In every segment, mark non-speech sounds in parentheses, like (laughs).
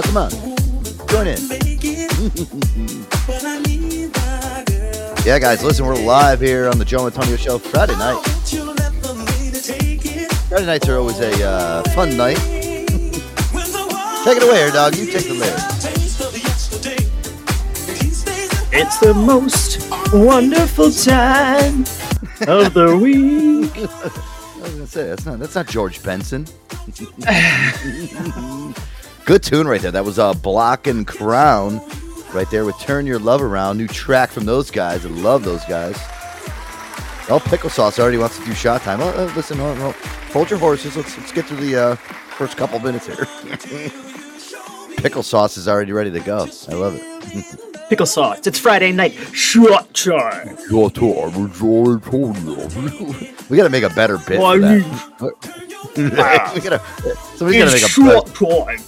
Sing it there, dog. Come on. Join in. Make it. But I need my girl. Yeah, guys, listen, we're live here on the Joe Antonio Show Friday night. Won't you let the lady take it? Friday nights are always a uh, fun night. When the world Take it away, here, dog. You take the lid. taste of yesterday. And he stays at It's the most wonderful time of the week. (laughs) I was gonna say that's not that's not George Benson. (laughs) Good tune right there. That was uh, Block and Crown right there with Turn Your Love Around. New track from those guys. I love those guys. Oh, Pickle Sauce already wants to do shot time. Oh, uh, listen, hold, hold, hold your horses. Let's, let's get through the uh, first couple minutes here. (laughs) Pickle Sauce is already ready to go. I love it. (laughs) Pickle sauce. It's Friday night. Shot time. (laughs) we got to make a better bit. Why For you- that. we gotta, somebody's got to make a shot time.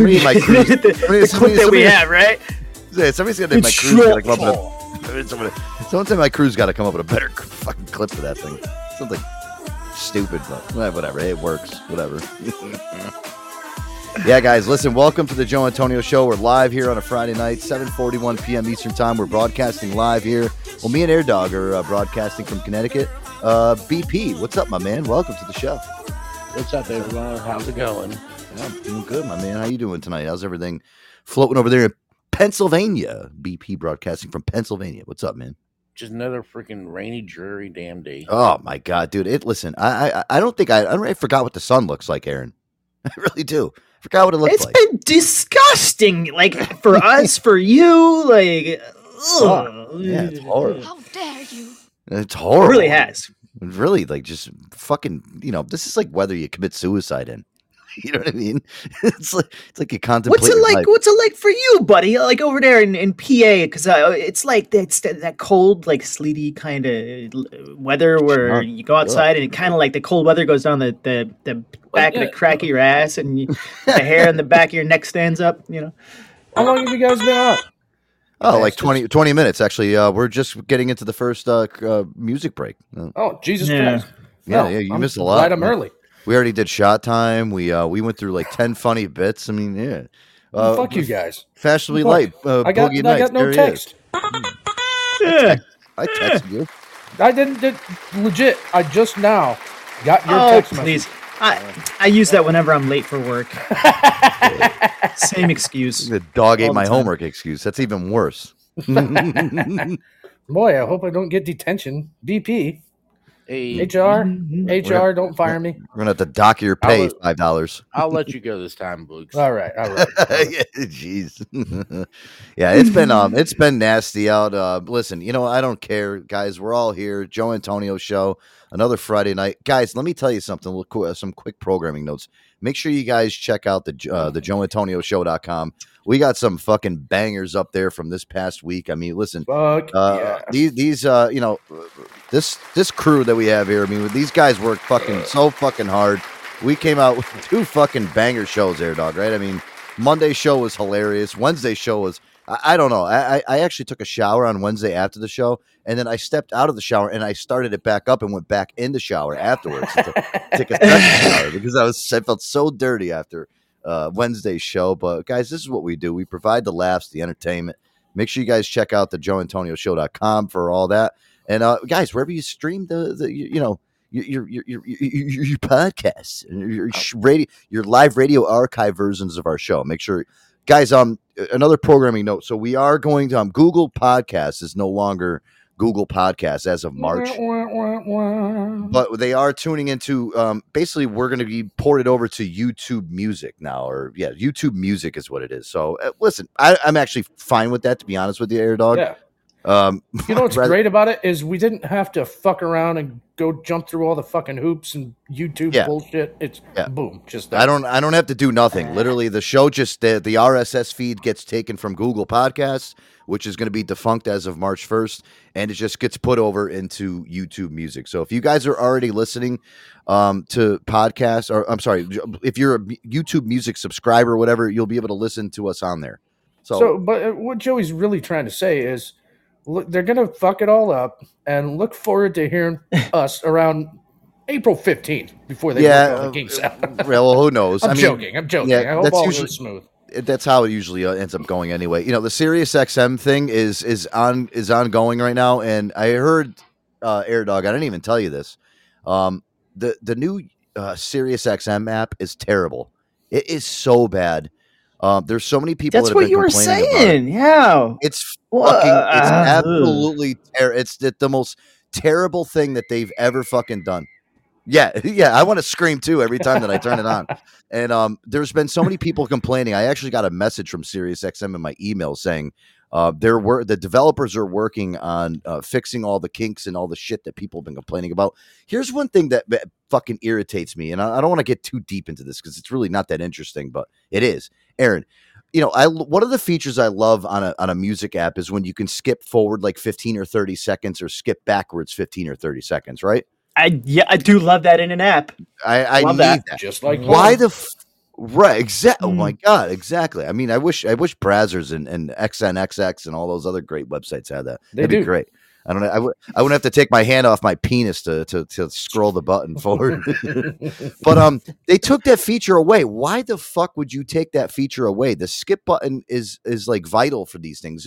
Somebody in my the, (laughs) cruise. the somebody- clip somebody- that we somebody- have, right? Yeah, somebody's gonna make my It's crew's gotta come up short with a. Somebody, someone say my crew's got to come up with a better (laughs) fucking clip for that thing. Something stupid, but eh, whatever. It works. Whatever. (laughs) yeah, guys, listen. Welcome to the Joe Antonio Show. We're live here on a Friday night, 7:41 p.m. Eastern Time. We're broadcasting live here. Well, me and Air Dog are uh, broadcasting from Connecticut. Uh, BP, what's up, my man? Welcome to the show. What's up, everyone? How's it going? Yeah, I'm doing good, my man. How you doing tonight? How's everything floating over there in Pennsylvania? BP broadcasting from Pennsylvania. What's up, man? Just another freaking rainy, dreary damn day. Oh my god, dude! It listen, I I, I don't think I I, don't, forgot what the sun looks like, Aaron. (laughs) I really do. I Forgot what it looks It's like. It's been disgusting. Like for (laughs) us, for you, like. ugh. Yeah, it's horrible. How dare you? It's It horrible. really has. Really like just fucking. You know, this is like weather you commit suicide in. (laughs) You know what I mean? (laughs) It's like it's like you contemplate. What's it like? life. What's it like for you, buddy? Like over there in, in PA, because uh, it's like that's that, that cold, like sleety kind of weather where Sure. you go outside and it kind of like the cold weather goes down the the, the back of yeah. the crack of your ass and you, (laughs) the hair in the back of your neck stands up. You know, How long have you guys been up? Oh, like 20, 20 minutes actually. Uh, we're just getting into the first uh, uh, music break. Uh, Oh, Jesus Yeah. Christ. Yeah, Well, yeah, you I'm missed a lot. Glad I'm Yeah. early. We already did shot time. We uh, we went through like ten funny bits. I mean, yeah. Uh, Fuck you guys. Fashionably Fuck. light. Uh, I got, Boogie I Nights. got no There text. yeah. is. I texted you. I didn't, did, legit. I just now got your Oh text message. please, I I use that whenever I'm late for work. (laughs) Same excuse. The dog ate All the my time. homework excuse. That's even worse. (laughs) Boy, I hope I don't get detention. BP, Hey, HR, Mm-hmm. HR, don't fire me. We're gonna have to dock your I'll pay five dollars. I'll let (laughs) you go this time, Boogs. All right, all right. (laughs) Jeez. (laughs) yeah, it's been um it's been nasty out. Uh listen, you know, I don't care, guys. We're all here. Joe Antonio show, another Friday night. Guys, let me tell you something, little some quick programming notes. Make sure you guys check out the uh, the joeantonioshow.com. We got some fucking bangers up there from this past week. I mean, listen, Fuck uh, yeah. these these uh you know this this crew that we have here i mean these guys work fucking so fucking hard. We came out with (laughs) two fucking banger shows there dog right? I mean monday show was hilarious. Wednesday show was i, I don't know. I, I- I actually took a shower on wednesday after the show and then i stepped out of the shower and i started it back up and went back in the shower afterwards to take a second shower (laughs) because i was i felt so dirty after uh wednesday's show but guys this is what we do we provide the laughs the entertainment Make sure you guys check out the joeantonioshow.com for all that. And uh, guys, wherever you stream the, the you, you know, your your your your, your, podcasts, and your, sh- radio, your live radio archive versions of our show. Make sure, guys. Um, another programming note. So we are going to um, Google Podcasts is no longer Google Podcasts as of March. But they are tuning into um, basically we're going to be ported over to YouTube Music now, or yeah, YouTube Music is what it is. So uh, listen, I, I'm actually fine with that to be honest with you, Air Dog. yeah. Um, (laughs) You know what's rather- great about it is we didn't have to fuck around and go jump through all the fucking hoops and YouTube Yeah. bullshit. It's Yeah. boom, just I don't I don't have to do nothing. Literally, the show just the, the RSS feed gets taken from Google Podcasts, which is going to be defunct as of March 1st, and it just gets put over into YouTube Music. So if you guys are already listening um, to podcasts, or I'm sorry, if you're a YouTube Music subscriber or whatever, you'll be able to listen to us on there. So, So, but uh, what Joey's really trying to say is, look, they're gonna fuck it all up, and look forward to hearing (laughs) us around April fifteenth before they yeah, uh, the kinks out. well, who knows? I'm I mean, joking. I'm joking. yeah, I hope that's all usually- goes smooth. that's how it usually uh, ends up going anyway. You know, the Sirius XM thing is is on is ongoing right now, and I heard uh, Air Dog. I didn't even tell you this. Um, the the new uh, Sirius XM app is terrible. It is so bad. Um, there's so many people. That's that have what been you were about it. saying. Yeah. It's fucking. It's absolutely. Ter- it's the, the most terrible thing that they've ever fucking done. Yeah, (laughs) yeah. I want to scream too every time that I turn it on. (laughs) And um, there's been so many people complaining. I actually got a message from SiriusXM in my email saying uh, there were the developers are working on uh, fixing all the kinks and all the shit that people have been complaining about. Here's one thing that, that fucking irritates me, and I, I don't want to get too deep into this because it's really not that interesting, but it is. Aaron, you know, I one of the features I love on a on a music app is when you can skip forward like 15 or 30 seconds or skip backwards 15 or 30 seconds, right? I yeah, I do love that in an app. I, I Love need that. that. Just like Why home. the f- right? Exactly. Oh Mm. my god! Exactly. I mean, I wish I wish Brazzers and, and XNXX and all those other great websites had that. They That'd be do. great. I don't know. I would. I wouldn't have to take my hand off my penis to to, to scroll the button (laughs) forward. but um, they took that feature away. Why the fuck would you take that feature away? The skip button is is like vital for these things,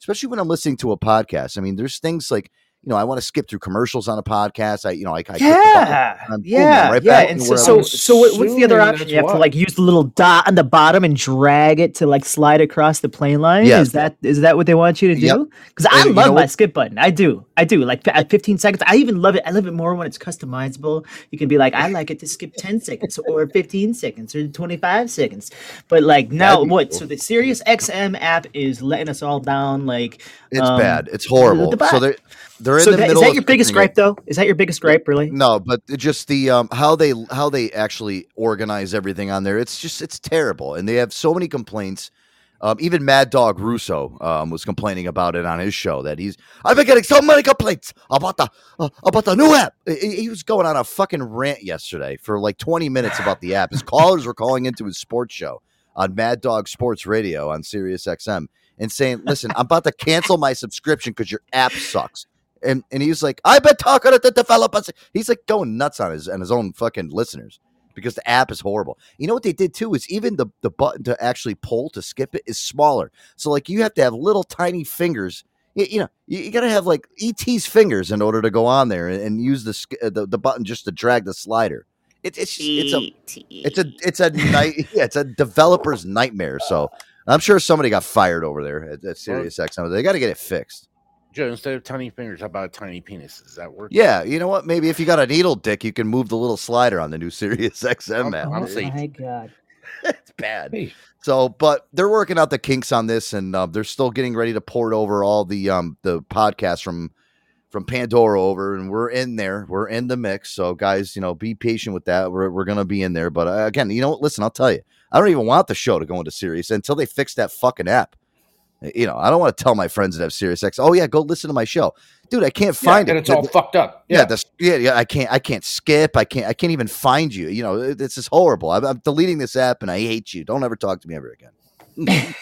especially when I'm listening to a podcast. I mean, there's things like you know I want to skip through commercials on a podcast. I you know I, I click the button, Yeah, yeah, right yeah. back And so, so, so what, what's the other option? You have to like use the little dot on the bottom and drag it to like slide across the plane line. Is that is that what they want you to do? Because I And you love know my skip button. I do, I do. Like at 15 seconds. I even love it. I love it more when it's customizable. You can be like, I like it to skip 10 seconds or 15 seconds or 25 seconds. But like now, what? cool. So the Sirius XM app is letting us all down. Like It's um, bad. It's horrible. So back. they're they're in So the that, is middle. that your biggest fixing it. gripe though? Is that your biggest gripe, really? No, but just the um how they how they actually organize everything on there. It's just it's terrible, and they have so many complaints. Um, even Mad Dog Russo um, was complaining about it on his show that he's I've been getting so many complaints about the uh, about the new app. He, he was going on a fucking rant yesterday for like 20 minutes about the app. His (laughs) callers were calling into his sports show on Mad Dog Sports Radio on Sirius XM and saying, "Listen, I'm about to cancel my subscription because your app sucks." And and he was like, "I've been talking to the developers." He's like going nuts on his and his own fucking listeners because the app is horrible. You know what they did too is even the the button to actually pull to skip it is smaller. So like you have to have little tiny fingers. You, you know, you, you got to have like ET's fingers in order to go on there and, and use the, uh, the the button just to drag the slider. It, it's it's a it's a it's a night (laughs) yeah, it's a developer's nightmare. So I'm sure somebody got fired over there at, at Sirius XM. They got to get it fixed. Joe, instead of tiny fingers, how about a tiny penis? Does that work? Yeah, you know what? Maybe if you got a needle dick, you can move the little slider on the new (laughs) Sirius XM app. I'm oh safe. my god. (laughs) it's bad. Hey. So, but they're working out the kinks on this, and uh, they're still getting ready to port over all the um the podcasts from from Pandora over, and we're in there. We're in the mix. So, guys, you know, be patient with that. We're we're gonna be in there. But uh, again, you know what? Listen, I'll tell you, I don't even want the show to go into Sirius until they fix that fucking app. You know, I don't want to tell my friends that have Sirius X. Oh yeah, go listen to my show, dude. I can't Yeah, find and it. it's all The- fucked up. yeah, Yeah, the, yeah, yeah. I can't, I can't skip. I can't, I can't even find you. You know, it- this is horrible. I'm, I'm deleting this app, and I hate you. Don't ever talk to me ever again. (laughs)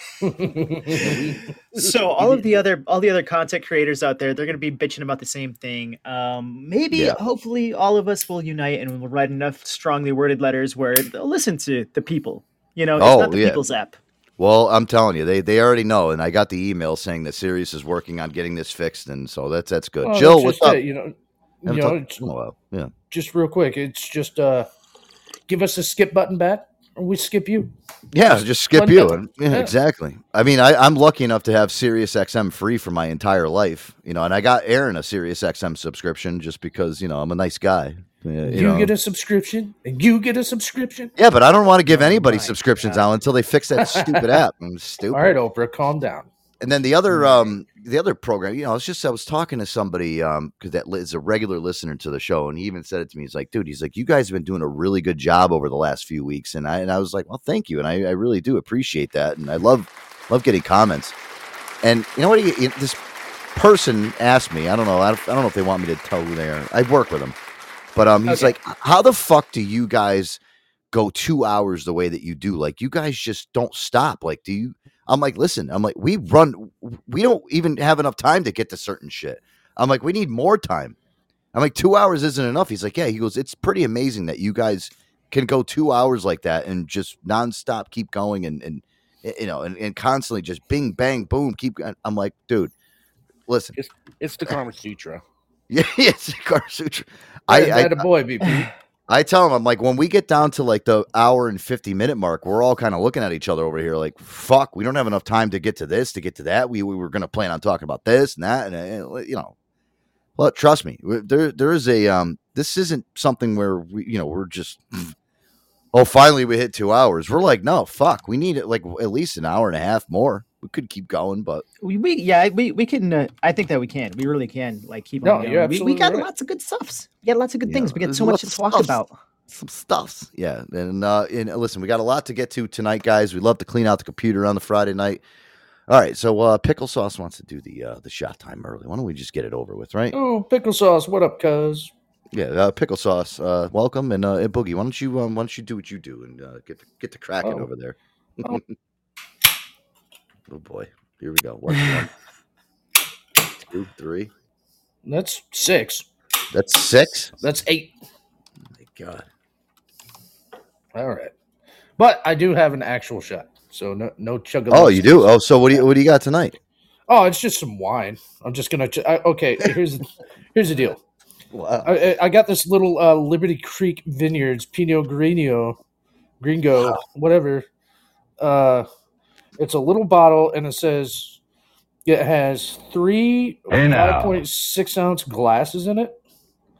so all of the other all the other content creators out there they're going to be bitching about the same thing um maybe Yeah. hopefully all of us will unite and we'll write enough strongly worded letters where they'll listen to the people you know it's Oh, not the yeah. people's app Well, I'm telling you, they they already know, and I got the email saying that Sirius is working on getting this fixed, and so that's that's good. Jill, that's what's up? it, you know, you know, it's a while. Yeah. just real quick. It's just uh, give us a skip button back. Or we skip you. Yeah, just skip you. And- yeah, Yeah. exactly. I mean, I, I'm lucky enough to have Sirius XM free for my entire life, you know, and I got Aaron a Sirius XM subscription just because, you know, I'm a nice guy. Uh, You, You, know. get a subscription, and you get a subscription. yeah, but I don't want to give anybody my subscriptions God. out until they fix that (laughs) stupid app. I'm stupid. All right, Oprah, calm down. And then the other um the other program, you know, it's just I was talking to somebody um because that li- is a regular listener to the show, and he even said it to me. He's like, dude, he's like, you guys have been doing a really good job over the last few weeks, and I and I was like, well, thank you, and I, I really do appreciate that, and I love love getting comments. And you know what? He, he- this person asked me, I don't know, I don't, I don't know if they want me to tell who they are. I work with them, but um, he's Okay. like, how the fuck do you guys go two hours the way that you do? Like, you guys just don't stop. Like, do you? I'm like, listen, I'm like, we run, we don't even have enough time to get to certain shit. I'm like, we need more time. I'm like, two hours isn't enough. He's like, yeah. He goes, it's pretty amazing that you guys can go two hours like that and just nonstop keep going and and you know and, and constantly just bing bang boom keep. going. I'm like, dude, listen, It's it's the (laughs) Karma Sutra. yeah, (laughs) it's a Kama Sutra. I had a boy, BP. I tell him, I'm like, when we get down to like the hour and 50 minute mark, we're all kind of looking at each other over here like, fuck, we don't have enough time to get to this, to get to that. We, we were going to plan on talking about this and that. And, uh, you know, well, trust me, there, there is a, um, this isn't something where we, you know, we're just, oh, finally we hit two hours. We're like, no, fuck, we need it like at least an hour and a half more. We could keep going, but We, we yeah we we can uh, I think that we can we really can like keep No, on going. you're we, we got right. lots of good stuffs. We got lots of good Yeah, things. We got so much to talk stuffs. about. some stuffs. Yeah. And uh and uh, listen, we got a lot to get to tonight, guys. We'd love to clean out the computer on the Friday night. All right, so uh Pickle Sauce wants to do the uh the shot time early. Why don't we just get it over with, right? Oh, pickle sauce. What up, cuz? Yeah, uh, Pickle Sauce, uh welcome and uh and Boogie, why don't you um why don't you do what you do and uh, get the, get the cracking Oh. over there. Oh. (laughs) oh boy. Here we go. One, (laughs) one, two, three. That's six. That's six. That's eight. Oh my god. All right. But I do have an actual shot. So no no chug Oh, you do? Oh, so what do you what do you got tonight? Oh, it's just some wine. I'm just gonna. Ch- I, okay, here's here's the deal. Wow. I, I- got this little uh, Liberty Creek Vineyards Pinot Grigio, Gringo, whatever. Uh, it's a little bottle, and it says it has three Hey, five point six ounce glasses in it.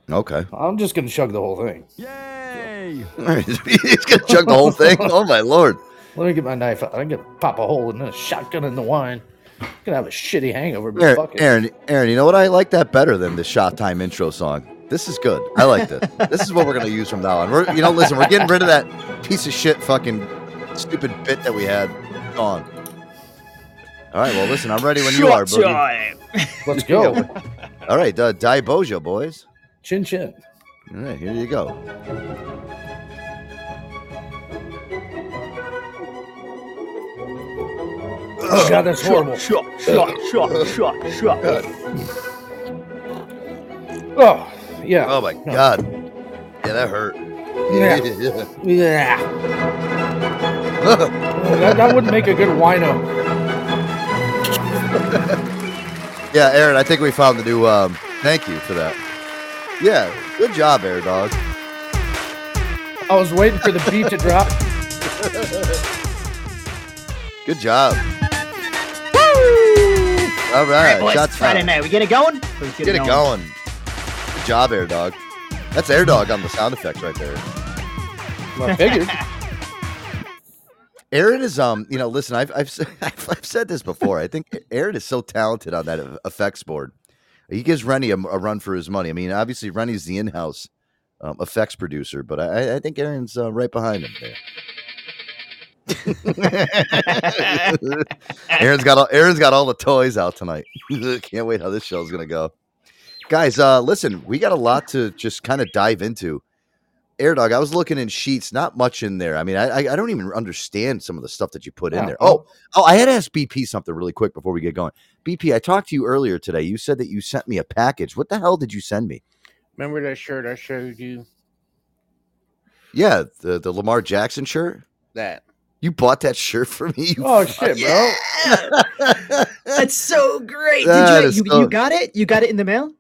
Okay. I'm just gonna chug the whole thing. Yay! (laughs) He's gonna chug the whole thing. Oh my lord! Let me get my knife out. I'm gonna pop a hole in this shotgun in the wine. I'm gonna have a shitty hangover, but Aaron, fuck it. Aaron, Aaron, you know what? I like that better than the shot time intro song. This is good. I like this. this is what we're gonna use from now on. We're, you know, listen, we're getting rid of that piece of shit, fucking stupid bit that we had. Gone. All right. Well, listen, I'm ready when you are, Shot Boogie. time. (laughs) Let's go. All right, uh, Dai Bojo, boys. chin chin. All right, here you go. Oh god, that's horrible. Shot shot shot shot shot. Oh yeah. Oh my god. Yeah, that hurt. Yeah. (laughs) Yeah. (laughs) that, that wouldn't make a good wino. (laughs) yeah, Aaron, I think we found the new. Um, thank you for that. Yeah, good job, Air Dog. I was waiting for the beat to drop. (laughs) Good job. All All right, right, boys. shots Friday fired. night. We get it going. Let's Get it going. Good job, Air Dog. That's Air Dog on the sound effects right there. I figured. (laughs) Aaron is um, you know, listen, I've I've (laughs) I've, said this before. I think (laughs) Aaron is so talented on that effects board. He gives Rennie a, a run for his money. I mean, obviously Rennie's the in-house um, effects producer, but I, I think Aaron's uh, right behind him there. (laughs) Aaron's got all, Aaron's got all the toys out tonight. Can't wait how this show's gonna go, guys. Uh, listen, we got a lot to just kind of dive into. Air dog, I was looking in sheets, not much in there. I mean, I I I don't even understand some of the stuff that you put in there. Oh, oh, I had to ask BP something really quick before we get going. BP, I talked to you earlier today. You said that you sent me a package. What the hell did you send me? Remember that shirt I showed you? Yeah, the the Lamar Jackson shirt. That. You bought that shirt for me. You Oh fuck- shit, bro. (laughs) That's so great. That Did you, you so- you got it? You got it in the mail?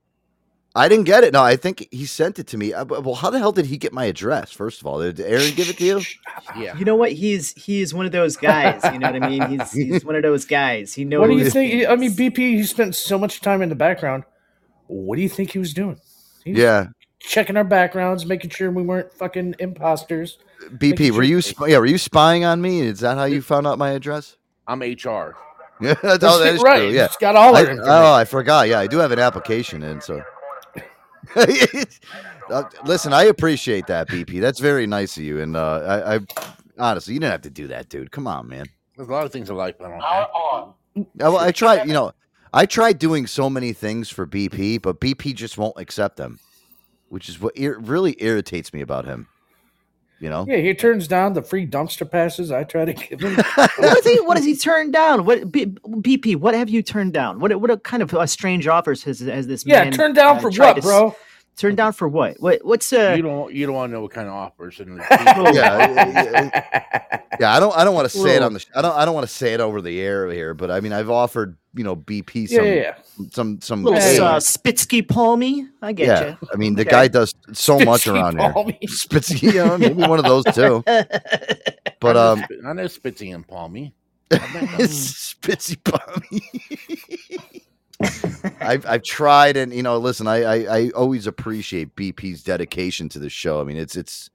I didn't get it. No, I think he sent it to me. Uh, Well, how the hell did he get my address? First of all, did Aaron give it to you? (laughs) Yeah. You know what? He's he's one of those guys. You know what I mean? He's he's one of those guys. He knows. What do you think? I mean, BP. He spent so much time in the background. What do you think he was doing? He was Yeah, checking our backgrounds, making sure we weren't fucking imposters. BP. Were you? Sp- yeah, were you spying on me? Is that how you (laughs) found out my address? I'm HR. Yeah, (laughs) that's, oh, that is right. true. Yeah, It's got all I, our information. oh, I forgot. Yeah, I do have an application in. So, (laughs) Uh, listen, I appreciate that, BP. That's very nice of you. And uh, I, I honestly, you didn't have to do that, dude. Come on, man. There's a lot of things in life I don't have. I, well, I tried. You know, I tried doing so many things for BP, but BP just won't accept them, which is what ir- really irritates me about him. You know, Yeah, he turns down the free dumpster passes I try to give him. (laughs) what is he? What has he turned down? What B, BP? What have you turned down? What what kind of uh, strange offers has has this yeah, man? turned down uh, for tried what, to bro? Turned down for what? What what's uh? You don't you don't want to know what kind of offers and (laughs) yeah, yeah, yeah. I don't. I don't want to say it on the. sh- I don't. I don't want to say it over the air here, but I mean, I've offered you know BP some yeah, yeah. some some. little Hey. uh, Spitsky Palmy? I get yeah, you. I mean, the Okay. guy does so much Spitsy around here. Palmy. Spitsy, you know, maybe one of those too. (laughs) But I know, um, I know Spitzy and Palmy. I met them. Spitsy Palmy. (laughs) (laughs) I've I've tried, and you know, listen, I, I I always appreciate BP's dedication to the show. I mean, it's it's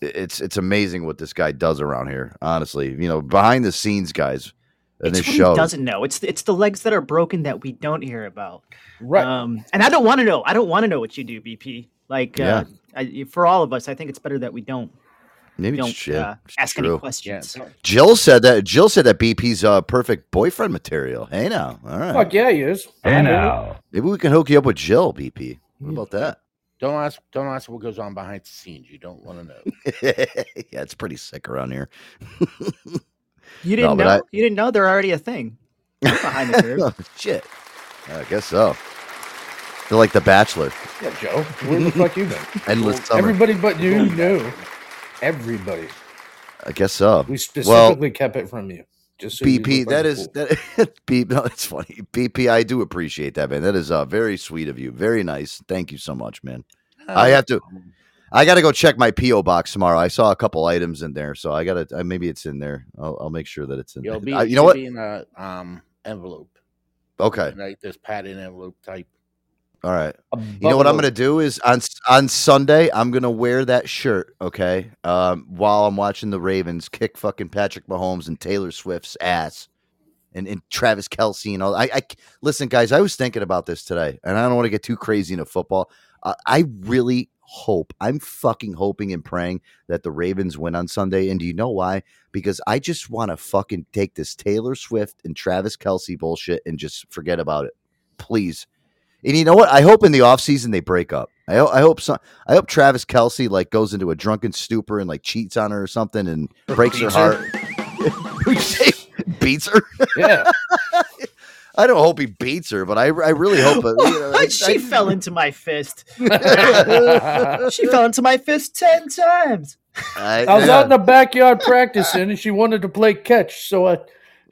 it's it's amazing what this guy does around here. Honestly, you know, behind the scenes, guys, in It's this what show. he doesn't know. It's it's the legs that are broken that we don't hear about. Right. Um, and I don't want to know. I don't want to know what you do, BP. Like, uh, Yeah. I, for all of us, I think it's better that we don't Maybe don't it's shit. uh, ask any true. Yeah, questions. don't- Jill said that. Jill said that BP's uh, perfect boyfriend material. Hey now, all right. Fuck yeah, he is. Hey now. Maybe we can hook you up with Jill, BP. What about that? don't ask don't ask what goes on behind the scenes. You don't want to know. (laughs) yeah, it's pretty sick around here. (laughs) You didn't but know? I- You didn't know they're already a thing. (laughs) They're behind the curve. oh, shit. I guess so. They're like The Bachelor. Yeah, Joe. Where the fuck you been? Endless summer. Everybody but you knew. Everybody. I guess so. We Well, specifically kept it from you. Just so BP, look like that a is fool. that BP. (laughs) No, it's funny. BP, I do appreciate that, man. That is uh, very sweet of you. Very nice. Thank you so much, man. I have to. I got to go check my PO box tomorrow. I saw a couple items in there, so I got to. Uh, maybe it's in there. I'll, I'll make sure that it's in It'll there. be Uh, you you know what? Be in a um envelope. Okay. Like this padded envelope type. All right. You know what I'm gonna do is on on Sunday I'm gonna wear that shirt, okay? Um, while I'm watching the Ravens kick fucking Patrick Mahomes and Taylor Swift's ass, and, and Travis Kelce and all. I, I listen, guys. I was thinking about this today, and I don't want to get too crazy into football. I, I really hope I'm fucking hoping and praying that the Ravens win on Sunday. And do you know why? Because I just want to fucking take this Taylor Swift and Travis Kelce bullshit and just forget about it, please. And you know what? I hope in the offseason they break up. I, I hope some. I hope Travis Kelce like goes into a drunken stupor and like cheats on her or something and (laughs) breaks her Beats her? heart. (laughs) You say beats her. Yeah. (laughs) I don't hope he beats her, but I, I really hope. It, you know, I- she I- fell into my fist. she fell into my fist ten times. I, I was out in the backyard practicing, and she wanted to play catch. So I, she,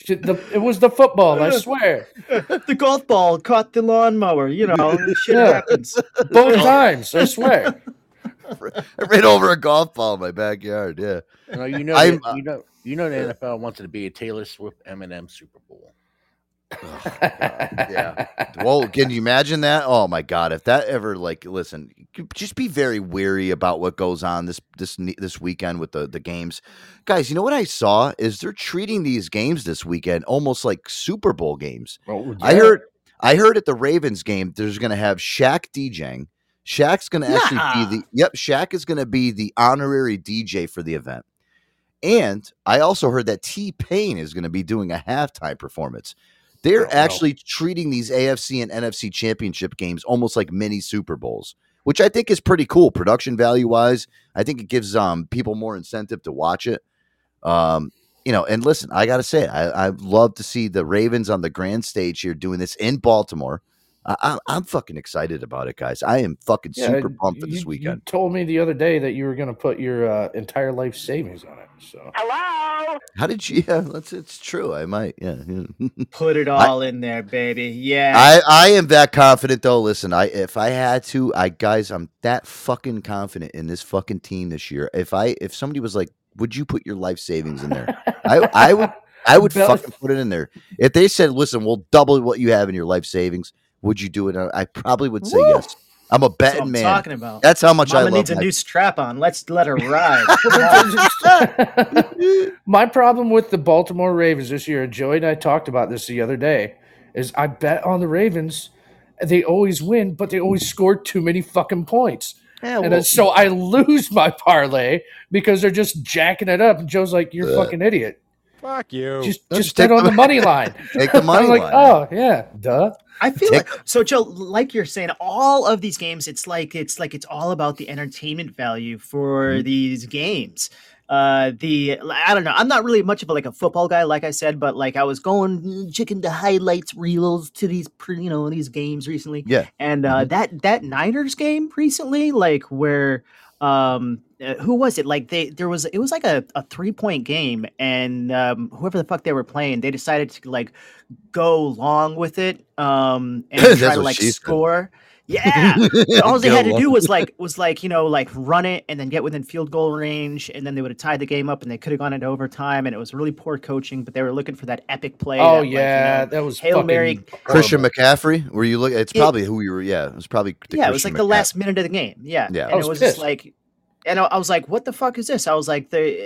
the, it was the football. I (laughs) swear, The golf ball caught the lawnmower. You know, shit Yeah. happens. both times. I swear. (laughs) I ran over a golf ball in my backyard. Yeah. You know, you know, I'm- uh, you know, you know, the NFL wants it to be a Taylor Swift Eminem Super Bowl. Yeah. Well, can you imagine that? Oh my god, if that ever like listen, just be very wary about what goes on this this this weekend with the the games. Guys, you know what I saw is they're treating these games this weekend almost like Super Bowl games. Oh, I heard I heard at the Ravens game there's going to have Shaq DJing. Shaq's going to actually Nah. be the Yep, Shaq is going to be the honorary DJ for the event. And I also heard that T-Pain is going to be doing a halftime performance. They're actually treating these AFC and NFC championship games almost like mini Super Bowls, which I think is pretty cool production value wise. I think it gives um people more incentive to watch it. Um, you know, and listen, I got to say, I I love to see the Ravens on the grand stage here doing this in Baltimore. I, I, I'm fucking excited about it, guys. I am fucking Yeah, super pumped for this You weekend. told me the other day that you were going to put your uh, entire life savings on it. So Hello? How did you? (laughs) Yeah, that's it's true. I might. Yeah. yeah. (laughs) Put it all in there, baby. Yeah. I I am that confident though. Listen, I if I had to, I guys, I'm that fucking confident in this fucking team this year. If I if somebody was like, would you put your life savings in there? I I would I (laughs) would Bel- fucking put it in there. If they said, listen, we'll double what you have in your life savings, would you do it? I probably would say Woo! yes. I'm a That's betting I'm man. talking about. That's how much I Mama love needs a my- new strap on. Let's let her ride. (laughs) (laughs) My problem with the Baltimore Ravens this year, Joey and I talked about this the other day, is I bet on the Ravens. They always win, but they always score too many fucking points. Yeah, and well, then, so I lose my (laughs) parlay because they're just jacking it up. And Joe's like, "You're a Yeah. fucking idiot. Fuck you. Just Let's just take bet on the- the money (laughs) line." take the money like, line. "Oh yeah, duh." I feel Take- like so, Joe. Like you're saying, all of these games, it's like it's like it's all about the entertainment value for Mm-hmm. these games. Uh, the I don't know. I'm not really much of a, like a football guy, like I said, but like I was going checking the highlights reels to these, pre- you know, these games recently. Yeah. and uh, that that Niners game recently, like where um uh, who was it like they there was it was like a, a three point game and um whoever the fuck they were playing they decided to like go long with it um (laughs) and try to like she said. score (laughs) yeah all they had to do was like was like you know like run it and then get within field goal range and then they would have tied the game up and they could have gone into overtime and it was really poor coaching but they were looking for that epic play Oh that, like, you yeah, know, that was Hail Mary- Christian horrible. McCaffrey? Were you looking? It's It- probably who you were. Yeah, it was probably. the yeah, it was Christian like the last minute of the game. Yeah, Yeah. and I it was was pissed. just like, and I, I was like, "What the fuck is this?" I was like, "The,"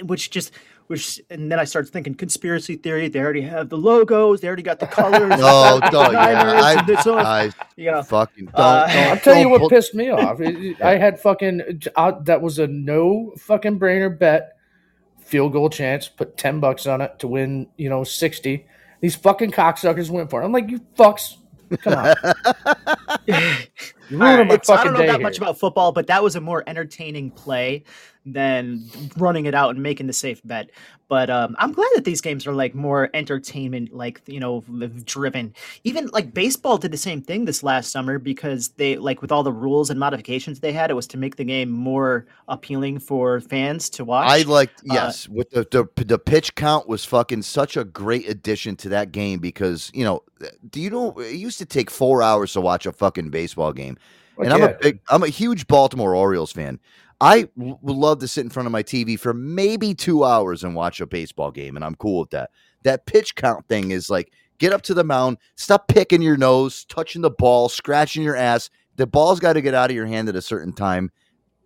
uh, which just, which, and then I started thinking conspiracy theory. They already have the logos. They already got the colors. (laughs) Oh, the duh, yeah. Niners, I, and it's all- I you know, fucking don't. Uh, don't I'll tell you don't what put- pissed me off. It- it- (laughs) I had fucking uh, that was a no fucking brainer bet, field goal chance. Put ten bucks on it to win. You know, sixty. These fucking cocksuckers went for it. I'm like, you fucks, come on. (laughs) Right, my I don't know day that much about football, but that was a more entertaining play than running it out and making the safe bet. But um, I'm glad that these games are like more entertainment, like you know, driven. Even like baseball did the same thing this last summer because they like with all the rules and modifications they had, it was to make the game more appealing for fans to watch. I liked Uh, yes, with the, the the pitch count was fucking such a great addition to that game because you know, do you know it used to take four hours to watch a fucking baseball game, Fuck and I'm yeah. a big, I'm a huge Baltimore Orioles fan. I w- would love to sit in front of my TV for maybe two hours and watch a baseball game, and I'm cool with that. That pitch count thing is like get up to the mound, stop picking your nose, touching the ball, scratching your ass. The ball's got to get out of your hand at a certain time.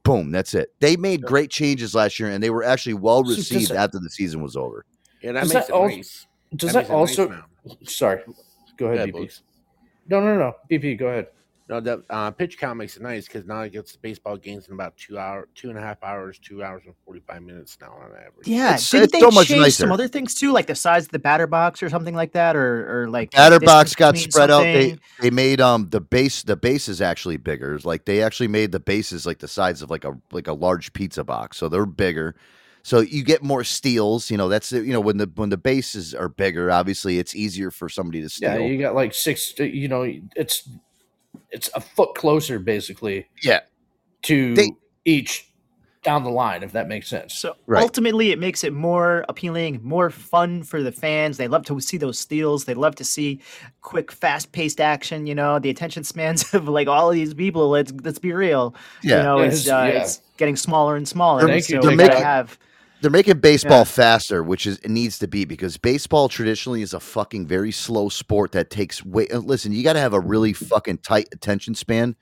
Boom, that's it. They made great changes last year, and they were actually well received it- after the season was over. Yeah, that Does makes that it al- nice. Does makes that it nice also? Sorry, go Go ahead, ahead, BP. Boogs. No, no, no, BP. Go ahead. No, the uh, pitch count makes it nice because now it gets the baseball games in about two hour, two and a half hours, two hours and forty five minutes now on average. yeah, It's- didn't it's they so much change some other things too, like the size of the batter box or something like that, or or like Batter box got between spread out. They they made um the base the base is actually bigger. Like they actually made the bases like the size of like a like a large pizza box, so they're bigger. So you get more steals. You know that's you know when the when the bases are bigger, obviously it's easier for somebody to steal. Yeah, you got like six. You know, it's it's a foot closer basically Yeah. to They- each down the line, if that makes sense. So Right. ultimately, it makes it more appealing, more fun for the fans. They love to see those steals. They love to see quick, fast-paced action. You know, the attention spans (laughs) of like all of these people. Let's let's be real. Yeah. you know, Yeah, it's, it's- uh, yeah. it's getting smaller and smaller. Thank and you. They're making- have. They're making baseball Yeah. faster, which is it needs to be because baseball traditionally is a fucking very slow sport that takes way. uh, Listen, you got to have a really fucking tight attention span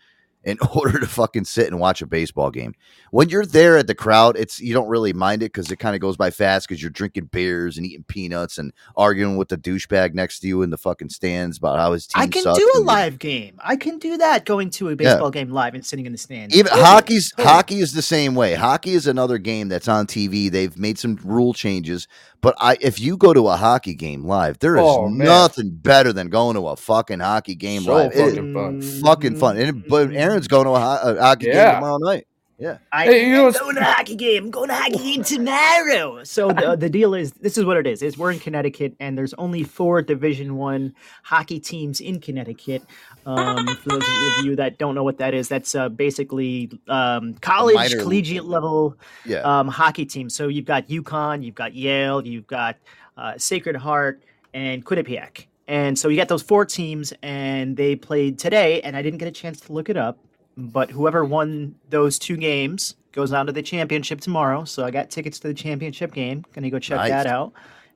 in (laughs) order to fucking sit and watch a baseball game. When you're there at the crowd, it's you don't really mind it because it kind of goes by fast because you're drinking beers and eating peanuts and arguing with the douchebag next to you in the fucking stands about how his team. I can sucks do a live game. I can do that. Going to a baseball game live and sitting in the stands. Even Totally, hockey's totally. hockey is the same way. Hockey is another game that's on TV. They've made some rule changes, but I if you go to a hockey game live, there is Oh, nothing better than going to a fucking hockey game So live. It is fucking fun. fucking fun. And but mm-hmm. Aaron's going to a, ho- a hockey Yeah. game tomorrow night. Yeah. I Hey, you know am going to a hockey game. I'm going to a hockey game tomorrow. So the, (laughs) the deal is, this is what it is: is we're in Connecticut, and there's only four Division One hockey teams in Connecticut. Um, for those of you that don't know what that is, that's uh, basically um, college, minor- collegiate level Yeah. um, hockey teams. So you've got UConn, you've got Yale, you've got uh, Sacred Heart, and Quinnipiac. And so you got those four teams, and they played today. And I didn't get a chance to look it up, but whoever won those two games goes on to the championship tomorrow. So I got tickets to the championship game. Gonna go check Nice. that out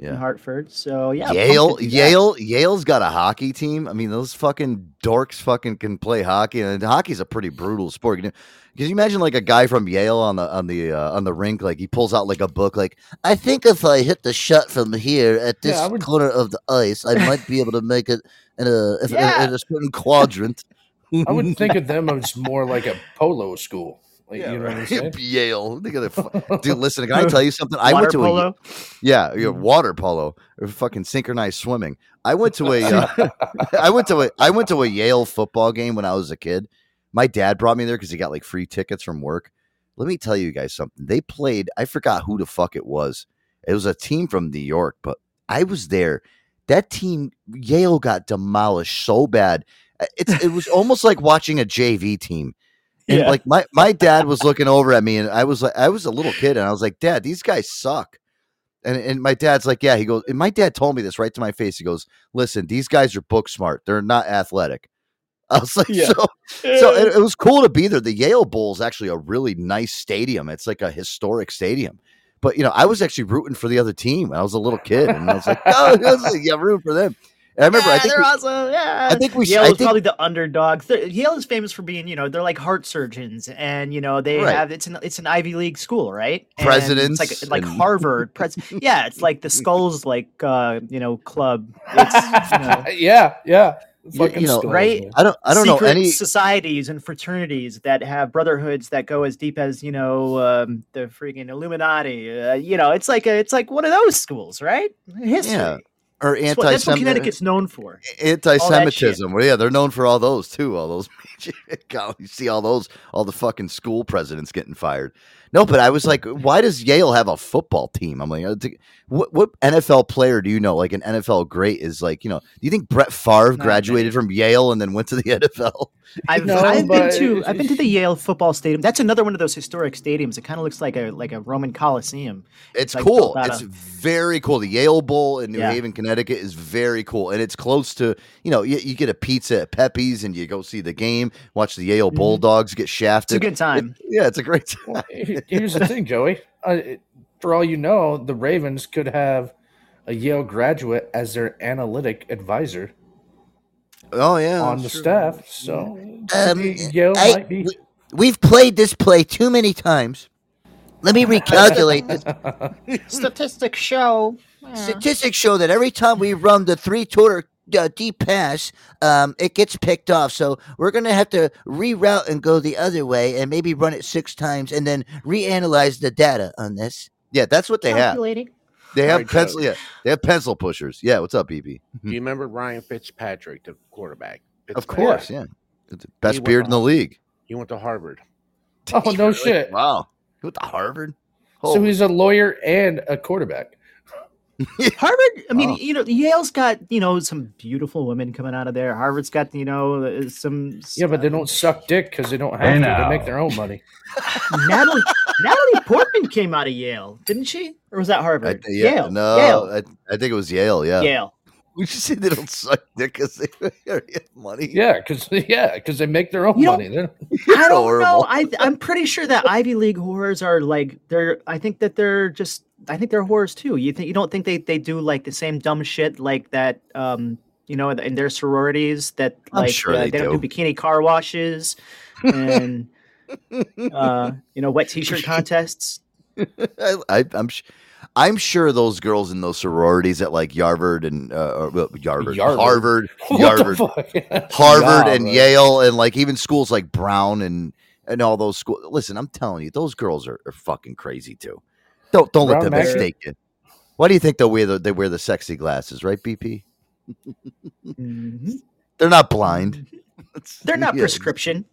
in Hartford. So yeah, Yale, to do that. Yale, Yale's got a hockey team. I mean, those fucking dorks fucking can play hockey, and hockey's a pretty brutal sport. Can you, you imagine like a guy from Yale on the on the uh, on the rink, like he pulls out like a book, like I think if I hit the shot from here at this Yeah, would- corner of the ice, I might be able to make it in a if, in (laughs) a- Yeah. in a certain quadrant. I wouldn't think of them (laughs) as more like a polo school. Like, you know what I'm (laughs) saying? Yale, Look at (laughs) dude. Listen, can I tell you something? I Water went to a polo. Yeah, yeah, water polo or fucking synchronized swimming. I went to a, uh, (laughs) I went to a, I went to a Yale football game when I was a kid. My dad brought me there because he got like free tickets from work. Let me tell you guys something. They played. I forgot who the fuck it was. It was a team from New York, but I was there. That team, Yale, got demolished so bad. Uh, It's it was almost like watching a JV team. And Yeah. like my my dad was looking over at me, and I was like, I was a little kid, and I was like, Dad, these guys suck. And and my dad's like, yeah. He goes, and my dad told me this right to my face. He goes, listen, these guys are book smart. They're not athletic. (laughs) I was like, Yeah. so so it, it was cool to be there. The Yale Bowl is actually a really nice stadium. It's like a historic stadium. But you know, I was actually rooting for the other team. when I was a little kid, and I was like, oh, I was like, yeah, rooting for them. And I remember, yeah, I think they're we- awesome. Yeah, I think we Yale I is think- probably the underdog. Th- Yale is famous for being, you know, they're like heart surgeons, and you know they Right. have it's an it's an Ivy League school, right? And Presidents it's like like and- Harvard. (laughs) Pres- yeah, it's like the Skulls, like uh, you know, club. It's, you know, (laughs) yeah, yeah. You- Fucking you know, skulls, right? I don't, I don't know any. societies and fraternities that have brotherhoods that go as deep as you know um, the freaking Illuminati. Uh, you know, it's like a, it's like one of those schools, right? History. Yeah, or anti what, that's what Connecticut's known for. anti-Semitism. Well, yeah, they're known for all those too. All those, (laughs) God, you see all those, all the fucking school presidents getting fired. No, but I was like, why does Yale have a football team? I'm like, uh, what what NFL player do you know? Like an NFL great is like, you know, do you think Brett Favre graduated from Yale and then went to the (laughs) NFL? I've, No, I've been to I've been to the Yale football stadium. That's another one of those historic stadiums. It kind of looks like a like a Roman Coliseum. It's like cool. built It's of- very cool. The Yale Bowl in New Yeah. Haven, Connecticut is very cool. And it's close to, you know, you, you get a pizza at Pepe's and you go see the game, watch the Yale Bulldogs get shafted. It's a good time. yeah, it's a great (laughs) time. Well, here- here's the thing, Joey. Uh, for all you know, the Ravens could have a Yale graduate as their analytic advisor Oh, yeah. on the sure. staff. So Um, Yale I- might be. We've played this play too many times. Let me recalculate this. (laughs) Statistics show. Statistics show that every time we run the three quarter uh, deep pass, um, it gets picked off. So we're going to have to reroute and go the other way and maybe run it six times and then reanalyze the data on this. Yeah, that's what they have. Calculating. They have Right, Joe. pencil. Yeah, they have pencil pushers. Yeah, what's up, BB? Do you remember Ryan Fitzpatrick, the quarterback? Of course, yeah. Best went beard in the league. He went to Harvard. Oh (laughs) no shit! Wow. He went to Harvard. So he's a lawyer and a quarterback. (laughs) Harvard, I mean, Oh. you know, Yale's got, you know, some beautiful women coming out of there. Harvard's got, you know, uh, some. Yeah, but they don't suck dick because they don't have Hey, to. now. They make their own money. (laughs) Natalie, Natalie Portman came out of Yale, didn't she? Or was that I, Harvard? yeah, Yale. no, Yale. I, I think it was Yale. Yeah, Yale. we should say they don't suck dick because (laughs) they already have money. Yeah, because yeah, because they make their own You money. They're- I don't horrible. know. I I'm pretty sure that Ivy League whores are like they're. I think that they're just. I think they're whores too. You think you don't think they they do like the same dumb shit like that? Um, you know, in their sororities that I'm like sure uh, they don't do. do bikini car washes and uh, you know wet (laughs) t-shirt contests. (laughs) I, I, I'm sh- I'm sure those girls in those sororities at like Yarvard and uh, or, well, Yarvard, Yarvard? Harvard, (laughs) Yarvard. Harvard, Yeah, and bro. Yale, and like even schools like Brown and and all those schools. Listen, I'm telling you, those girls are, are fucking crazy too. Don't don't let them Magnet? mistake you. Why do you think they wear the they wear the sexy glasses, right, BP? Mhm. They're not blind. They're not Yeah. prescription.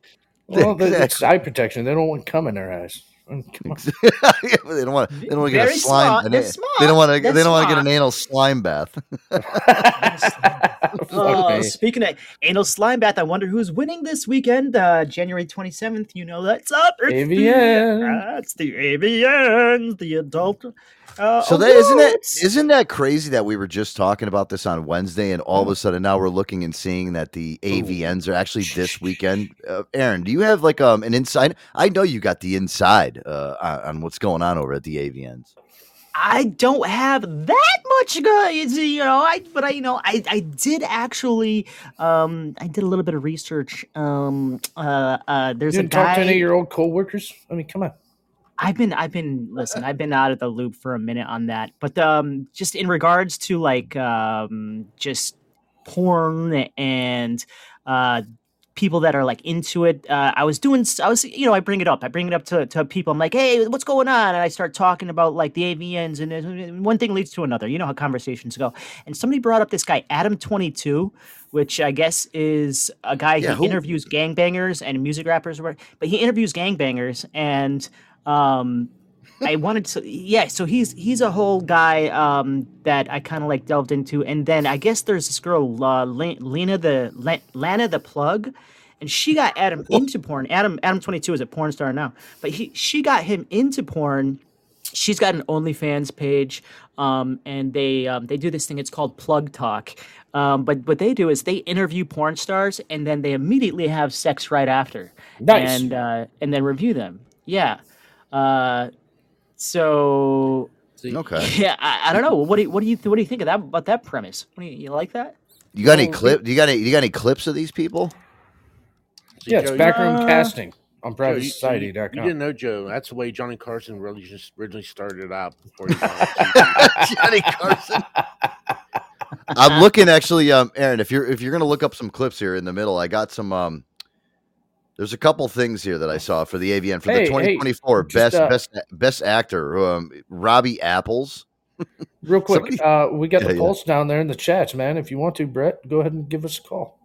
Well, they- it's eye protection. They don't want cum in their eyes. Come on. (laughs) they don't want. They don't want to get a slime. smart. an They're a- smart. They don't want to. They're don't want to get an anal slime bath. (laughs) (laughs) Fuck Oh, speaking of anal slime bath, I wonder who's winning this weekend, uh, January 27th. You know that's up. It's AVN. The, that's the AVNs, the adult. Uh, So that isn't it? awards. Isn't that crazy that we were just talking about this on Wednesday, and Mm. all of a sudden now we're looking and seeing that the AVNs are actually this weekend? Uh, Aaron, do you have like um an inside? I know you got the inside uh, on on what's going on over at the AVNs. I don't have that much you know. I but I you know I I did actually um I did a little bit of research. Um uh uh there's You a didn't talk to any of your old coworkers? I mean, come on. I've been I've been listen, I've been out of the loop for a minute on that. But um just in regards to like um just porn and uh people that are like into it uh, i was doing I was you know i bring it up. I bring it up to, to people. I'm like hey what's going on? And i start talking about like the avns and one thing leads to another. You know how conversations go. And somebody brought up this guy adam 22 which i guess is a guy Yeah, who who- interviews gangbangers and music rappers or whatever, but he interviews gangbangers and um I wanted to, yeah. So he's he's a whole guy um, that I kind of like delved into, and then I guess there's this girl, uh, Lena the Lana the plug, and she got Adam into porn. Adam Adam twenty two is a porn star now, but he she got him into porn. She's got an OnlyFans page, um, and they um, they do this thing. It's called Plug Talk. Um, but what they do is they interview porn stars, and then they immediately have sex right after, Nice. and uh, and then review them. Yeah. Uh, so Okay. yeah, I, I don't know. What do you, what do you what do you think of that about that premise? What do you, you like that? You got any clip? You got any? You got any clips of these people? See, Yeah, it's Joe, backroom Uh, casting on Joe, you, so you- you didn't know Joe. That's the way Johnny Carson really just originally started out before he on (laughs) Johnny Carson. I'm looking actually, um, Aaron. If you're if you're gonna look up some clips here in the middle, I got some. Um, there's a couple things here that I saw for the AVN for Hey, the hey, 2024 just, best uh, best best actor, um, Robbie Apples. Real (laughs) quick, Somebody- uh, we got Yeah, the yeah. pulse down there in the chats, man. If you want to, Brett, go ahead and give us a call.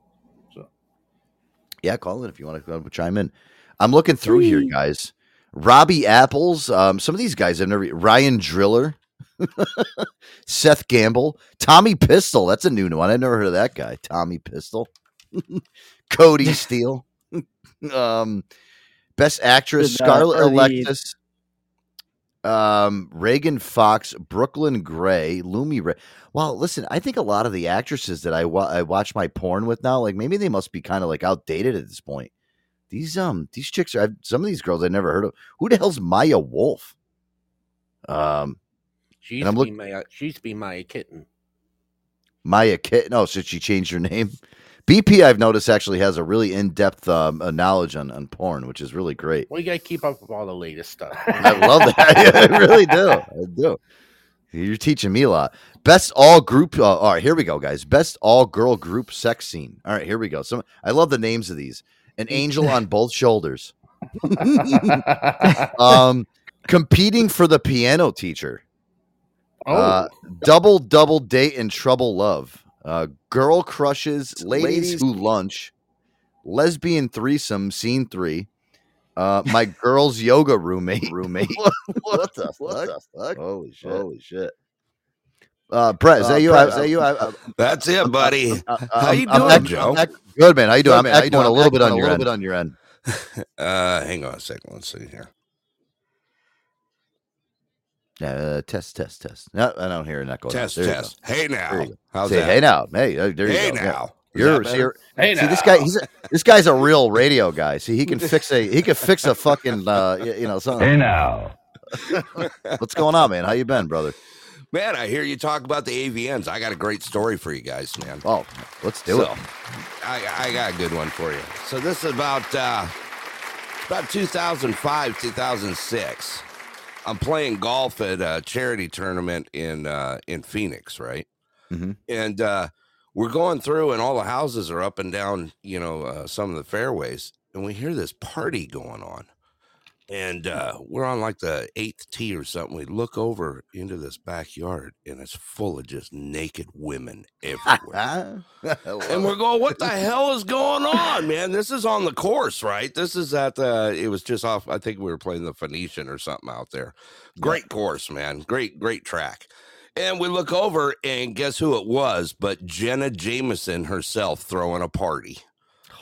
Yeah, call in if you want to chime in. I'm looking through here, guys. Robbie Apples. Um, some of these guys I've never. Ryan Driller, (laughs) Seth Gamble, Tommy Pistol. That's a new one. I've never heard of that guy. Tommy Pistol, (laughs) Cody Steele. (laughs) um, best actress Good, uh, Scarlett early- Alexis. Um, Reagan Foxx, Brooklyn Gray, Lumi Ray. Well, listen, I think a lot of the actresses that I, wa- I watch my porn with now, like maybe they must be kind of like outdated at this point. These um these chicks are I've, some of these girls I never heard of. Who the hell's Maya Wolf? Um, She And used, I'm look- be Maya, she used to be Maya Kitten. Maya Kit. No, so she changed her name. BP I've noticed actually has a really in depth um, knowledge on on porn, which is really great. Well, you got to keep up with all the latest stuff. (laughs) I love that. (laughs) I really do. I do. You're teaching me a lot. Best all group. Uh, all right, here we go, guys. Best all girl group sex scene. All right, here we go. Some I love the names of these. An angel on both shoulders. (laughs) um, competing for the piano teacher. oh, Uh, double double date and trouble love. Uh, girl crushes, ladies, who lunch, lesbian threesome, scene three. Uh, my girl's yoga roommate. (laughs) Roommate. what, what the What fuck? the fuck? Holy shit! Holy shit! Uh, Brett, is Uh, that you? Brett, is that you? I, I, That's it, buddy. uh, How I'm- you I'm doing, Joe? I'm good man. How you doing? Good, I'm man. How you echoing doing? a little bit on echoing a your little end. bit on your end. (laughs) Uh, hang on a second. Let's see here. Uh, test, test, test. No, I don't hear an echo. now. Test, There test. Hey now. How's Say that? hey now. Hey, uh, there you Hey go. Yeah. now. Is You're, that so better? you're hey See now. this guy. He's a, this guy's a real radio guy. See, he can fix a he can fix a fucking uh, you know something. Hey now. (laughs) What's going on, man? How you been, brother? Man, I hear you talk about the AVNs. I got a great story for you guys, man. Oh, let's do So, it. I, I got a good one for you. So this is about uh, about 2005, 2006. I'm playing golf at a charity tournament in uh, in Phoenix, right? Mhm. And uh, we're going through, and all the houses are up and down, you know, uh, some of the fairways, and we hear this party going on. And uh, we're on like the eighth tee or something. We look over into this backyard, and it's full of just naked women everywhere. (laughs) and we're going, "What the (laughs) hell is going on, man? This is on the course, right? This is at the. It was just off. I think we were playing the Phoenician or something out there. Great course, man. Great, great track." And we look over, and guess who it was? But Jenna Jameson herself throwing a party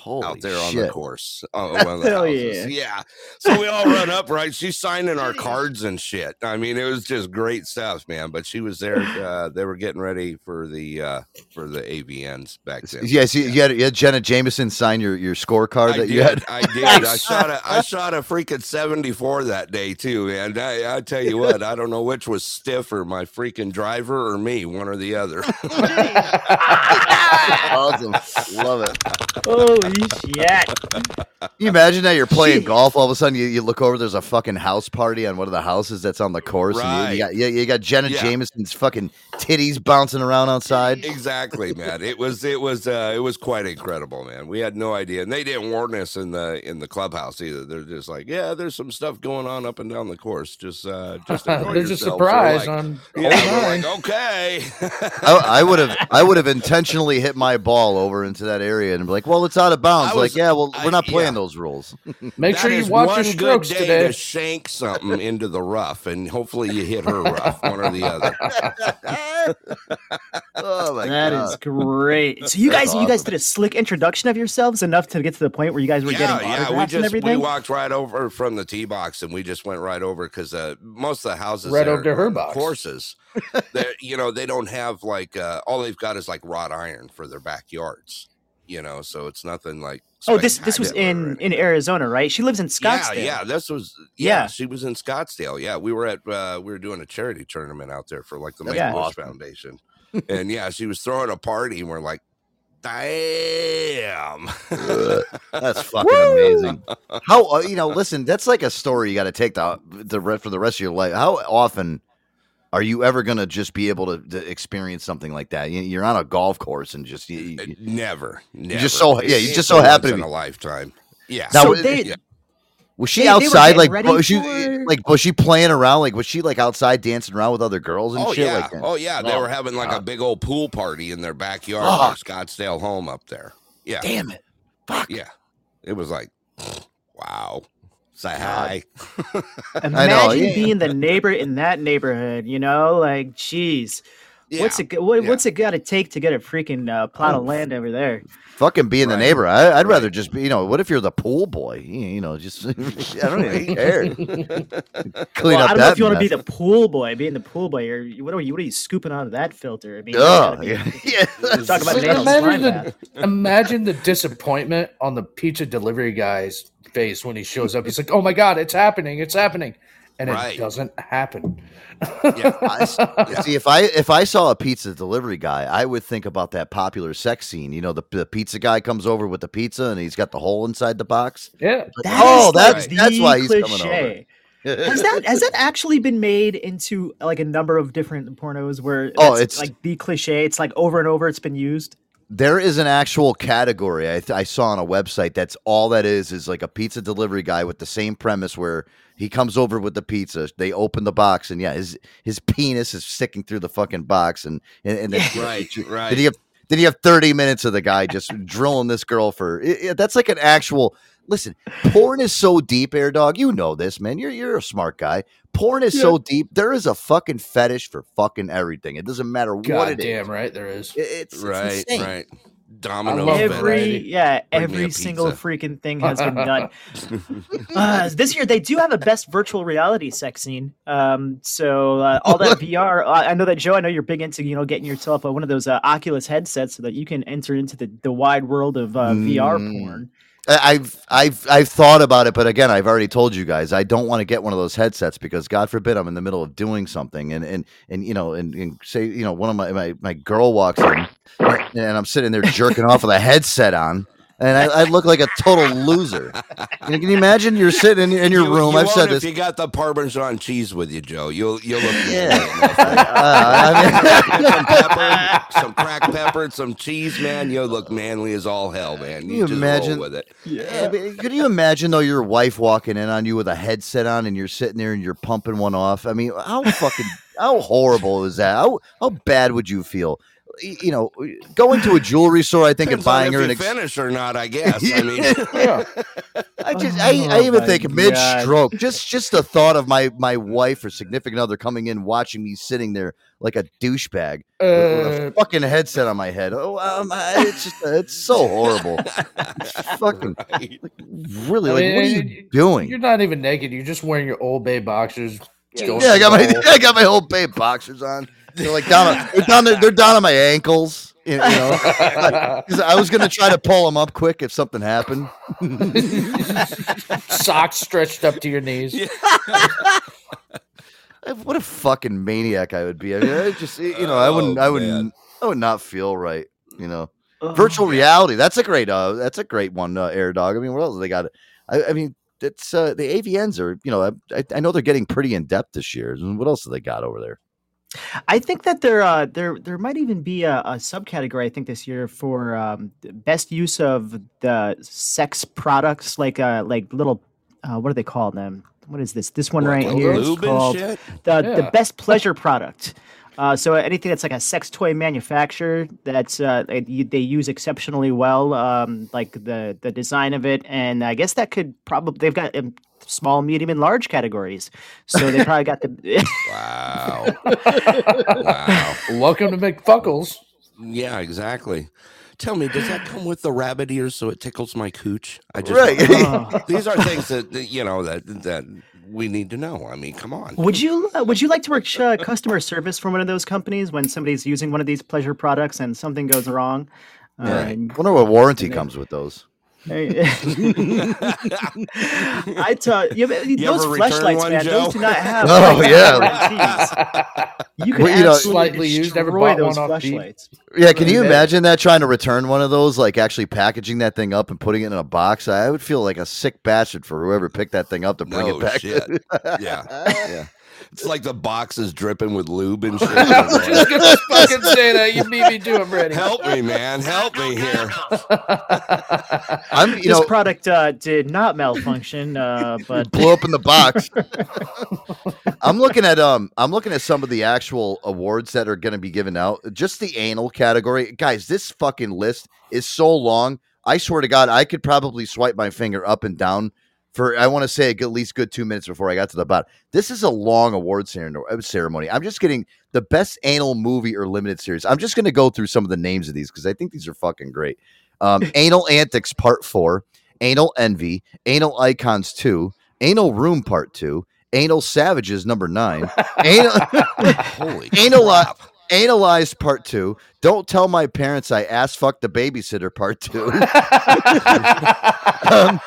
Holy out there on the course. (laughs) Oh, one of the Hell houses. yeah. So we all run up, right? She's signing our cards and shit. I mean, it was just great stuff, man. But she was there. (sighs) Uh, they were getting ready for the uh, for the AVNs back then. Yeah, see, you had, you had Jenna Jameson sign your, your scorecard I that did. you had. I did. I (laughs) shot a I (laughs) shot a freaking 74 that day too, man. I, I tell you what, I don't know which was stiffer, my freaking driver or me, one or the other. awesome. Love it. Holy shit! Can you imagine that you're playing Jeez. golf, all of a sudden you, you look over, there's a fucking house party on one of the houses that's on the course. And you, you Right. got you, you got Jenna Yeah. Jameson's fucking titties bouncing around outside. exactly, man. It was it was uh, it was quite incredible, man. We had no idea, and they didn't warn us in the in the clubhouse either. They're just like, yeah, there's some stuff going on up and down the course. Just uh, just enjoy (laughs) There's a yourselves." Surprise like, on Yeah, all we're nine. like, okay. I, I would have I would have intentionally hit my ball over into that area and be like, well, it's out of bounds. Was- like, yeah, well, we're not playing yeah. those rules. (laughs) Make That sure you watch one your good strokes day today. to shank something into the rough, and hopefully you hit her rough, one or the other. (laughs) oh my That god. is great. So you That's guys, you guys did a slick introduction of yourselves enough to get to the point where you guys were yeah, getting yeah. autographs We and just we walked right over from the tee box, and we just went right over because uh, most of the houses Right there over to her box. courses, (laughs) you know they don't have like uh, all they've got is like wrought iron for their backyards. You know, so it's nothing like. oh, this this was in in Arizona, right? She lives in Scottsdale. Yeah, yeah, this was yeah, Yeah. She was in Scottsdale. Yeah, we were at uh, we were doing a charity tournament out there for like the Make That's a Wish awesome. Foundation, and yeah, she was throwing a party, and we're like, damn, That's (laughs) fucking amazing. How uh, you know? Listen, that's like a story you got to take the the re- for the rest of your life. How often are you ever gonna just be able to, to experience something like that? You, you're on a golf course and just you, uh, you- never, never. just so- yeah, you It's just so a happen to once in a lifetime. Yeah. Now, So was- they, yeah. was she They- they outside getting like was she for- eh, like was she playing around like was she like outside dancing around with other girls and Oh shit yeah, like that? oh yeah. They Oh, were having like a big old pool party in their backyard, Fuck. their Scottsdale home up there. Yeah, Damn it! Fuck. Yeah. It was like, (sniffs) wow. Say hi. (laughs) imagine know, yeah. being the neighbor in that neighborhood. You know, like, geez, what's it? What, yeah. What's it got to take to get a freaking uh, plot of land over there? Fucking being the neighbor. I, I'd right. rather just be. You know, what if you're the pool boy? You, you know, just (laughs) I don't even care. (laughs) Clean well, up I don't know if you want to be the pool boy. Being the pool boy, or what are you? What are you scooping out of that filter? I mean, you Ugh, gotta be- yeah, yeah. Talk about Like, an anal slime imagine, the, imagine the disappointment on the pizza delivery guy's face when he shows up. He's like, "Oh my god, it's happening! It's happening!" And Right. it doesn't happen. Yeah. I s- (laughs) See, if I if I saw a pizza delivery guy, I would think about that popular sex scene. You know, the, the pizza guy comes over with the pizza and he's got the hole inside the box. Yeah, That Oh, that's- like, that's the why he's coming over. cliche. (laughs) has that has that actually been made into like a number of different pornos where Oh, it's- like the cliche? It's like over and over. It's been used. There is an actual category I, th- I saw on a website. That's all that is is like a pizza delivery guy with the same premise where he comes over with the pizza. They open the box and yeah, his his penis is sticking through the fucking box and and, and then Right, right. Did he have did he have 30 minutes of the guy just drilling this girl for it, it- that's like an actual listen, porn is so deep, air dog. You know this, man. You're you're a smart guy. Porn is so deep. There is a fucking fetish for fucking everything. It doesn't matter what God it is. damn right there is. It's, it's right, insane. right. Domino every variety. yeah, Bring every single freaking thing has been (laughs) done. uh, this year they do have a best virtual reality sex scene. Um, so uh, all that (laughs) VR. Uh, I know that Joe. I know you're big into you know getting yourself uh, one of those uh, Oculus headsets so that you can enter into the, the wide world of uh, VR Mm. porn. I've I've I've thought about it, but again, I've already told you guys I don't want to get one of those headsets because God forbid I'm in the middle of doing something and and and you know and, and say you know one of my, my my girl walks in and I'm sitting there jerking off with a headset on and I, I look like a total loser. You Can you imagine? You're sitting in, in your You- room. you I've won't said if this. you got the Parmesan cheese with you, Joe. You'll you'll look Yeah. (laughs) Uh, I mean- (laughs) some pepper, some cracked pepper, some cheese, man. You'll look manly as all hell, man. You, you just imagine? roll with it. Yeah, but could you imagine though your wife walking in on you with a headset on and you're sitting there and you're pumping one off? I mean, how fucking how horrible is that? How how bad would you feel? Y- You know, going to a jewelry store, I think, and Depends on buying her you an. Ex- finish or not. I guess. I mean, (laughs) Yeah. I just, I, I Oh even think God. mid stroke, just just the thought of my my wife or significant other coming in, watching me sitting there like a douchebag with, with a Uh, fucking headset on my head. Oh, um, I- it's just, it's so horrible. It's (laughs) fucking right. really I like, mean, what are you doing? You're not even naked. You're just wearing your Old Bay boxers. going Yeah, I got my the hole. (laughs) I got my whole babe boxers on. They're like down. on- They're down. They're down on my ankles. You you know, (laughs) 'Cause I was gonna try to pull them up quick if something happened. (laughs) socks stretched up to your knees. I- (laughs) What a fucking maniac I would be. I mean, I just you know, I wouldn't. Oh, I would. man. not I would not feel right. You know, virtual reality. That's a great. Uh, that's a great one. Uh, Air Dog. I mean, what else they got? I, I mean, it's uh, the AVNs are. You know, I, I- I know they're getting pretty in depth this year. What else do they got over there? I think that there uh there there might even be a, a subcategory I think this year for um, best use of the sex products like uh like little uh, what do they call them? What is this? This one What, right here is called shit? the the best pleasure product. Uh, so anything that's like a sex toy manufacturer that's uh, they, they use exceptionally well, um, like the the design of it, and I guess that could probably they've got um, small, medium, and large categories. So they probably got the (laughs) (laughs) Wow. wow. Welcome to McFuckles. Yeah, exactly. Tell me, does that come with the rabbit ears so it tickles my cooch? I just Right. (laughs) Oh. these are things that, that, you know that that we need to know. I mean, come on. Would you uh, would you like to work uh, customer service for one of those companies when somebody's using one of these pleasure products and something goes wrong? Yeah. and- wonder what warranty comes with those. (laughs) I tell you, those ever return flashlights, one, man, Joe? those do not have. (laughs) Oh, lifetime yeah. You can Well, you know- absolutely Slightly used, never bought those one off Beat. flashlights. Yeah, can you imagine that trying to return one of those, like actually packaging that thing up and putting it in a box? I would feel like a sick bastard for whoever picked that thing up to bring No it back. shit. (laughs) Yeah. yeah. It's like the box is dripping with lube and (laughs) shit. I was just gonna fucking say that. You beat me to. I'm ready. Help me, man. Help me here. I'm, you This know, product uh, did not malfunction, uh, (laughs) but blew up in the box. (laughs) I'm looking at um, I'm looking at some of the actual awards that are going to be given out. Just the anal category, guys. This fucking list is so long. I swear to God, I could probably swipe my finger up and down for I want to say at least good two minutes before I got to the bottom. This is a long award uh, ceremony. I'm just getting the best anal movie or limited series. I'm just going to go through some of the names of these because I think these are fucking great. Um, (laughs) Anal Antics Part Four, Anal Envy, Anal Icons Two, Anal Room Part Two, Anal Savages Number Nine, Anal. (laughs) (laughs) Holy Anal- crap. Analyzed Part Two. Don't tell my parents I ass fucked the babysitter Part Two. um,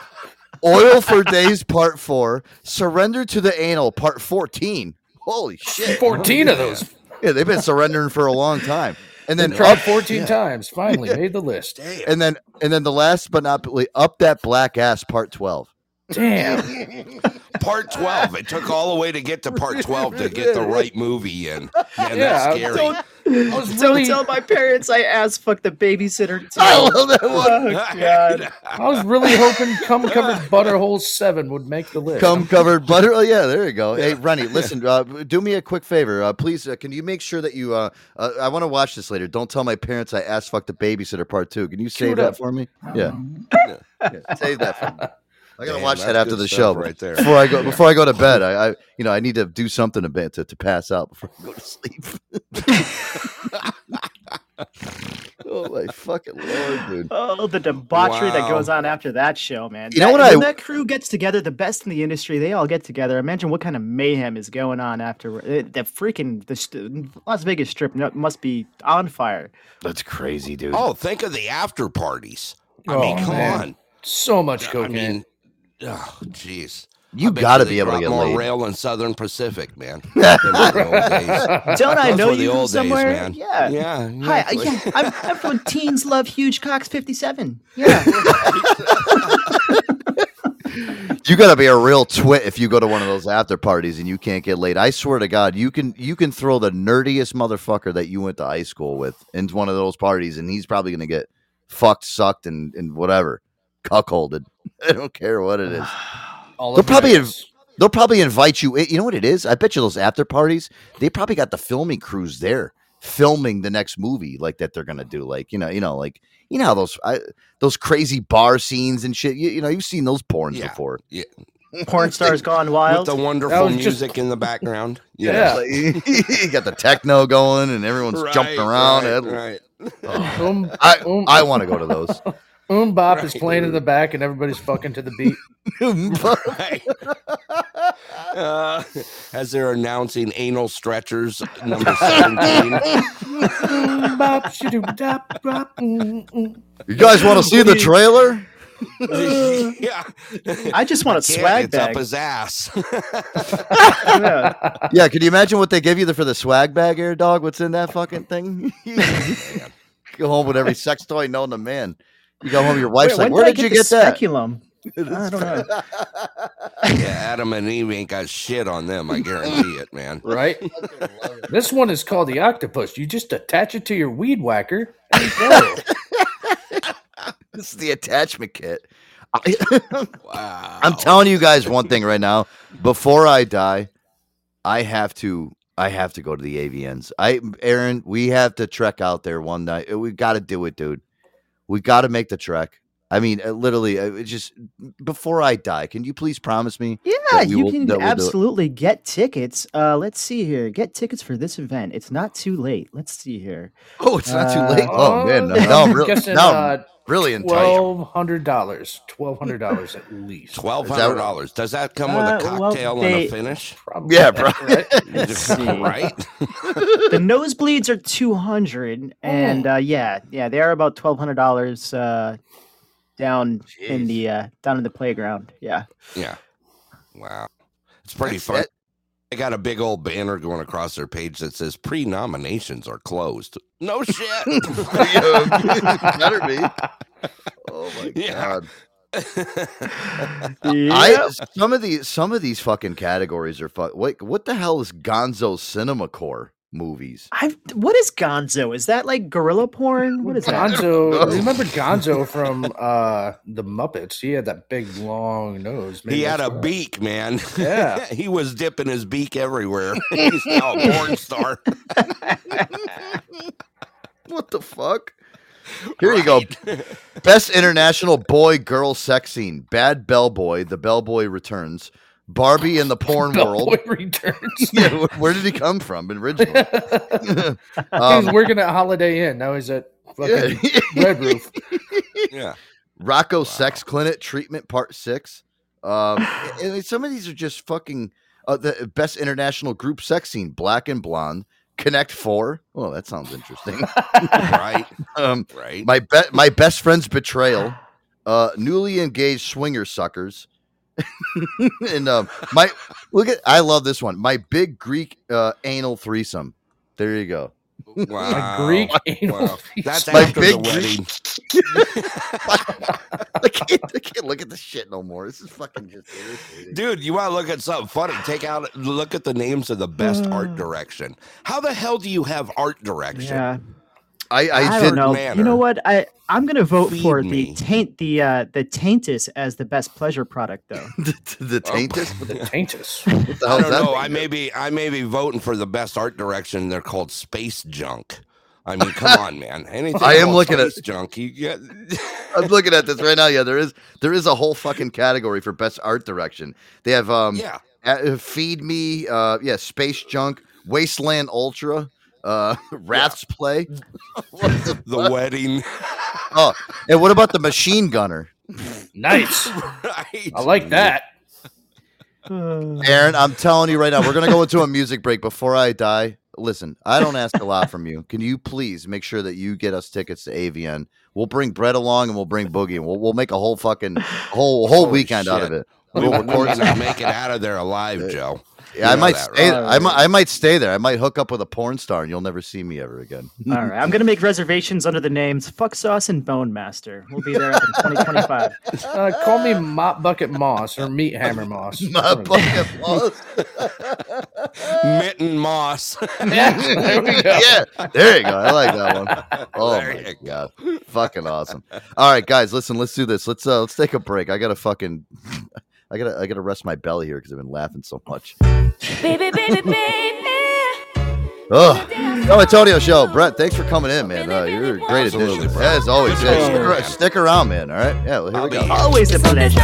Oil for (laughs) Days Part Four. Surrender to the Anal Part Fourteen. Holy shit! 14 of oh, those. Yeah, they've been surrendering for a long time. And then tried up, 14 times. Finally made the list. and then and then the last but not least, up that black ass Part Twelve. Damn. (laughs) Part 12. It took all the way to get to part (laughs) 12 to get the right movie in. Man, Yeah, that's scary. don't, I was don't really, tell my parents I ass fucked the babysitter. Too. I love that one. (laughs) Oh, God. I was really hoping cum covered butterhole seven would make the list. Cum covered butter. Oh yeah, there you go. Hey, Rennie, listen. Uh, do me a quick favor, uh, please. Uh, can you make sure that you? Uh, uh, I want to watch this later. Don't tell my parents I ass fucked the babysitter part two. Can you save it that up. for me? Yeah. (laughs) Yeah, save that for me. I gotta Damn, watch that after the show right there. Before I go, before I go to bed, I, I, you know, I need to do something a bit to, to pass out before I go to sleep. (laughs) oh my fucking lord, dude! Oh, the debauchery that goes on after that show, man. You know what when I- that crew gets together, the best in the industry, they all get together. Imagine what kind of mayhem is going on after uh, the freaking the Las Vegas Strip must be on fire. That's crazy, dude. Oh, think of the after parties. I Oh, mean, come man. on. So much I cocaine. mean, oh, jeez. You I got to be able to get more laid. rail in Southern Pacific, man. (laughs) than in the old days. Don't I know the you from old days, somewhere? man. Yeah. Yeah. Hi, uh, yeah, I'm, I'm from (laughs) Teens Love Huge Cox 57. Yeah. (laughs) You got to be a real twit if you go to one of those after parties and you can't get laid. I swear to God, you can you can throw the nerdiest motherfucker that you went to high school with into one of those parties, and he's probably going to get fucked, sucked, and and whatever, cuckolded. (laughs) I don't care what it is. (sighs) All They'll probably my- They'll probably invite you. in- You know what it is? I bet you those after parties. They probably got the filming crews there filming the next movie like that. They're gonna do like you know you know like you know how those I, those crazy bar scenes and shit. You, you know you've seen those porns Yeah. before. Yeah. (laughs) Porn stars gone wild. With wild. the wonderful was just- music in the background. (laughs) Yeah. Like, you got the techno going and everyone's jumping around. Right, It- right. Um, I um, I want to go to those. Um Bop is playing in the back and everybody's fucking to the beat. (laughs) right. Uh, as they're announcing anal stretchers number 17. Um, bop, shadoo, dop, bop, mm, mm. you guys want to see the trailer? (laughs) yeah. I just want a Can't, swag it's up bag. his ass. Yeah. (laughs) Yeah, can you imagine what they give you for the swag bag, air dog? What's in that fucking thing? go home with every sex toy known to man. You go home, your wife's Wait, like, "Where I did you the get that?" Speculum? (laughs) I don't know. (laughs) yeah, Adam and Eve ain't got shit on them. I guarantee it, man. (laughs) Right? This one is called the octopus. You just attach it to your weed whacker. and go. This is the attachment kit. I, Wow. I'm telling you guys one thing right now. Before I die, I have to. I have to go to the AVNs. I, Aaron, we have to trek out there one night. We got to do it, dude. We got to make the trek. I mean, uh, literally, uh, just before I die, can you please promise me? Yeah, that we you will- can that we'll absolutely get tickets. Uh, let's see here. Get tickets for this event. It's not too late. Let's see here. Oh, it's not Uh, too late. Oh man, uh, now I'm, real, guessing, now I'm uh, really enticed. Twelve hundred dollars. Twelve hundred dollars at least. Twelve hundred dollars. Does that come with Uh, a well, cocktail and a finish? Probably. Yeah, bro. Right? (laughs) (laughs) Right. the nosebleeds are 200 and uh yeah yeah they are about $1200 uh down in the uh down in the playground yeah Yeah. Wow. It's pretty That's fun. it. They got a big old banner going across their page that says pre-nominations are closed. No (laughs) shit. Better be. (laughs) Oh my Yeah. god. (laughs) I some of these some of these fucking categories are fuck. Wait, what the hell is Gonzo Cinema Core movies? I've, what is gonzo is that like gorilla porn what is that Gonzo. know. Remember Gonzo (laughs) from uh the Muppets? He had that big long nose. Maybe he had a why. beak, man. Yeah. (laughs) he was dipping his beak everywhere. (laughs) He's now a porn star. What the fuck? Here you go. Best international boy girl sex scene. Bad Bellboy. The Bellboy returns. Barbie in the porn (laughs) world. Returns. (laughs) yeah, where did he come from originally? (laughs) he Um, was working at Holiday Inn. Now he's at fucking yeah. Red Roof. Yeah. Rocco Sex Clinic Treatment Part Six. Um, and and some of these are just fucking uh, the best international group sex scene. Black and Blonde. Connect Four. Well, that sounds interesting. Right. um, Right. my be- my best friend's betrayal. Uh, newly engaged swinger suckers. (laughs) and um, my look at I love this one. My big Greek uh, anal threesome. There you go. Wow. A Greek anal. Wow. That's My after the big wedding. (laughs) I can't, I can't look at this shit no more. This is fucking just irritating. Dude, you want to look at something funny? Take out, look at the names of the best art (sighs) direction. How the hell do you have art direction? yeah I, I, i, don't know manner. you know what i i'm gonna vote Feed for me. the taint the uh the taintus as the best pleasure product though (laughs) the, (laughs) the taintus. (laughs) What the, Taintus. what the I don't that? know. I may be, I may be voting for the best art direction. They're called space junk. I mean, come on, man. Anything I am called looking at- space junk. You get I'm looking at this right now. Yeah, there is there is a whole fucking category for best art direction. They have um yeah. uh, feed me uh yeah space junk wasteland ultra uh (laughs) rats play (laughs) the The wedding. oh and what about the machine gunner Nice. (laughs) right. I like that. aaron i'm telling you right now we're gonna go into a music break before i die listen i don't ask a lot from you can you please make sure that you get us tickets to avn we'll bring brett along and we'll bring boogie and we'll, we'll make a whole fucking whole whole Holy weekend out of it We We'll wouldn't record even make it out of there alive, Joe. (laughs) Yeah, I might stay. right? I might. I might stay there. I might hook up with a porn star, and you'll never see me ever again. (laughs) All right, I'm gonna make reservations under the names Fuck Sauce and Bone Master. We'll be there in (laughs) 2025. Uh, call me Mop Bucket Moss or Meat Hammer Moss. My bucket balls. Mitten Moss. yeah, there we go. yeah, there you go. I like that one. Oh There my you god, fucking awesome. All right, guys, listen. Let's do this. Let's uh, let's take a break. I gotta fucking. I gotta I gotta rest my belly here because I've been laughing so much. Baby, baby, baby. (laughs) Oh, no, Antonio show. Brett, thanks for coming in, man. Uh, you're a great Absolutely, addition. Brett. As always, Good yeah, to see stick, you, ar- stick around, man. All right, yeah. Well, here I'll we go. Always a pleasure.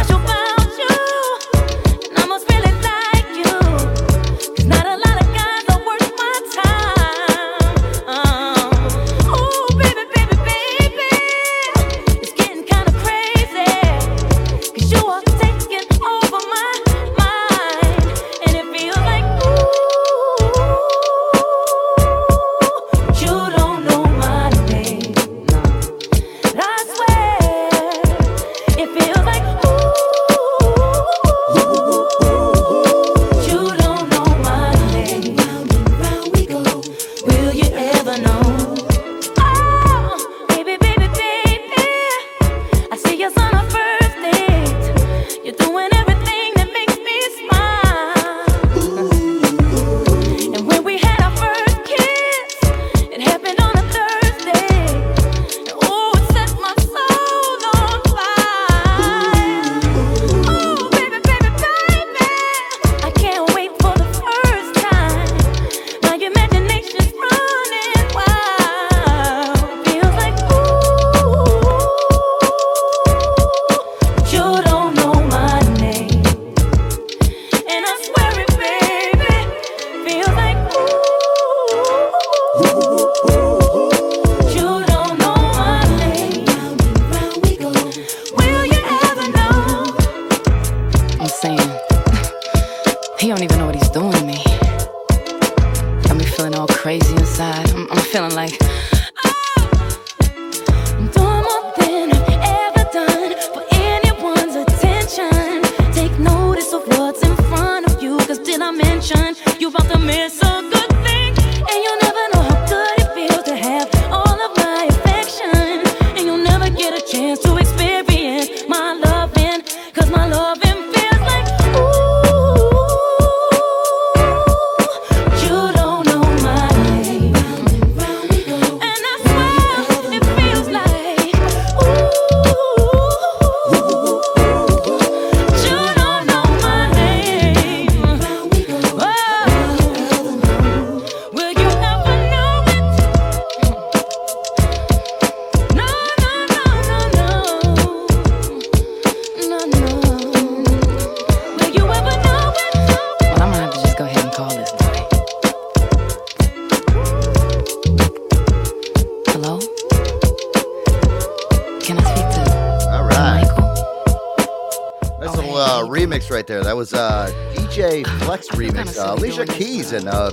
Alicia and uh,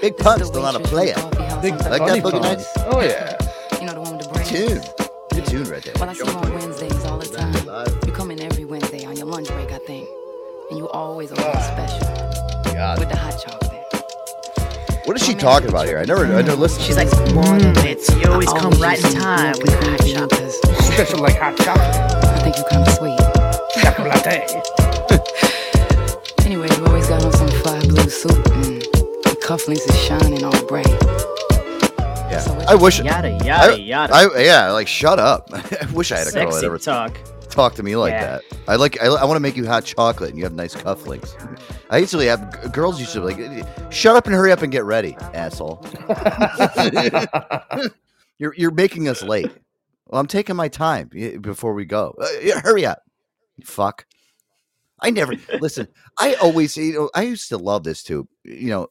Big Pun still not a player. Big Like that Boogie. Nights? Oh yeah. You know the one with the braids? Tune, good tune right there. Well, I see you on Wednesdays all the time. You come in every Wednesday on your lunch break, I think. And you always a little special God. with the hot chocolate. What is she talking about here? I never, I never listened. She's like, one bits. You always I come right in time with working hot for you chocolate. 'cause Special like hot chocolate. I think you kind of sweet. Chocolate. (laughs) the cufflinks is shining all bright. Yeah, So I wish. Yada I, yada yada. I, yeah, like shut up. (laughs) I wish I had a girl that ever talk. talk to me like Yeah. that. I like. I, I want to make you hot chocolate, and you have nice cufflinks. I usually have g- girls used to be like, shut up and hurry up and get ready, asshole. (laughs) (laughs) you're you're making us late. Well, I'm taking my time before we go. Uh, hurry up, fuck. I never listen. I always, you know, I used to love this too. You know,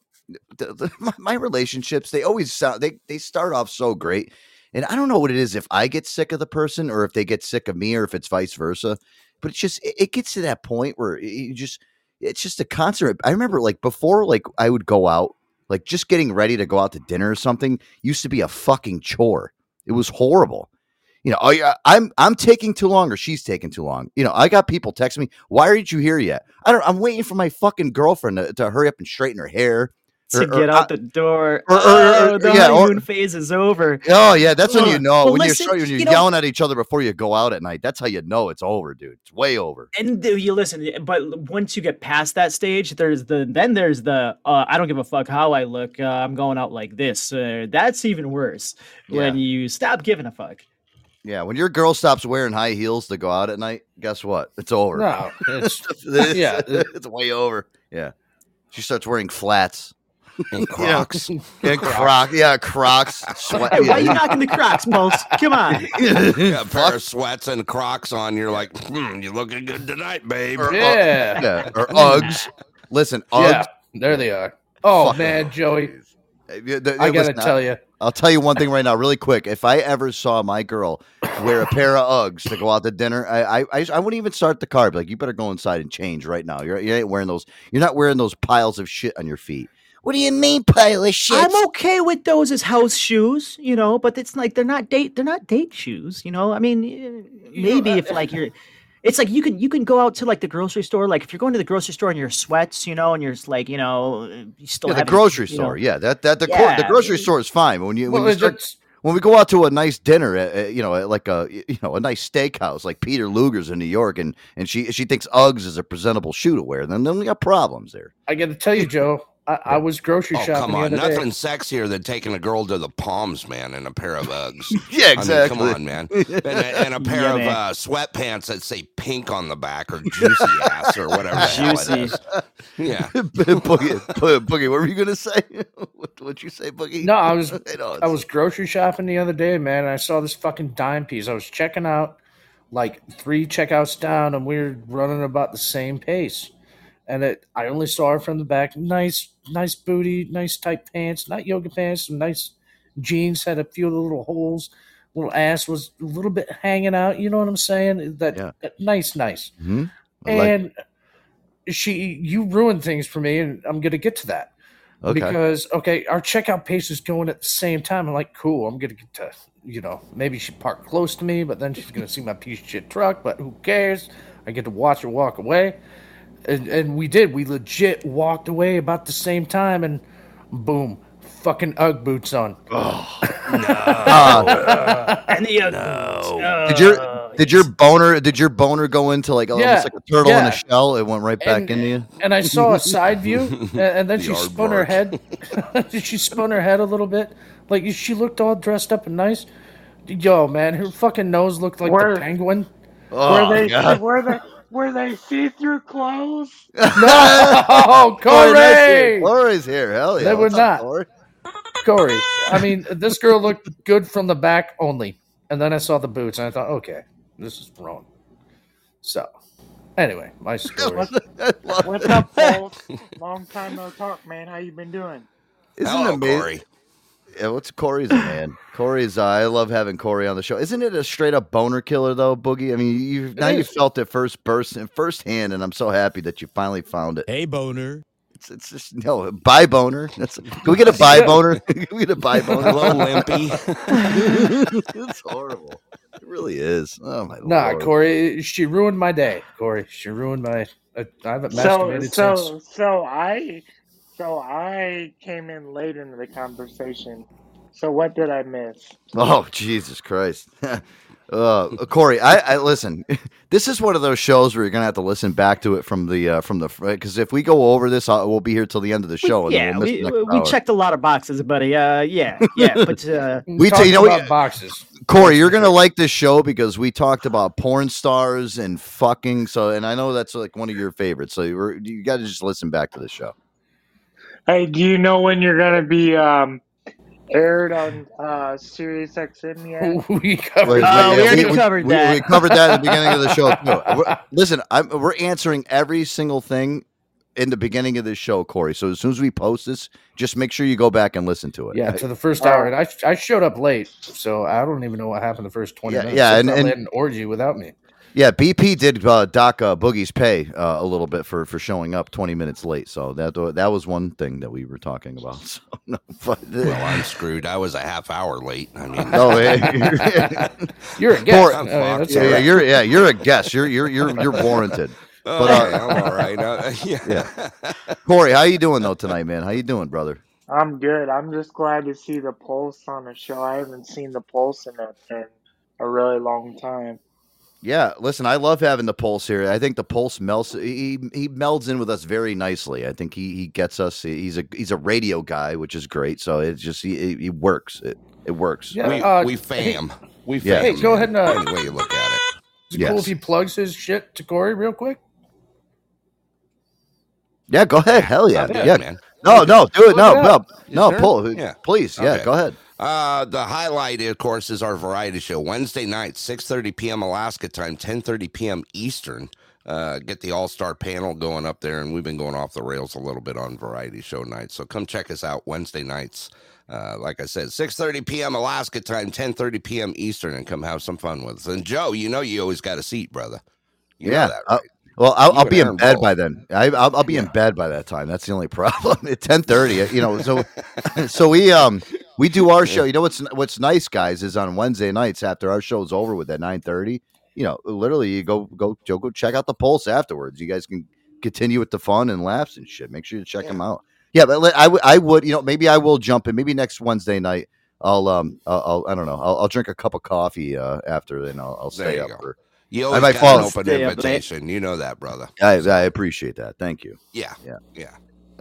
the, the, (laughs) my, my relationships they always sound they they start off so great, and I don't know what it is if I get sick of the person or if they get sick of me or if it's vice versa. But it's just it, it gets to that point where you just it's just a constant. I remember like before, like I would go out, like just getting ready to go out to dinner or something used to be a fucking chore. It was horrible. you know, oh yeah, I'm I'm taking too long or she's taking too long. You know, I got people texting me, why aren't you here yet? I don't. I'm waiting for my fucking girlfriend to, to hurry up and straighten her hair. To Or- or get I- out the door. or- or- oh, or- the yeah, or- honeymoon phase is over. Oh yeah, that's when you know Well, when listen, you're when you're you know- yelling at each other before you go out at night. That's how you know it's over, dude. It's way over. And you listen, but once you get past that stage, there's the then there's the uh, I don't give a fuck how I look. Uh, I'm going out like this. Uh, that's even worse when you stop giving a fuck. Yeah, when your girl stops wearing high heels to go out at night, guess what? It's over. No, (laughs) it's It's- yeah. it- (laughs) it's way over. Yeah, she starts wearing flats And (laughs) Yeah. Crocs. (laughs) and Crocs. Yeah, Crocs. (laughs) Sweat. Hey, why are you knocking the Crocs, Pulse? Come on. Yeah, a pair of sweats and Crocs on. You're like, hmm, you looking good tonight, babe. Or, uh, Yeah. yeah, or Uggs. Listen, Uggs. Yeah, there they are. Oh Fuck. man, Joey, Uh, yeah, th- I gotta listen, tell you, I'll tell you one thing right now, really quick. If I ever saw my girl wear a pair of Uggs to go out to dinner, I I, I, I wouldn't even start the car. I'd be like, you better go inside and change right now. You're you ain't wearing those. You're not wearing those piles of shit on your feet. What do you mean pile of shit? I'm okay with those as house shoes, you know, but it's like they're not date they're not date shoes, you know. I mean, maybe uh, if like you're it's like you can you can go out to like the grocery store, like if you're going to the grocery store in your sweats, you know, and you're like, you know, you still yeah, the grocery you know- store. Yeah, that that the cor- the grocery store is fine. But when you when well, you start when we go out to a nice dinner, at, at, you know, at like a you know a nice steakhouse like Peter Luger's in New York, and and she she thinks Uggs is a presentable shoe to wear, then then we got problems there. I got to tell you, Joe, I, I was grocery Oh, shopping come on. the other Nothing day. sexier than taking a girl to the Palms, man, in a pair of Uggs. (laughs) Yeah, I mean, exactly. come on, man. (laughs) And a, and a pair Yeah, of uh, sweatpants that say pink on the back or juicy ass or whatever. the hell it Juicy. Yeah. (laughs) Boogie, Boogie, what were you gonna say? what what you say, Boogie? No, I was I was grocery shopping the other day, man. And I saw this fucking dime piece. I was checking out like three checkouts down, and we were running about the same pace. And it, I only saw her from the back. Nice, nice booty, nice tight pants, not yoga pants. Some nice jeans had a few little holes. Little ass was a little bit hanging out. You know what I'm saying? That, Yeah. that nice, nice. Mhm. I like- And she, you ruined things for me, and I'm gonna get to that okay. because okay, our checkout pace is going at the same time. I'm like, cool, I'm gonna get to you know, maybe she parked close to me, but then she's gonna see my piece of shit truck, but who cares? I get to watch her walk away. And and we did, we legit walked away about the same time and boom, fucking Ugg boots on. Ah, (laughs) and the uh, did your did your boner did your boner go into like almost Yeah, like a turtle in a shell? It went right back And- into you. and I saw a side view, (laughs) and, and then The she spun her head. (laughs) she spun her head a little bit, like she looked all dressed up and nice. Yo, man, her fucking nose looked like Where- the penguin. Oh, were they God. were they were they see through clothes? (laughs) Oh, no, Corey, that's it. Corey, Corey's here. Hell yeah. They were What's up, not. Corey? Corey. I mean, this girl looked good from the back only, and then I saw the boots, and I thought, okay, this is wrong. So, anyway, my (laughs) story. What's up, Paul? Long time no talk, man. How you been doing? Isn't Hello, it amazing? Corey. Yeah, what's Corey's a man? Corey's. Uh, I love having Corey on the show. Isn't it a straight up boner killer though, Boogie? I mean, you now you felt it first burst first hand, and I'm so happy that you finally found it. Hey, boner. It's, it's just no buy boner. That's, can we get a buy boner? (laughs) can we get a buy boner? Hello, Limpy. (laughs) (laughs) it's horrible. It really is. Oh my Nah, lord. Corey, she ruined my day. Corey, she ruined my. I, I haven't So masturbated so since. so I so I came in late into the conversation. So what did I miss? Oh Jesus Christ. (laughs) Uh, Corey, I, I listen. (laughs) This is one of those shows where you're gonna have to listen back to it from the uh, from the because if we go over this, i we'll be here till the end of the show. and yeah, we'll miss we, the we checked a lot of boxes, buddy. Uh, yeah, yeah, but uh, (laughs) We talked tell you know about what- boxes. Corey, you're gonna like this show because we talked about porn stars and fucking. So, and I know that's like one of your favorites. So you're, you got to just listen back to the show. Hey, do you know when you're gonna be um aired on uh Sirius XM yet? (laughs) we covered. Wait, Oh, wait, we yeah, already covered we, that. We covered that at the (laughs) beginning of the show. too. We're- listen, I'm, we're answering every single thing in the beginning of this show, Corey. So as soon as we post this, just make sure you go back and listen to it. Yeah, to the first hour, and I I showed up late, so I don't even know what happened the first twenty Yeah, minutes. yeah, They and- probably and- had an orgy without me. Yeah, BP did uh, dock uh, Boogie's pay uh, a little bit for for showing up 20 minutes late. So that that was one thing that we were talking about. (laughs) So, no, but, Well, I'm screwed. I was a half hour late. I mean, No, eh, (laughs) You're a Corey- guest. I'm I mean, yeah, yeah, right. you're yeah, you're a guest. You're you're you're you're warranted. (laughs) oh, But, uh, okay, I'm all right. Uh, yeah. Yeah. Corey, how you doing though tonight, man? How you doing, brother? I'm good. I'm just glad to see the Pulse on the show. I haven't seen the Pulse in a, in a really long time. Yeah, listen, I love having the pulse here. I think the pulse melts. He he melds in with us very nicely. I think he he gets us. He's a he's a radio guy, which is great. So it's just he, he works. It it works. Yeah, We, uh, we hey- fam. We Yeah. fam. Hey, go ahead and, uh, Any way you look at it. Is it cool if he plugs his shit to Corey real quick? Yeah, go ahead. Hell yeah, Yeah, yeah. man. No, no, do it. No, Plug it no, up. no. sure? Pull. Yeah. Please, yeah. Okay. Go ahead. Uh, the highlight, of course, is our variety show Wednesday night, six thirty p.m. Alaska time, ten thirty p.m. Eastern. Uh, get the all star panel going up there, and we've been going off the rails a little bit on variety show nights. So come check us out Wednesday nights. Uh, like I said, six thirty p.m. Alaska time, ten thirty p.m. Eastern, and come have some fun with us. And Joe, you know you always got a seat, brother. You yeah. that, uh, right? well, I'll, I'll be in bed by then. I, I'll, I'll be in bed by that time. That's the only (laughs) problem. At ten thirty, you know. So, (laughs) so we um we do our show. You know what's what's nice, guys, is on Wednesday nights after our show's over with at nine thirty. You know, literally, you go go Joe, go check out the Pulse afterwards. You guys can continue with the fun and laughs and shit. Make sure you check them out. Yeah, but let- I would I would you know maybe I will jump in. Maybe next Wednesday night. I'll um I'll, I'll I don't know I'll, I'll drink a cup of coffee uh, after and I'll, I'll stay you up go. for You I always might got fall- an open Stay up invitation. You know that, brother. I, I appreciate that. Thank you. Yeah, Yeah. yeah.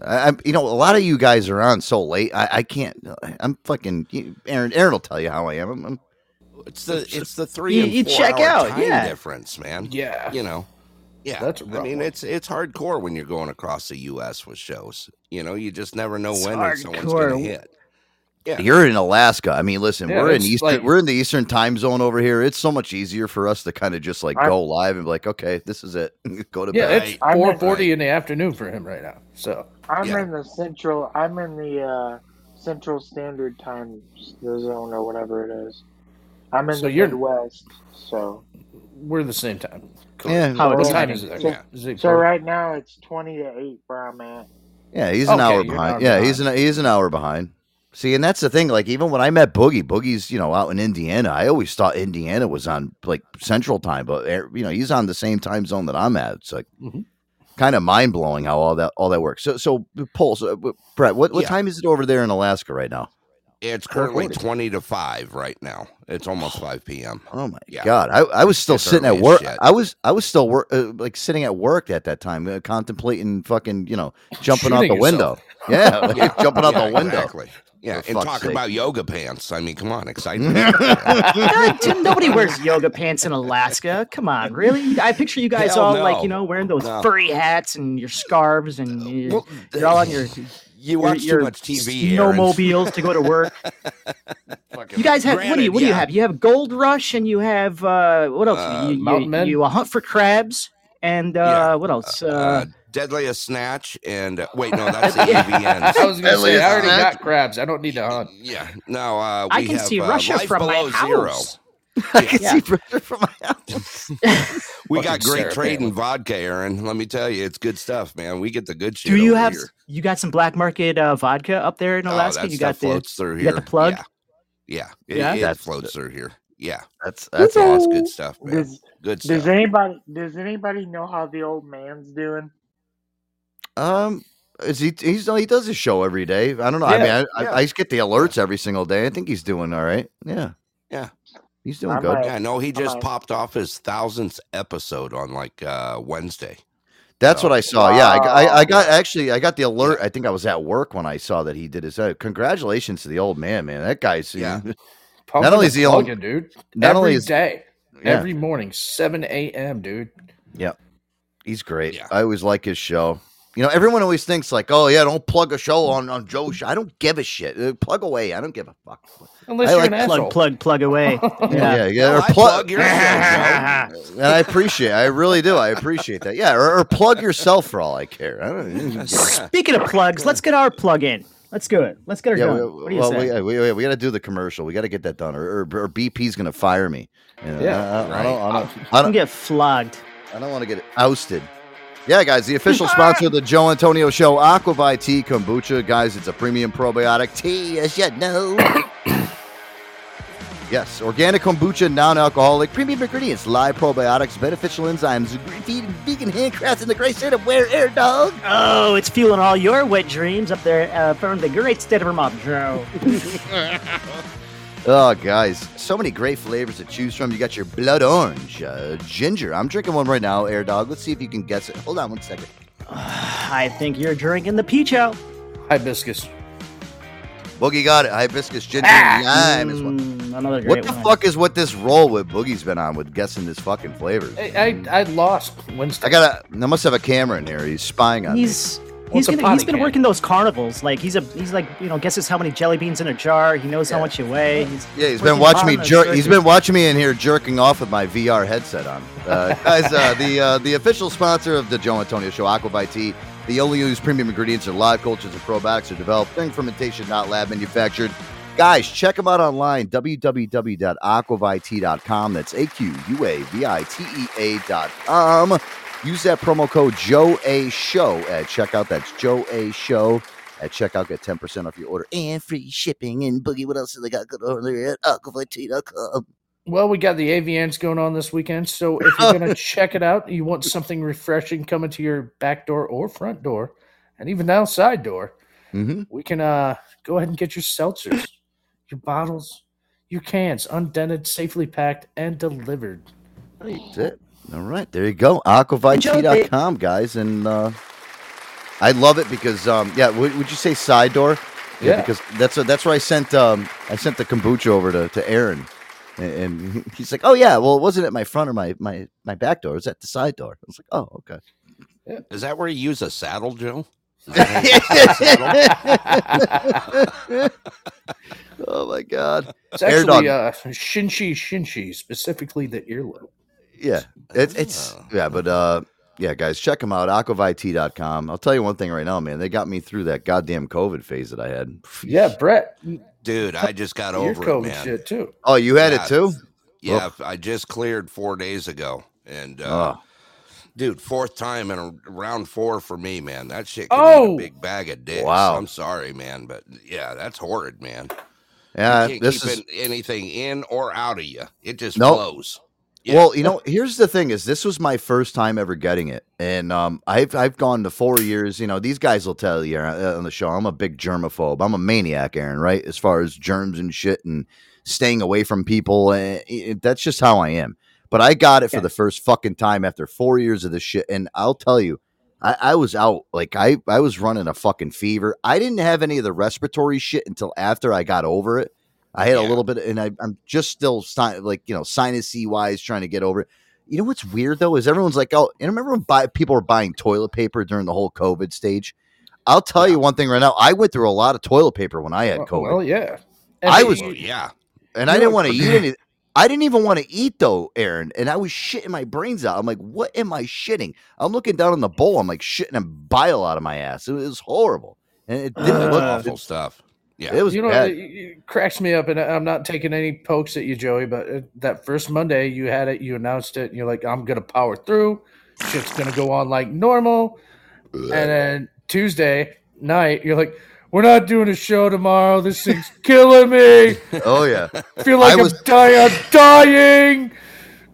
I, I'm, you know, a lot of you guys are on so late. I, I can't. I'm fucking. Aaron, Aaron will tell you how I am. I'm, I'm It's the (laughs) it's the three You- and you four check hour out, time yeah. difference, man. Yeah. you know. Yeah, That's a I rough mean, one. it's it's hardcore when you're going across the U.S. with shows. You know, you just never know It's when someone's going to hit. Yeah, You're in Alaska. I mean, listen, Yeah, we're in it's Eastern. like- we're in the Eastern time zone over here. It's so much easier for us to kind of just like I- go live and be like, okay, this is it. (laughs) go to Yeah, bed. it's I'm in- in the afternoon for him right now. So I'm Yeah. in the central. I'm in the uh, Central Standard Time zone or whatever it is. I'm in So the you're- Midwest. So we're the same time. Yeah, How What time is it there? Yeah. Is it so right now it's twenty to eight where I'm at. Yeah, he's an Okay, hour behind. yeah, behind. he's an he's an hour behind. See, and that's the thing. Like, even when I met Boogie, Boogie's you know out in Indiana. I always thought Indiana was on like Central Time, but you know he's on the same time zone that I'm at. It's like Mhm. Kind of mind blowing how all that all that works. So, so Pulse, uh, Brett, what what Yeah. time is it over there in Alaska right now? it's currently 4:40. twenty to five right now. It's almost five p.m. Oh my Yeah. god, I, I was still It's sitting at work. shit. I was I was still work uh, like sitting at work at that time, uh, contemplating fucking you know jumping out Shooting the window. Yourself. (laughs) Yeah, like, jumping out Yeah, the window. Exactly. Yeah, and fuck's talking sake. about yoga pants. I mean, come on, exciting. (laughs) Nobody wears yoga pants in Alaska. Come on, really? I picture you guys Hell all no. like you know wearing those No. furry hats and your scarves and you're, Well, you're all on your (laughs) you your, watch your too much TV. Aaron. snowmobiles to go to work. You guys have what do you Granted, what do you have? You have Gold Rush and you have uh, what else? Uh, you, you, Mountain Men? you uh, hunt for crabs and uh, Yeah. what else? Deadliest Snatch and uh, wait, no, that's the (laughs) Yeah. AVNs. I was gonna say I already that- got crabs. I don't need to hunt. Yeah, no, uh, we I can have, see uh, Russia Life from my Below Zero. house. (laughs) I can Yeah. see pressure from my house. (laughs) We Fucking got great Sarah trade Palin. in vodka, Aaron. Let me tell you, it's good stuff, man. We get the good shit. Do you over have here. you got some black market uh, vodka up there in Oh, Alaska? that you stuff got the floats through you got the plug? Yeah, yeah, it, Yeah? it That's- floats through here. Yeah, That's that's that's all good stuff, man. Does Good Does anybody Does anybody know how the old man's doing? Um, is he? He's he does his show every day. I don't know. I mean, I, yeah. I, I just get the alerts every single day. I think he's doing all right. Yeah, Yeah. he's doing I good. might- Yeah, no, he just might- popped off his thousandth episode on like uh Wednesday. That's what I saw. Yeah, I, got- I, I got actually I got the alert. I think I was at work when I saw that he did his. Uh, congratulations to the old man, man. That guy's Yeah. Pumping only is he on- plugging, dude. not every only is- day, Yeah. every morning, seven a.m., dude. Yeah, he's great. Yeah. I always like his show. You know, everyone always thinks like, "Oh yeah, don't plug a show on on Joe's show." I don't give a shit. Uh, plug away. I don't give a fuck. Unless I you're like an Plug, asshole. plug, plug away. (laughs) Yeah, yeah. Yeah. or Well, I plug. plug your (laughs) show, and I appreciate. I really do. I appreciate that. Yeah, or, or plug yourself for all I care. I don't. Speaking of plugs, let's get our plug in. Let's do it. Let's get her Yeah, done. we, what do you well, say? we, we, we got to do the commercial. We got to get that done, or, or, or BP's going to fire me. You know, Yeah, I, I, I don't, I don't, I I'm don't, get flogged. I don't want to get ousted. Yeah, guys, the official (laughs) sponsor of the Joe Antonio Show, Aqua Vitea Kombucha. Guys, it's a premium probiotic tea, as you know. (coughs) yes, organic kombucha, non-alcoholic, premium ingredients, live probiotics, beneficial enzymes, vegan, vegan handcrafts in the great state of where air dog. Oh, it's fueling all your wet dreams up there uh, from the great state of Vermont, Joe. (laughs) (laughs) Oh, guys, so many great flavors to choose from. You got your blood orange, uh, ginger. I'm drinking one right now, Air Dog. Let's see if you can guess it. Hold on one second. (sighs) I think you're drinking the peach out. Hibiscus. Boogie got it. Hibiscus ginger Ah! lime is one. Mm, another What the one. fuck is what this roll with Boogie's been on with guessing this fucking flavors? I, I, I lost Wednesday. I gotta. I must have a camera in here. He's spying on He's me. He's, What's a gonna, he's potty been can? working those carnivals. Like he's a he's like you know guesses how many jelly beans in a jar. He knows how much you weigh. He's Yeah, he's been watching me jerk. He's been watching me in here jerking off with my VR headset on. Uh, (laughs) guys, uh, the uh, the official sponsor of the Joe Antonio Show, Aqua Vitea. The only used premium ingredients are live cultures and probiotics are developed during fermentation, not lab manufactured. Guys, check them out online, www.aquavitea.com. That's A Q U A V I T E A.com. Use that promo code Joe A Show at checkout. That's Joe A Show at checkout. Get 10% off your order and free shipping. And Boogie, what else do they got good over there at aquavitea.com? Well, we got the AVNs going on this weekend, so if you're going (laughs) to check it out, you want something refreshing coming to your back door or front door, and even now side door, Mm-hmm. we can uh, go ahead and get your seltzers, your bottles, your cans, undented, safely packed, and delivered. That's it. All right, there you go. Aquavitea.com, guys. And uh, I love it because, um, yeah, would, would you say side door? Yeah. Because that's that's where I sent um, I sent the kombucha over to, to Aaron. And, and (laughs) he's like, "Oh yeah, well, it wasn't at my front or my my my back door. It was at the side door." I was like, "Oh, okay." Is that where you use a saddle, Joe? (laughs) (laughs) oh my god! It's Air actually dog. uh, Shinshi Shinshi, specifically the earlobe. Yeah, it's it's Oh. yeah, but uh, yeah, guys, check them out. Aquavitea.com. I'll tell you one thing right now, man. They got me through that goddamn COVID phase that I had. Yeah, Brett, Dude, I just got your over it, COVID man. shit too. Oh, you had Yeah, it too? Yeah, I just cleared four days ago, and uh, Oh. dude, fourth time in a round four for me, man. That shit can eat Oh! a big bag of dicks. Wow. I'm sorry, man, but yeah, that's horrid, man. Yeah, you can't this keep is anything in or out of you. It just Nope. flows. Yeah. Well, you know, here's the thing: is this was my first time ever getting it, and um, I've I've gone to four years. You know, these guys will tell you uh, on the show. I'm a big germaphobe. I'm a maniac, Aaron. Right, as far as germs and shit and staying away from people, and it, that's just how I am. But I got it for Yeah. the first fucking time after four years of this shit, and I'll tell you. I, I was out like I, I was running a fucking fever. I didn't have any of the respiratory shit until after I got over it. I had a little bit, and I, I'm just still si- like you know sinusy wise trying to get over it. You know what's weird though is everyone's like, oh, and remember when buy, people were buying toilet paper during the whole COVID stage? I'll tell you one thing right now. I went through a lot of toilet paper when I had Well, COVID, well, yeah. I was- Oh, yeah. and I didn't want to eat any. I didn't even want to eat though, Aaron, and I was shitting my brains out. I'm like, what am I shitting? I'm looking down on the bowl. I'm like shitting a bile out of my ass. It was horrible, and it didn't That's look. awful It, stuff. Yeah. it was you know, bad. it, it cracks me up, and I'm not taking any pokes at you, Joey. But uh, that first Monday, you had it, you announced it, and you're like, "I'm gonna power through. Shit's gonna go on like normal." And then Tuesday night, you're like, "We're not doing a show tomorrow. This thing's killing me. (laughs) oh yeah. feel like I I'm was- dying. I'm dying."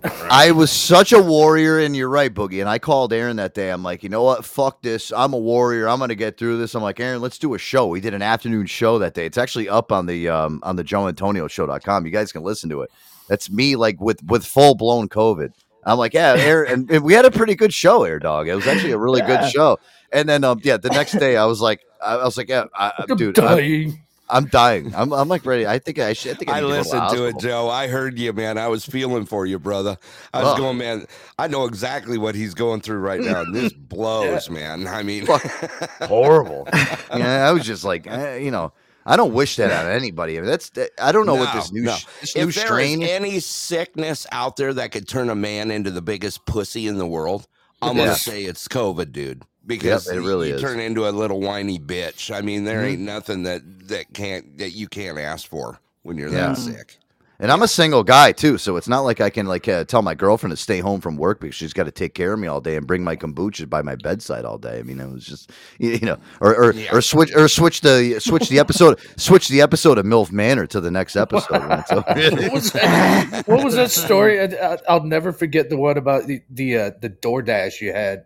(laughs) I was such a warrior, and you're right, Boogie. And I called Aaron that day. I'm like, you know what? Fuck this. I'm a warrior. I'm gonna get through this. I'm like, Aaron, let's do a show. We did an afternoon show that day. It's actually up on the um on the Joe Antonio show.com. You guys can listen to it. That's me like with with full blown COVID. I'm like, yeah, Aaron, and, and we had a pretty good show, Air Dog. It was actually a really Yeah. good show. And then um yeah, the next day I was like, I, I was like, yeah, I, I- dude, I'm. I'm dying. I'm I'm like ready. I think I should. I think I, I to listened to it. Joe. I heard you, man. I was feeling for you, brother. I was Ugh. going, man. I know exactly what he's going through right now. This (laughs) blows, man. I mean, (laughs) horrible. yeah, I was just like, eh, you know, I don't wish that on anybody. I mean, that's I don't know what this new no. this new if there strain. is any sickness out there that could turn a man into the biggest pussy in the world, I'm Yeah. gonna say it's COVID, dude. Because it really you turn into a little whiny bitch. I mean, there Mhm. ain't nothing that that can't that you can't ask for when you're Yeah. that sick. And I'm a single guy too, so it's not like I can like uh, tell my girlfriend to stay home from work because she's got to take care of me all day and bring my kombucha by my bedside all day. I mean, it was just you you know, or or, or switch or switch the switch the episode switch the episode of MILF Manor to the next episode. man. So- what, was that, what was that story? I, I, I'll never forget the one about the the uh, the DoorDash you had.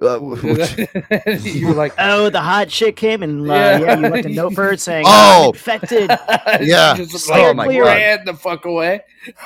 Uh, (laughs) (laughs) you were like, oh, the hot shit came and uh, Yeah. yeah. you left a note for her saying, (laughs) Oh. "I'm infected." Yeah. just Oh my clear God. ran the fuck away.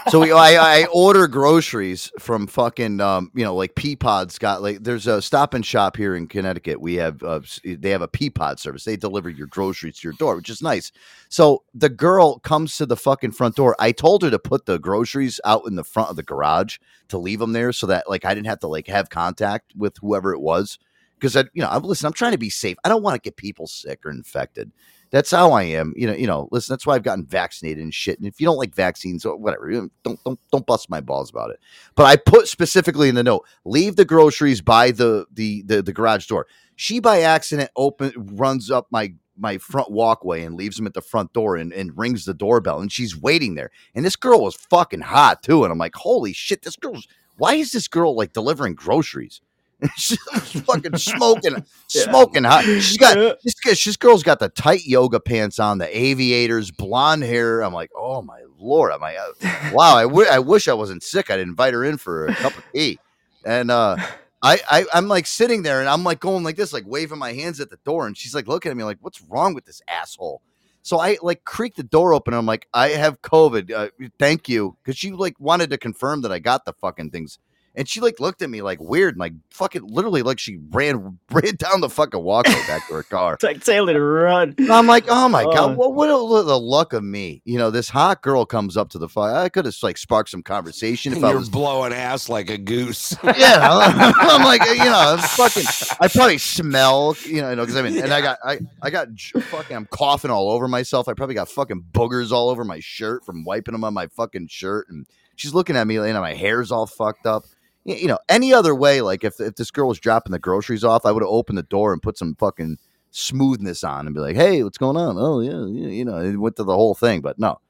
so we, I, I order groceries from fucking um, you know like Peapod's got like there's a stop and shop here in Connecticut. We have uh, they have a Peapod service. They deliver your groceries to your door, which is nice. So the girl comes to the fucking front door. I told her to put the groceries out in the front of the garage to leave them there so that like I didn't have to like have contact with whoever it was because I you know I'm listen I'm trying to be safe. I don't want to get people sick or infected. That's how I am. You know, you know, listen, that's why I've gotten vaccinated and shit. And if you don't like vaccines or whatever, don't don't don't bust my balls about it. But I put specifically in the note, leave the groceries by the the the, the garage door. She by accident open runs up my my front walkway and leaves them at the front door and, and rings the doorbell and she's waiting there. And this girl was fucking hot too. And I'm like, holy shit, this girl's why is this girl like delivering groceries? (laughs) She's fucking smoking, (laughs) smoking hot. She's got this, this, girl's got the tight yoga pants on, the aviators, blonde hair. I'm like, oh my lord, I'm like, uh, wow. I I wish I wasn't sick. I'd invite her in for a cup of tea. And uh, I, I I'm like sitting there and I'm like going like this, like waving my hands at the door, and she's like looking at me like, what's wrong with this asshole? So I like creak the door open. I'm like, I have COVID. Uh, thank you, because she like wanted to confirm that I got the fucking things. And she like looked at me like weird, and like fucking literally like she ran (laughs) ran down the fucking walkway back to her car. It's like telling her to run. I'm like, oh my Oh. god, what, what a- the luck of me? You know, this hot girl comes up to the fire. I could have like sparked some conversation if And I you're was. blowing ass like a goose. (laughs) Yeah, (laughs) I'm like, you know, I'm fucking. I probably smell, you know, because I mean, and I got, I, I got fucking, I'm coughing all over myself. I probably got fucking boogers all over my shirt from wiping them on my fucking shirt. And she's looking at me, and my hair's all fucked up. Y- You know, any other way, like if if this girl was dropping the groceries off, I would have opened the door and put some fucking smoothness on and be like, "Hey, what's going on?" Oh yeah, yeah you know, it went to the whole thing. But no,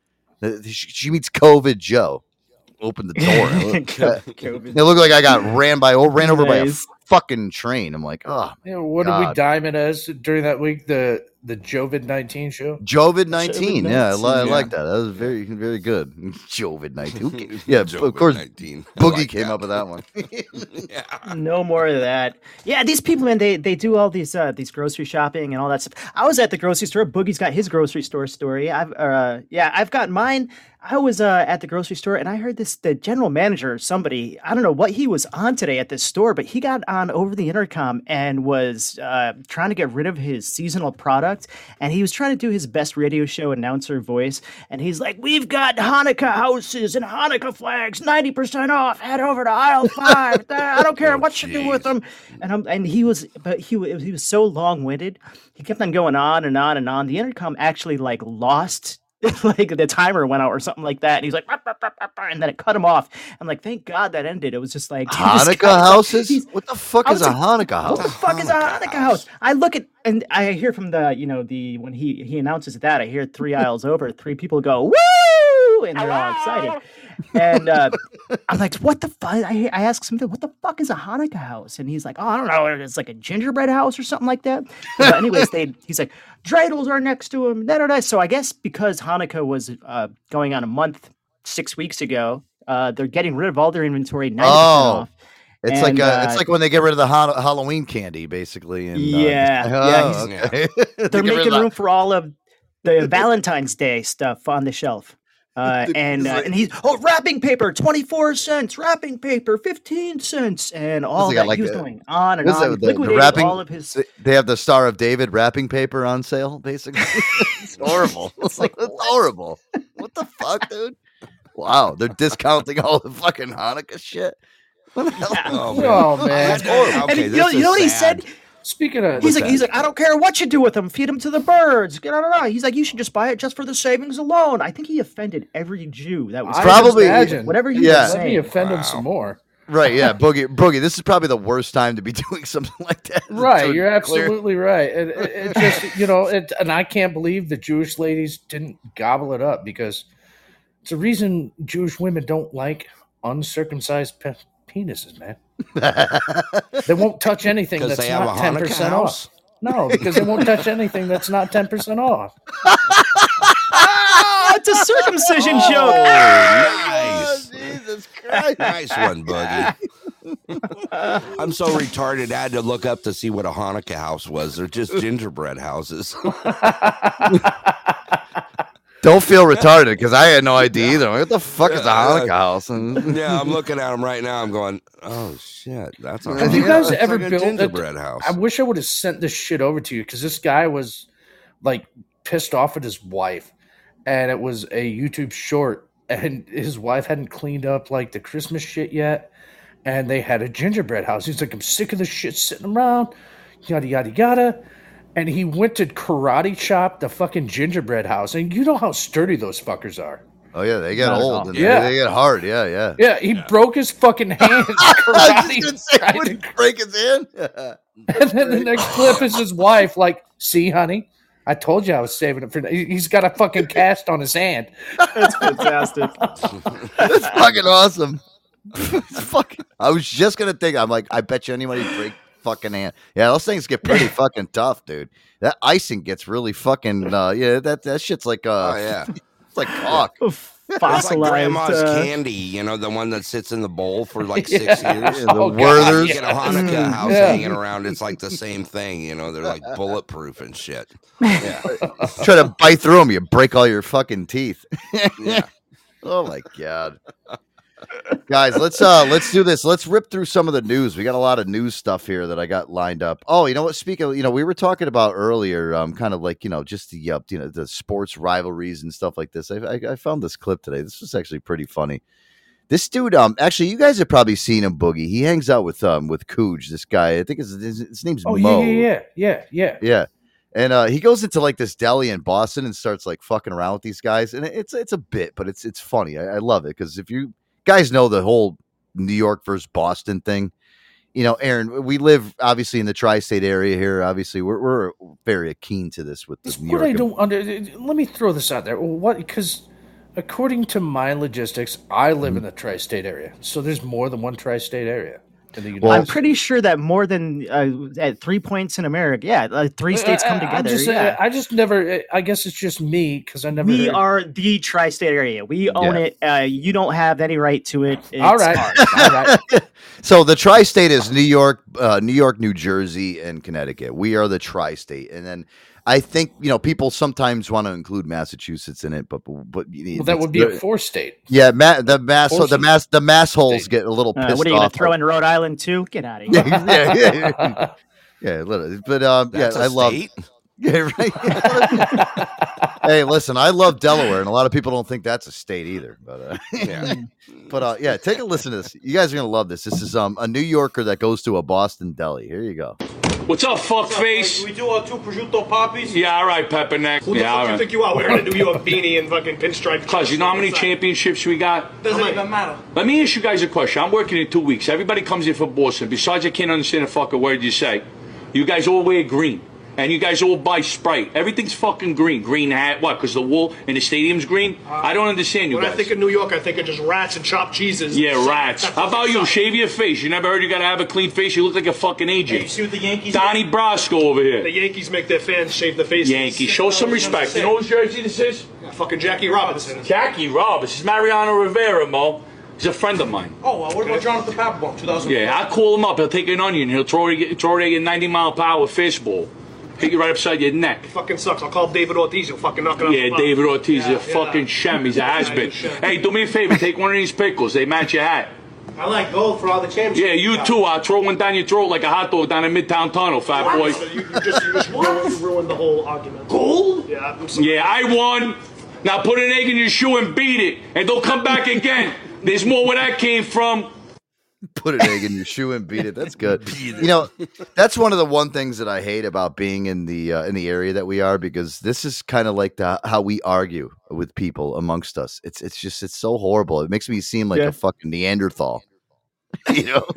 she, she meets COVID Joe. Open the door. (laughs) Uh, It looked like I got ran by or ran over by a fucking train. I'm like, oh, Yeah, what did we God. diamond as during that week? The the Jovid nineteen show. Jovid nineteen. Yeah, I, li- I Yeah. like that. That was very, very good. (laughs) Jovid nineteen. (laughs) (laughs) Yeah, of course. Jovid-19. Boogie like came that. up with that one. No more of that. Yeah, these people, man, they they do all these uh, these grocery shopping and all that stuff. I was at the grocery store. Boogie's got his grocery store story. I've uh, yeah, I've got mine. I was uh, at the grocery store and I heard this the general manager, somebody, I don't know what he was on today at this store, but he got on over the intercom and was uh, trying to get rid of his seasonal product. And he was trying to do his best radio show announcer voice. And he's like, We've got Hanukkah houses and Hanukkah flags, 90% off. Head over to aisle (laughs) five. I don't care oh, what you do with them. And I'm, and he was, but he was, he was so long winded. He kept on going on and on and on. The intercom actually like lost (laughs) like the timer went out or something like that. And he's like, "Rup, rup, rup, rup, rup," and then it cut him off. I'm like, thank God that ended. It was just like (laughs) Hanukkah guy's like- houses? What the fuck is a like, Hanukkah What the house? fuck is a oh Hanukkah house? I look at and I hear from the you know the when he he announces that I hear three aisles over, three people go woo, and they're all excited. And uh, (laughs) I'm like, what the fuck? I, I ask something, what the fuck is a Hanukkah house? And he's like, oh, I don't know. It's like a gingerbread house or something like that. But anyways, they he's like, dreidels are next to him. Da, da, da. So I guess because Hanukkah was uh, going on a month six weeks ago, uh, they're getting rid of all their inventory 90% Oh, off. it's like And, uh, it's uh, like when they get rid of the ha- Halloween candy, basically. And, uh, Yeah, yeah, oh, he's- okay. They (laughs) they're making room for all of the Valentine's Day stuff on the shelf. Uh, (laughs) and uh, and he's oh wrapping paper twenty four cents wrapping paper fifteen cents and all that got, like, he was a- going on and What is on that, the- the wrapping- all of his They have the Star of David wrapping paper on sale, basically. (laughs) it's horrible. (laughs) It's like it's horrible. What the fuck, dude? Wow, they're discounting all the fucking Hanukkah shit. What the hell? Oh, Oh, man. That's and Okay, you, know, you know what he said Speaking of, he's What's like he's like I don't care what you do with them feed them to the birds get on and on he's like you should just buy it just for the savings alone I think he offended every Jew that was I Probably- just imagine. whatever he Yeah. was Let me saying offend him some more. Right, yeah, (laughs) boogie, boogie. This is probably the worst time to be (laughs) doing something like that. Right, you're clear- absolutely right. And it, it just, (laughs) you know, it, and I can't believe the Jewish ladies didn't gobble it up because it's a reason Jewish women don't like uncircumcised pe- penises, man. (laughs) they won't touch anything that's not ten percent off. No, because they won't touch anything that's not ten percent off. (laughs) It's a circumcision Oh, joke. nice. Jesus Christ. Nice one, Boogie. (laughs) I'm so retarded. I had to look up to see what a Hanukkah house was. They're just gingerbread houses. Don't feel retarded because I had no idea either. What the fuck is a Hanukkah yeah. house? And (laughs) yeah, I'm looking at them right now. I'm going, oh shit, that's a Have you guys it's ever like a gingerbread a, house? I wish I would have sent this shit over to you because this guy was like pissed off at his wife, and it was a YouTube short, and his wife hadn't cleaned up like the Christmas shit yet, and they had a gingerbread house. He's like, I'm sick of this shit sitting around, yada yada yada. And he went to karate chop the fucking gingerbread house, and you know how sturdy those fuckers are. oh yeah, they get Not old and Yeah. they, they get hard. Yeah, yeah. Yeah, he broke his fucking (laughs) hand. I karate gonna say, would to he break his hand? (laughs) And then the next clip is his wife, like, see, honey, I told you I was saving it for. he- He's got a fucking cast on his hand. (laughs) That's fantastic. That's fucking awesome. It's fucking. I was just gonna think. I'm like, I bet you anybody break fucking hand. Yeah, those things get pretty (laughs) fucking tough, dude. That icing gets really fucking. Uh, yeah, that that shit's like. Uh, oh (laughs) yeah, it's like cock. (laughs) It's like Fossilized. grandma's uh, candy, you know, the one that sits in the bowl for like Yeah. six years. Yeah, the Oh, God, Werthers. You get a Hanukkah Mm, house yeah. hanging around. It's like the same thing, you know. They're like bulletproof and shit. Yeah, Try to bite through them, you break all your fucking teeth. yeah. Oh my god. Guys, let's uh let's do this. Let's rip through some of the news. We got a lot of news stuff here that I got lined up. Oh, you know what? Speaking of, you know, we were talking about earlier, um, kind of like, you know, just the uh, you know, the sports rivalries and stuff like this. I, I I found this clip today. This was actually pretty funny. This dude, um, actually, you guys have probably seen him, Boogie. He hangs out with um with Cooge. This guy, I think his his, his name's Oh, Mo. yeah, yeah, yeah, yeah, yeah. And uh, he goes into like this deli in Boston and starts like fucking around with these guys, and it's it's a bit, but it's it's funny. I, I love it because if you guys know the whole New York versus Boston thing, you know, Aaron, we live obviously in the tri-state area here. Obviously, we're we're very keen to this with the New what I don't under. Let me throw this out there. What? Because according to my logistics, I live Mm-hmm. in the tri-state area, so there's more than one tri-state area in the United Well- I'm pretty sure that more than uh, at three points in America, yeah, uh, three states come I- I- together. just, yeah. I just never. I guess it's just me because I never. we heard- are the tri-state area. We own Yeah. it. Uh, you don't have any right to it. It's All right. All right. (laughs) so the tri-state is New York, uh, New York, New Jersey, and Connecticut. We are the tri-state, and then I think you know people sometimes want to include Massachusetts in it, but but Well, that would be a four-state. Yeah, ma- the mass, the mass, the mass holes State. get a little Uh, pissed what are you going off. to throw in Rhode Island too? Get out of (laughs) here. yeah, yeah, yeah, (laughs) yeah, yeah, literally. But um, That's yeah, a I love. State? (laughs) Yeah, right. (laughs) hey, listen, I love Delaware, and a lot of people don't think that's a state either. But uh, (laughs) Yeah. but uh, yeah, take a listen to this. You guys are gonna love this. This is um a New Yorker that goes to a Boston deli. Here you go. What's up, fuckface? We do our two prosciutto poppies. Yeah, all right, Pepperneck. Who the yeah, all fuck you think you are wearing a New York beanie and fucking pinstripe? Cuz, you know how many championships we got? Doesn't even matter. Let me ask you guys a question. I'm working in two weeks. Everybody comes in for Boston. Besides, I can't understand a fucking word you say. You guys all wear green. And you guys all buy Sprite. Everything's fucking green. Green hat. What? Because the wool in the stadium's green? I don't understand you When guys. I think of New York, I think of just rats and chopped cheeses. Yeah, rats. How about you? Shave your face. You never heard you gotta have a clean face? You look like a fucking Hey, you see what the Yankees Donnie Brasco over here. The Yankees make their fans shave their faces. Yankees. Show some respect. You know whose jersey this is? Fucking Jackie Robinson. Jackie Roberts. It's Mariano Rivera, Mo. He's a friend of mine. Oh, uh, what about Jonathan Papelbon, 2000? Yeah, I call him up. He'll take an onion. He'll throw it, throw it at you 90 mile per hour fastball. Hit you right upside your neck. Fucking sucks. I'll call David Ortiz. He'll fucking knock it off. Yeah, the. David Ortiz Yeah, is a fucking yeah. shem. He's a Yeah, has been. he's a shem. Hey, do me a favor. Take one of these pickles. They match your hat. I like gold for all the championships. Yeah, you too. I'll throw one down your throat like a hot dog down in Midtown Tunnel, fat boy. So you, you just, you just ruined, you ruined the whole argument. Gold? Yeah. I'm sorry. Yeah, I won. Now put an egg in your shoe and beat it. And don't come back again. There's more where that came from. Put an egg in your shoe and beat it. That's good. (laughs) You know, (laughs) that's one of the one things that I hate about being in the uh, in the area that we are because this is kind of like the how we argue with people amongst us. It's it's just it's so horrible. It makes me seem like Yeah. a fucking Neanderthal. (laughs) you know. (laughs)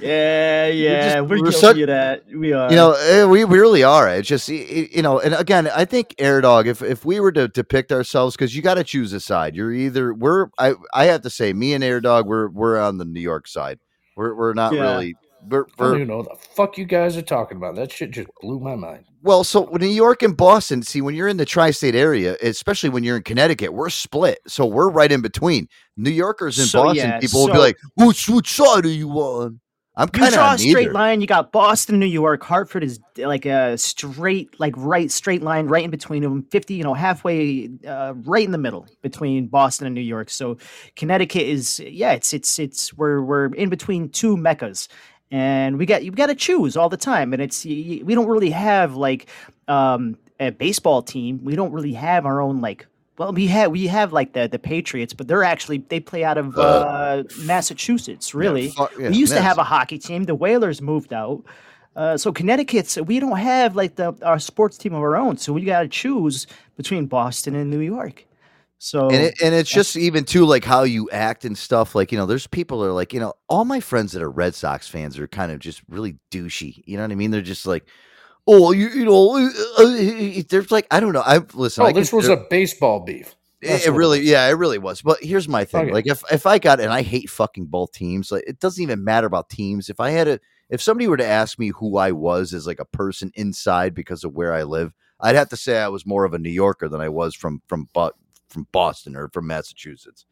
yeah, yeah, just- we're, we're guilty such- of that. We are. You know, eh, we we really are. It's just y- y- you know, and again, I think Air Dog. If if we were to depict ourselves, because you got to choose a side. You're either we're. I I have to say, me and Air Dog, we're we're on the New York side. We're we're not Yeah. really. We're, I don't even know what the fuck you guys are talking about. That shit just blew my mind. Well, so New York and Boston. See, when you're in the tri-state area, especially when you're in Connecticut, we're split. So we're right in between. New Yorkers and So, Boston, yeah, people will be like, "Which which side are you on?" I'm kind draw a of straight line. You got Boston, New York. Hartford is like a straight, like right straight line, right in between them. Fifty, you know, halfway, uh, right in the middle between Boston and New York. So Connecticut is, yeah, it's it's it's we're we're in between two meccas, and we got you got to choose all the time. And it's we don't really have like um, a baseball team. We don't really have our own like. Well, we have we have like the the Patriots, but they're actually they play out of uh, Massachusetts. Really, fuck- yeah, we used to have a hockey team. The Whalers moved out. Uh, so Connecticut's we don't have like the our sports team of our own. So we got to choose between Boston and New York. So and it, and it's just even too like how you act and stuff. Like you know, there's people that are like you know, all my friends that are Red Sox fans are kind of just really douchey. You know what I mean? They're just like, oh, you you know, uh, uh, there's like I don't know. I listen. Oh, I this was a baseball beef. It, it really, yeah, it really was. But here's my thing: Okay. like, if if I got and I hate fucking both teams, like it doesn't even matter about teams. If I had a, if somebody were to ask me who I was as like a person inside because of where I live, I'd have to say I was more of a New Yorker than I was from from but from Boston or from Massachusetts.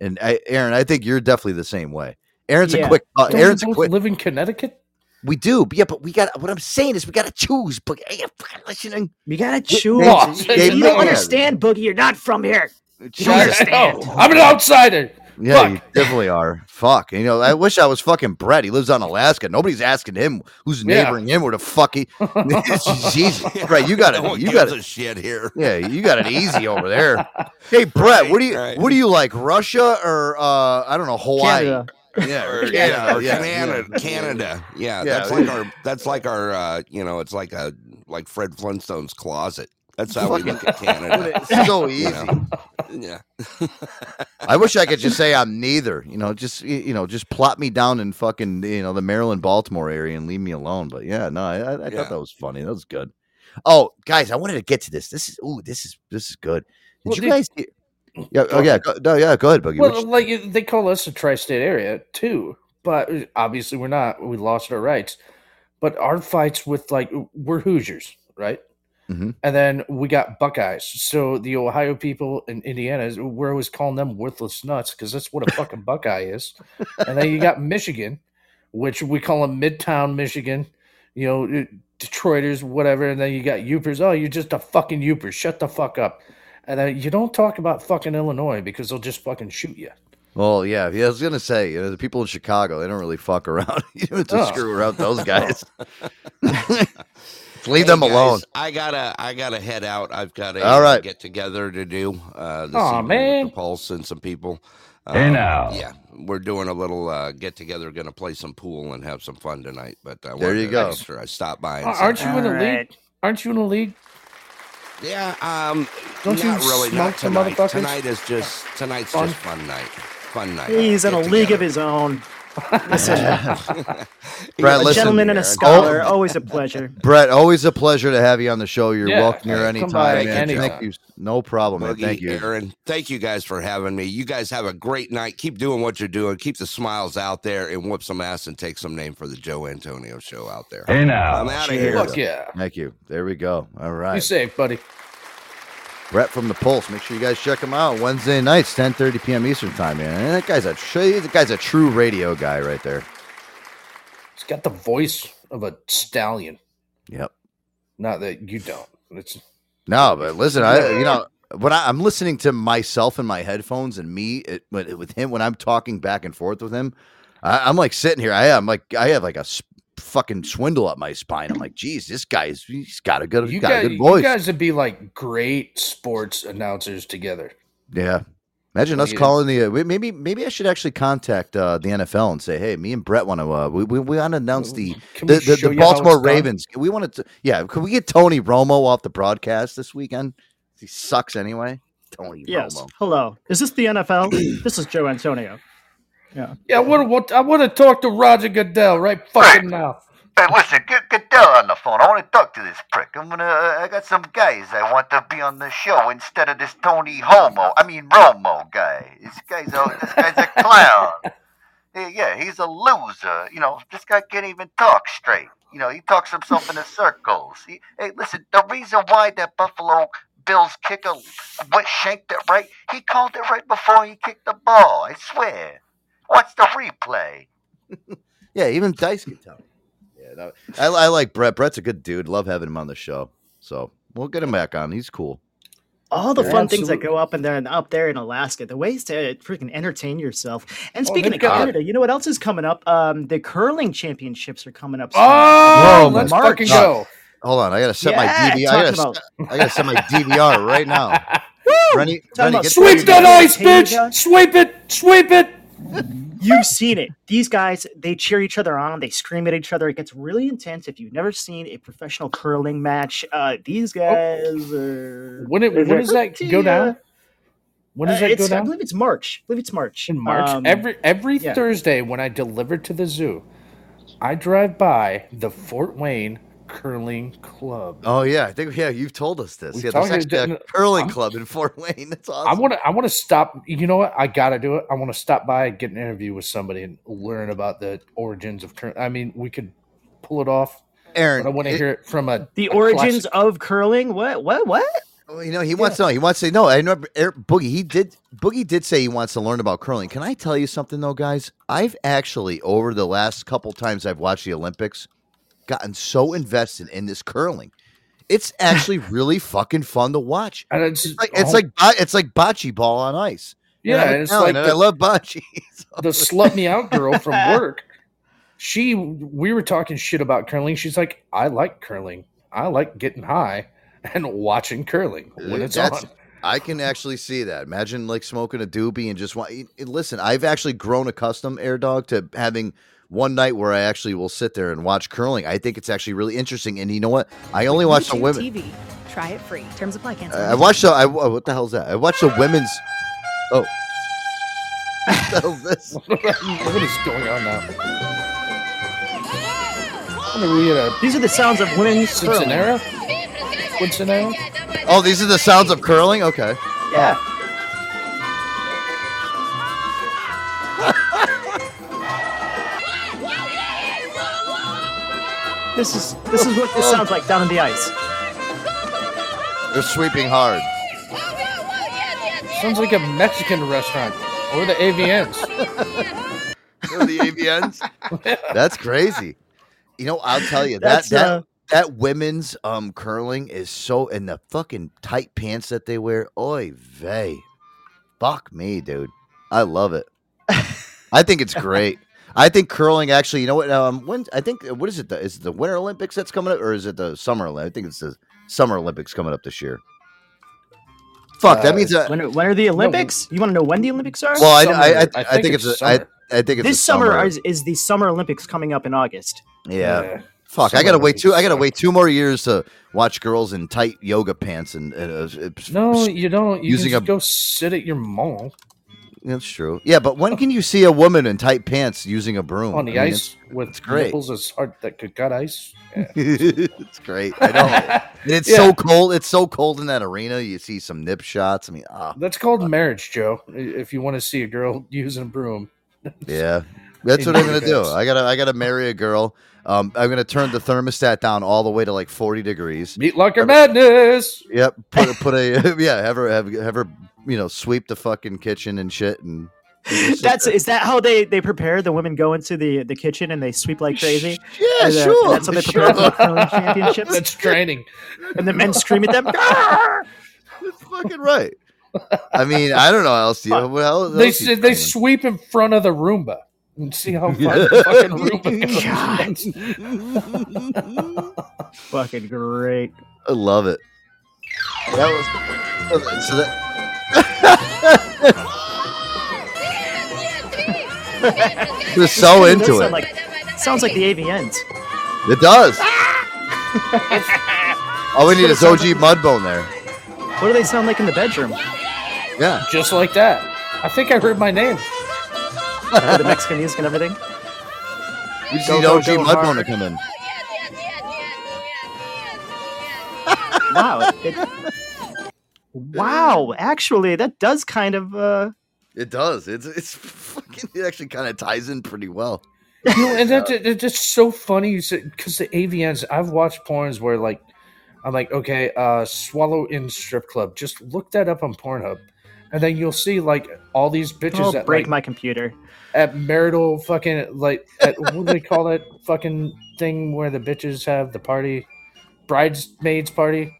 And I, Aaron, I think you're definitely the same way. Aaron's a quick. Uh, Don't we Aaron's a quick. live in Connecticut. We do, but yeah, but we got. What I'm saying is, we got to choose. But hey, listening. We gotta choose. they- Oh, you make- don't understand, Boogie. You're not from here. You don't understand. I'm an outsider. Yeah, Fuck. you definitely are. Fuck. You know, I wish I was fucking Brett. He lives on Alaska. Nobody's asking him who's Yeah. neighboring him where the fuck he. (laughs) Jesus, Brett, you got it. one You got a it. shit here. Yeah, you got it easy over there. (laughs) Hey, Brett, what do you right. what do you like? Russia or uh I don't know Hawaii? Canada. Yeah, Or, or yeah, Canada. or yeah, Canada, yeah. Canada. Yeah, Yeah. that's like our. That's like our. Uh, you know, it's like a like Fred Flintstone's closet. That's how we look at Canada. (laughs) It's so you easy. know? Yeah. (laughs) I wish I could just say I'm neither. You know, just you know, just plot me down in fucking you know the Maryland Baltimore area and leave me alone. But yeah, no, I, I, I Yeah. thought that was funny. That was good. Oh, guys, I wanted to get to this. This is ooh, this is this is good. Did Well, you did- guys? hear- Yeah. Oh yeah. Go, no, yeah. Go ahead, Boogie. Well, Which- like they call us a tri-state area too, but uh, obviously we're not. We lost our rights. But our fights with like we're Hoosiers, right? Mhm. And then we got Buckeyes. So the Ohio people in Indiana, we're always calling them worthless nuts because that's what a fucking (laughs) Buckeye is. And then you got Michigan, which we call them Midtown Michigan. You know, uh, Detroiters, whatever. And then you got Yoopers. Oh, you're just a fucking Yooper. Shut the fuck up. And then you don't talk about fucking Illinois because they'll just fucking shoot you. well, yeah, yeah. I was gonna say, you know, the people in Chicago, they don't really fuck around. (laughs) you don't to Oh. screw around those guys. (laughs) Leave them guys, alone. I gotta, I gotta head out. I've got a All right. get together to do uh, this Aw, man. with the Pulse and some people. Hey, now. yeah, we're doing a little uh, get together. Going to play some pool and have some fun tonight. But I There you to go. make sure I stopped by. And Uh, say Aren't you in a All league? right. Aren't you in a league? Yeah, um, Don't you not really. smoke Not some tonight. motherfuckers? Tonight is just tonight's Fun? just fun night. Fun night. He's in a Get league of together. his own. Listen, (laughs) Brett, a listen, gentleman and a Aaron. scholar, always a pleasure. Brett, always a pleasure to have you on the show. You're Yeah, welcome here come by anytime, man. anytime. Thank you. No problem, man. Boogie, Thank you. Aaron. Thank you guys for having me. You guys have a great night. Keep doing what you're doing. Keep the smiles out there and whoop some ass and take some name for the Joe Antonio show out there. Hey, now. I'm out of here. Fuck yeah. Thank you. There we go. All right. You right. safe, buddy. Brett from the Pulse. Make sure you guys check him out Wednesday nights, 10:30 p.m. Eastern time, man. And that guy's a that guy's a true radio guy right there. He's got the voice of a stallion. Yep. Not that you don't. It's No, but listen, I you know when I, I'm listening to myself in my headphones and me it, with him when I'm talking back and forth with him, I, I'm like sitting here. I am like I have like a fucking swindle up my spine. I'm like, geez, this guy's he's got a good, you got guys. a good voice. You guys would be like great sports announcers together. Yeah. Imagine us Yeah. calling the uh, maybe maybe I should actually contact uh, the NFL and say, hey, me and Brett want to uh, we we, we want to announce the the, the, the Baltimore it's done? Ravens. We wanted to yeah. Could we get Tony Romo off the broadcast this weekend? He sucks anyway. Tony Yes. Romo. Hello. Is this the NFL? (clears throat) this is Joe Antonio. Yeah. Yeah, I would have. I would have talked to Roger Goodell right fucking now. Hey, listen, get Goodell on the phone. I want to talk to this prick. I'm gonna. Uh, I got some guys I want to be on the show instead of this Tony Homo. I mean Romo guy. This guy's a this guy's a clown. (laughs) Yeah, yeah, he's a loser. You know, this guy can't even talk straight. You know, he talks himself into circles. He, hey, listen, the reason why that Buffalo Bills kicker went shanked it right, he called it right before he kicked the ball. I swear. Watch the replay. (laughs) Yeah, even Dice can tell. Yeah, no, I, I like Brett. Brett's a good dude. Love having him on the show. So we'll get him back on. He's cool. all the Yeah, fun things that go up in there and up there in Alaska, the ways to freaking entertain yourself. And Oh, speaking they've of got- Canada, you know what else is coming up? Um, the curling championships are coming up. soon. Oh, In let's March. fucking go. Hold on, I gotta set Yeah, my DVR. I gotta, set- I gotta set my DVR right now. (laughs) Rennie, Talking Rennie, get Sweep that ice, bitch! Sweep it! Sweep it! You've seen it. These guys, they cheer each other on. They scream at each other. It gets really intense. If you've never seen a professional curling match, uh, these Oh. guys are. When, it, when does that go down? When does Uh, that it's- go I believe it's March. I believe it's March. In March, Um, every every yeah. Thursday when I deliver to the zoo, I drive by the Fort Wayne Curling Club. Oh yeah, I think yeah, you've told us this. We've yeah, there's talked- actually a curling I'm- club in Fort Wayne. That's awesome. I want to. I want to stop. You know what? I gotta do it. I want to stop by, get an interview with somebody, and learn about the origins of curling. I mean, we could pull it off, Aaron, but I want to it- hear it from a the a origins classic- of curling. What? What? What? Well, you know, he wants to know. He wants to say no. I remember Eric, Boogie. He did. Boogie did say he wants to learn about curling. Can I tell you something though, guys? I've actually over the last couple times I've watched the Olympics, gotten so invested in this curling. It's actually (laughs) really fucking fun to watch. And it's, It's like it's oh, like it's like bocce ball on ice. Yeah, And it's like and I the- love bocce. (laughs) the slut me out girl from (laughs) work. She, we were talking shit about curling. She's like, I like curling. I like getting high and watching curling when it's That's- on. I can actually see that. Imagine like smoking a doobie and just want. Listen, I've actually grown accustomed, Air Dog, to having one night where I actually will sit there and watch curling. I think it's actually really interesting. And you know what? I only watch the YouTube women. TV. Try it free. Terms apply. Cancel. I I watched the. I, oh, what the hell's that? I watched the women's. Oh. (laughs) What the hell's this? (laughs) what is going on now? I mean, we a These are the sounds of women's curling. Cincinnati. Cincinnati. Oh, these are the sounds of curling. Okay. Yeah. (laughs) This is this is what this sounds like down in the ice. They're sweeping hard. Sounds like a Mexican restaurant or the AVNs. (laughs) They're the AVNs. (laughs) That's crazy. You know, I'll tell you that That's, that uh, that women's um curling is so in the fucking tight pants that they wear. Oy vey. Fuck me, dude. I love it. I think it's great. I think curling actually, you know what? Um, when I think what is it? The, is it the Winter Olympics that's coming up, or is it the Summer Olympics? I think it's the Summer Olympics coming up this year. Fuck, that Uh, means that. When, are- when are the Olympics? You want to know when the Olympics are? Well, I, I, I, Summer. I, I think, think it's, it's a, I, summer. I think it's this a summer, Is, is the Summer Olympics coming up in August. Yeah. Yeah. Fuck, I gotta wait two. I gotta wait two more years to watch girls in tight yoga pants and. and uh, No, you don't. You Using can just a- go sit at your mall That's true. Yeah, but when can you see a woman in tight pants using a broom on the I mean, ice with great. nipples as hard that could cut ice. (laughs) Yeah. It's, it's great. I know. (laughs) It's Yeah. so cold. It's so cold in that arena. You see some nip shots. I mean, ah, That's called marriage, Joe. If you want to see a girl (laughs) using a broom. yeah. That's what I'm gonna do. I gotta. I gotta marry a girl. Um, I'm gonna turn the thermostat down all the way to like 40 degrees. Meat locker madness. Yep. Put put a yeah. Have her have have her you know sweep the fucking kitchen and shit and. (laughs) That's is that how they they prepare? The women go into the the kitchen and they sweep like crazy. Yeah, And, uh, sure. That's how they prepare for the curling championships. That's training. and the men scream at them. (laughs) That's fucking right. I mean, I don't know how else. You, what else They else you they training? sweep in front of the Roomba and see how (laughs) far Yeah. the fucking Roomba goes. Fucking great. I love it. That was so that. They're so It does into sound it. Like, sounds like the AVNs. It does. (laughs) All we need is OG Mudbone there. What do they sound like in the bedroom? Yeah. Just like that. I think I heard my name. with the Mexican music and everything. We just Go, need go, OG go Mudbone hard. to come in. Wow. it- wow. Actually, that does kind of. uh It does. It's it's fucking. It actually kind of ties in pretty well. You know, and that's it's just so funny because the AVNs. I've watched porns where like I'm like, okay, uh, swallow in strip club. Just look that up on Pornhub, and then you'll see like all these bitches Oh, that break like, my computer. at marital fucking like at, what do they call that fucking thing where the bitches have the party, bridesmaids party,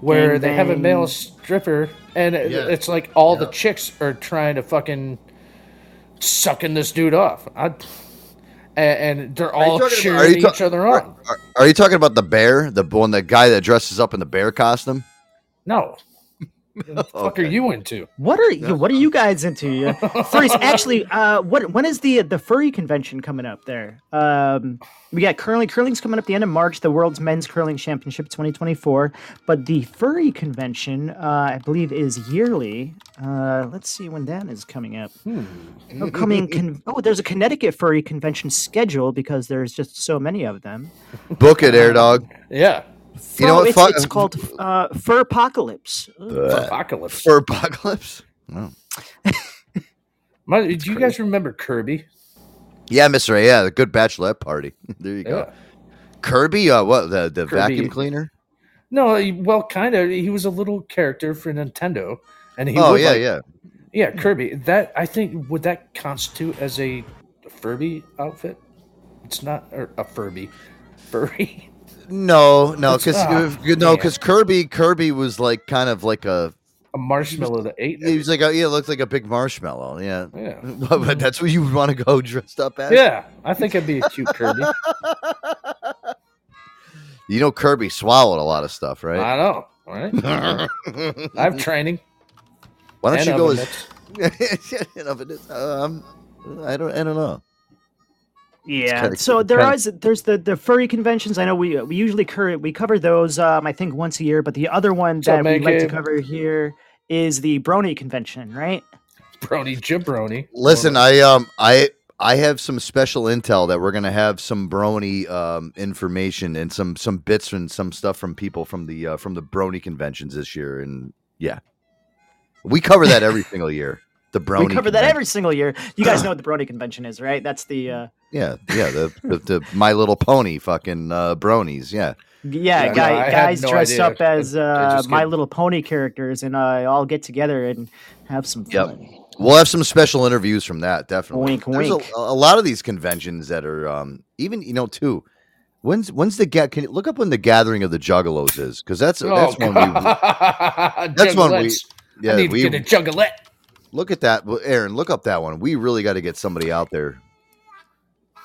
where Gang they have a male stripper, and it- Yeah. it's like all the chicks are trying to fucking sucking this dude off. I, and, and they're all talking about- cheering are you ta- each other on. Are, are you talking about the bear, the one, the guy that dresses up in the bear costume? No. What the fuck are you into? What are you? What are you guys into? (laughs) Yeah. Furries. Actually, uh, what when is the the furry convention coming up there? Um, we got curling. Curling's coming up the end of March. The World's Men's Curling Championship 2024. But the furry convention, uh, I believe, is yearly. Uh, let's see when that is coming up. Oh, coming. Con- oh, there's a Connecticut furry convention schedule because there's just so many of them. Book it, Air Dog. Yeah. You know what? It's, fuck- it's called uh, Fur Apocalypse. Apocalypse. For apocalypse. Oh. My, do you guys remember Kirby? Yeah, Mister A. Yeah, the good bachelorette party. (laughs) there you go. Yeah. Kirby, uh, what the the Kirby. vacuum cleaner? No, well, kind of. He was a little character for Nintendo, and he. Oh yeah, like- yeah. yeah. Kirby. That I think would that constitute as a Furby outfit? It's not or a Furby, furry. (laughs) No, no, because ah, no, man. because Kirby, Kirby was like kind of like a A marshmallow that ate. He was like, a, yeah, it looked like a big marshmallow. Yeah, Yeah. (laughs) but that's what you would want to go dressed up as. Yeah, I think it'd be a cute Kirby. (laughs) You know, Kirby swallowed a lot of stuff, right? I know, right? I have (laughs) training. Why don't and you go as? You it's, um, I don't, I don't know. Yeah. kinda- so there kinda- is there's the the furry conventions. I know we we usually cur- we cover those um I think once a year, but the other one What's up, that we man like to cover here is the Brony convention, right? Brony Jabroni. Listen, I um, I I have some special intel that we're gonna have some brony um information and some some bits and some stuff from people from the uh, from the brony conventions this year, and yeah, we cover that every (laughs) single year. The brony. we cover that every single year. You guys know what the (clears throat) Brony convention is, right? That's the uh Yeah, yeah, the the, the My Little Pony fucking uh, bronies. Yeah, yeah, Yeah, guy, I had guys no dressed idea. up as I- I uh, My Little Pony characters, and uh, all get together and have some Yep. We'll have some special interviews from that, definitely. Wink, There's wink. A, a lot of these conventions that are um even you know too. When's when's the get? Can you look up when the gathering of the Juggalos is? Because that's that's oh, when we that's when we (laughs) yeah I need we to get a juggalette. look at that. Well, Aaron, look up that one. We really got to get somebody out there.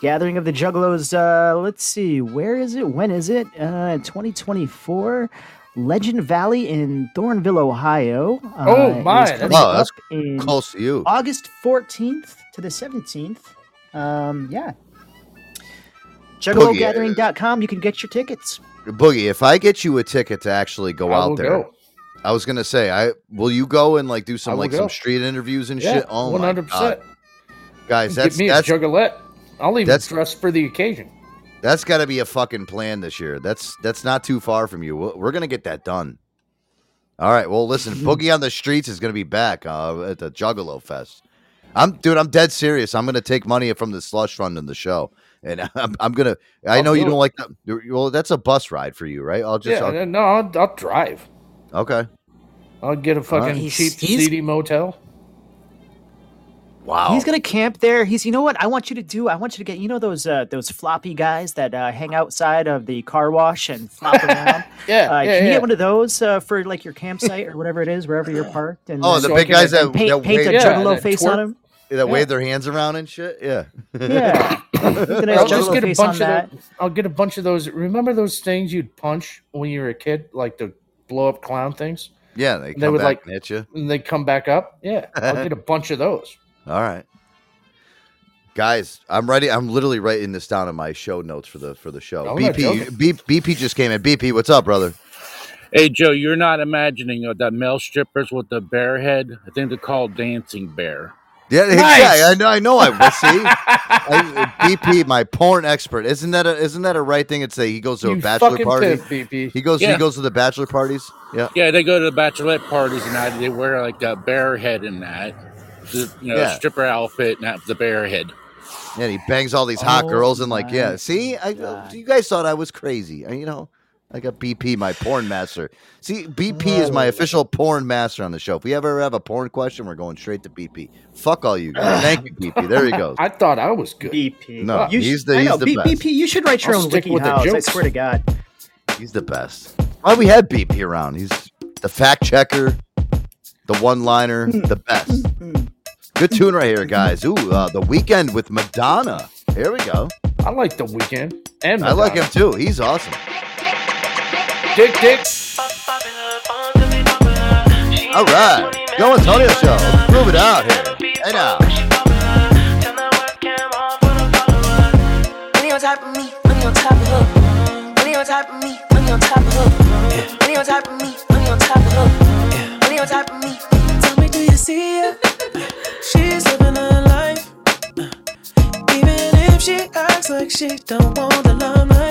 Gathering of the Juggalos. Uh, let's see, where is it? When is it? Uh, 2024. Legend Valley in Thornville, Ohio. Uh, Oh, is my, coming Oh, that's close to you. August 14th to the 17th. Um, yeah. JuggaloGathering.com. You can get your tickets. Boogie, if I get you a ticket to actually go I out will there, go. I was gonna say, I will you go and like do some like go. some street interviews and Yeah, shit? Oh one my hundred percent. God. guys, that's Get me that's a juggalette. I'll even that's- dress for the occasion. That's got to be a fucking plan this year. That's that's not too far from you. We're, we're gonna get that done. All right. Well, listen, (laughs) Boogie on the Streets is gonna be back uh, at the Juggalo Fest. I'm dude. I'm dead serious. I'm gonna take money from the slush fund in the show, and (laughs) I'm, I'm gonna. I I'll know you do don't it. like that. Well, that's a bus ride for you, right? I'll just. yeah, I'll- no, I'll, I'll drive. okay. I'll get a fucking He's- cheap, he's- seedy motel. Wow. He's gonna camp there. He's, you know what? I want you to do. I want you to get, you know, those uh, those floppy guys that uh, hang outside of the car wash and flop (laughs) around. Yeah, Uh, yeah, can you get one of those uh, for like your campsite or whatever it is, wherever you're (laughs) parked? And Oh, uh, the big guys that, paint, that paint a wave, Yeah, juggalo that face twerk. on him. that wave their hands around and shit. Yeah. (laughs) Yeah, nice I'll just get a bunch of that. those. I'll get a bunch of those. Remember those things you'd punch when you were a kid, like the blow up clown things, Yeah. They come They would, back like- and hit you. and they come back up. Yeah, I'll get a bunch of those. All right. Guys, I'm ready. I'm literally writing this down in my show notes for the for the show. I'm BP, BP just came in. BP, what's up, brother? Hey Joe, you're not imagining uh, the male strippers with the bear head. I think they're called dancing bear. Yeah, Nice. yeah, I know. I know. I see. I, BP, my porn expert, isn't that a, isn't that a right thing? to say? he goes to a bachelor party. BP. He goes. Yeah. He goes to the bachelor parties. Yeah. Yeah, they go to the bachelorette parties and I, They wear like a bear head and that the you know, yeah. stripper outfit and the bear head. Yeah, he bangs all these hot oh, girls and like, yeah, see, I, uh, you guys thought I was crazy, I, you know. I got BP, my porn master. See, BP is my official porn master on the show. If we ever have a porn question, we're going straight to BP. Fuck all you guys. Thank you, BP. There he goes. (laughs) I thought I was good. BP. No, you he's the, he's the B- best. BP, you should write your I'll own wiki with house. The jokes. I swear to God. He's the best. Why we had BP around. He's the fact checker, the one liner, hmm. the best. Hmm. Good tune right here, guys. Ooh, uh, the Weeknd with Madonna. Here we go. I like the Weeknd, and Madonna. I like him too. He's awesome. Dick, dick. All right, go Antonio show. Let's prove it out here. And now. Money on top of me, money on top of her. Money on top of me, money on top of her. Money on top of me, money on top of her. Money on top of me. Tell me, do you see it? She's living her life. Even if she acts like she don't want the limelight.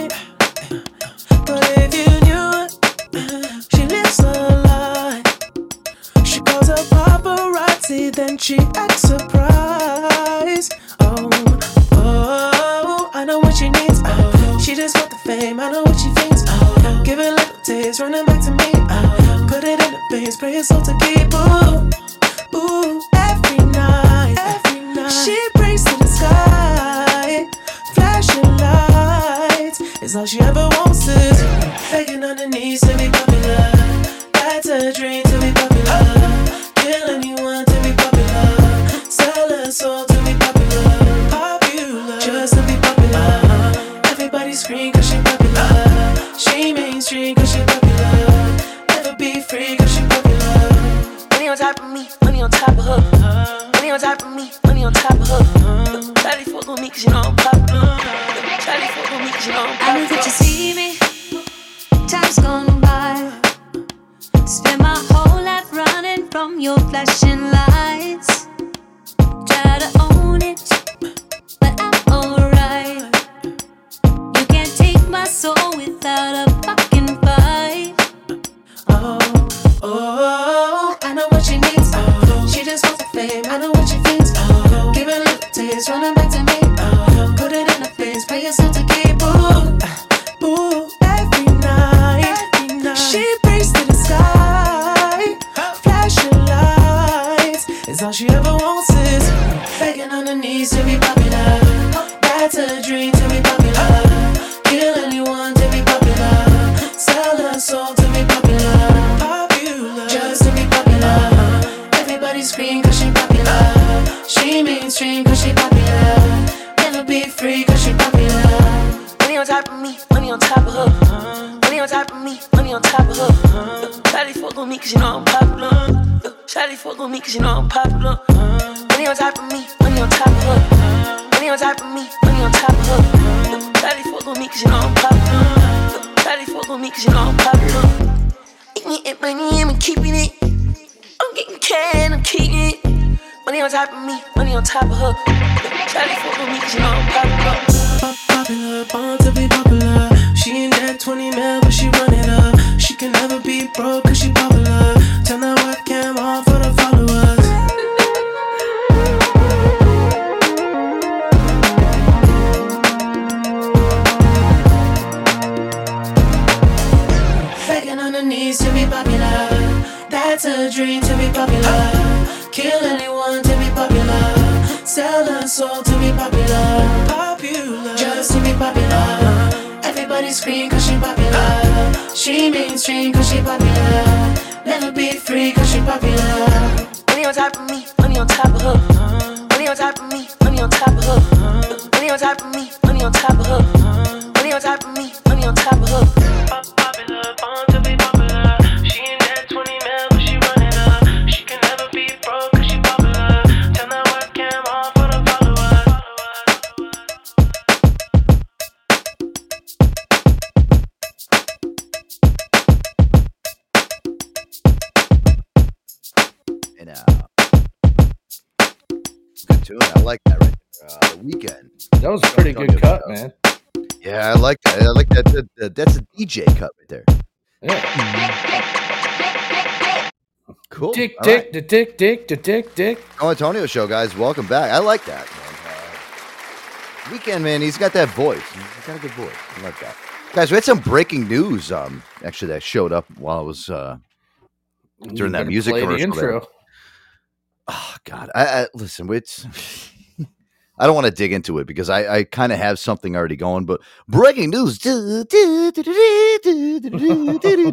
DJ cut right there. Cool. Dick, All dick, the dick, dick, the dick, dick. Oh, Antonio show, guys. Welcome back. I like that, man. Uh, Weeknd, man. He's got that voice. He's got a good voice. I like that. Guys, we had some breaking news. Um, actually, that showed up while I was uh during that music play the commercial. there. intro. Oh God, I, I listen. It's. (laughs) I don't want to dig into it because I, I kind of have something already going. But breaking news. (laughs)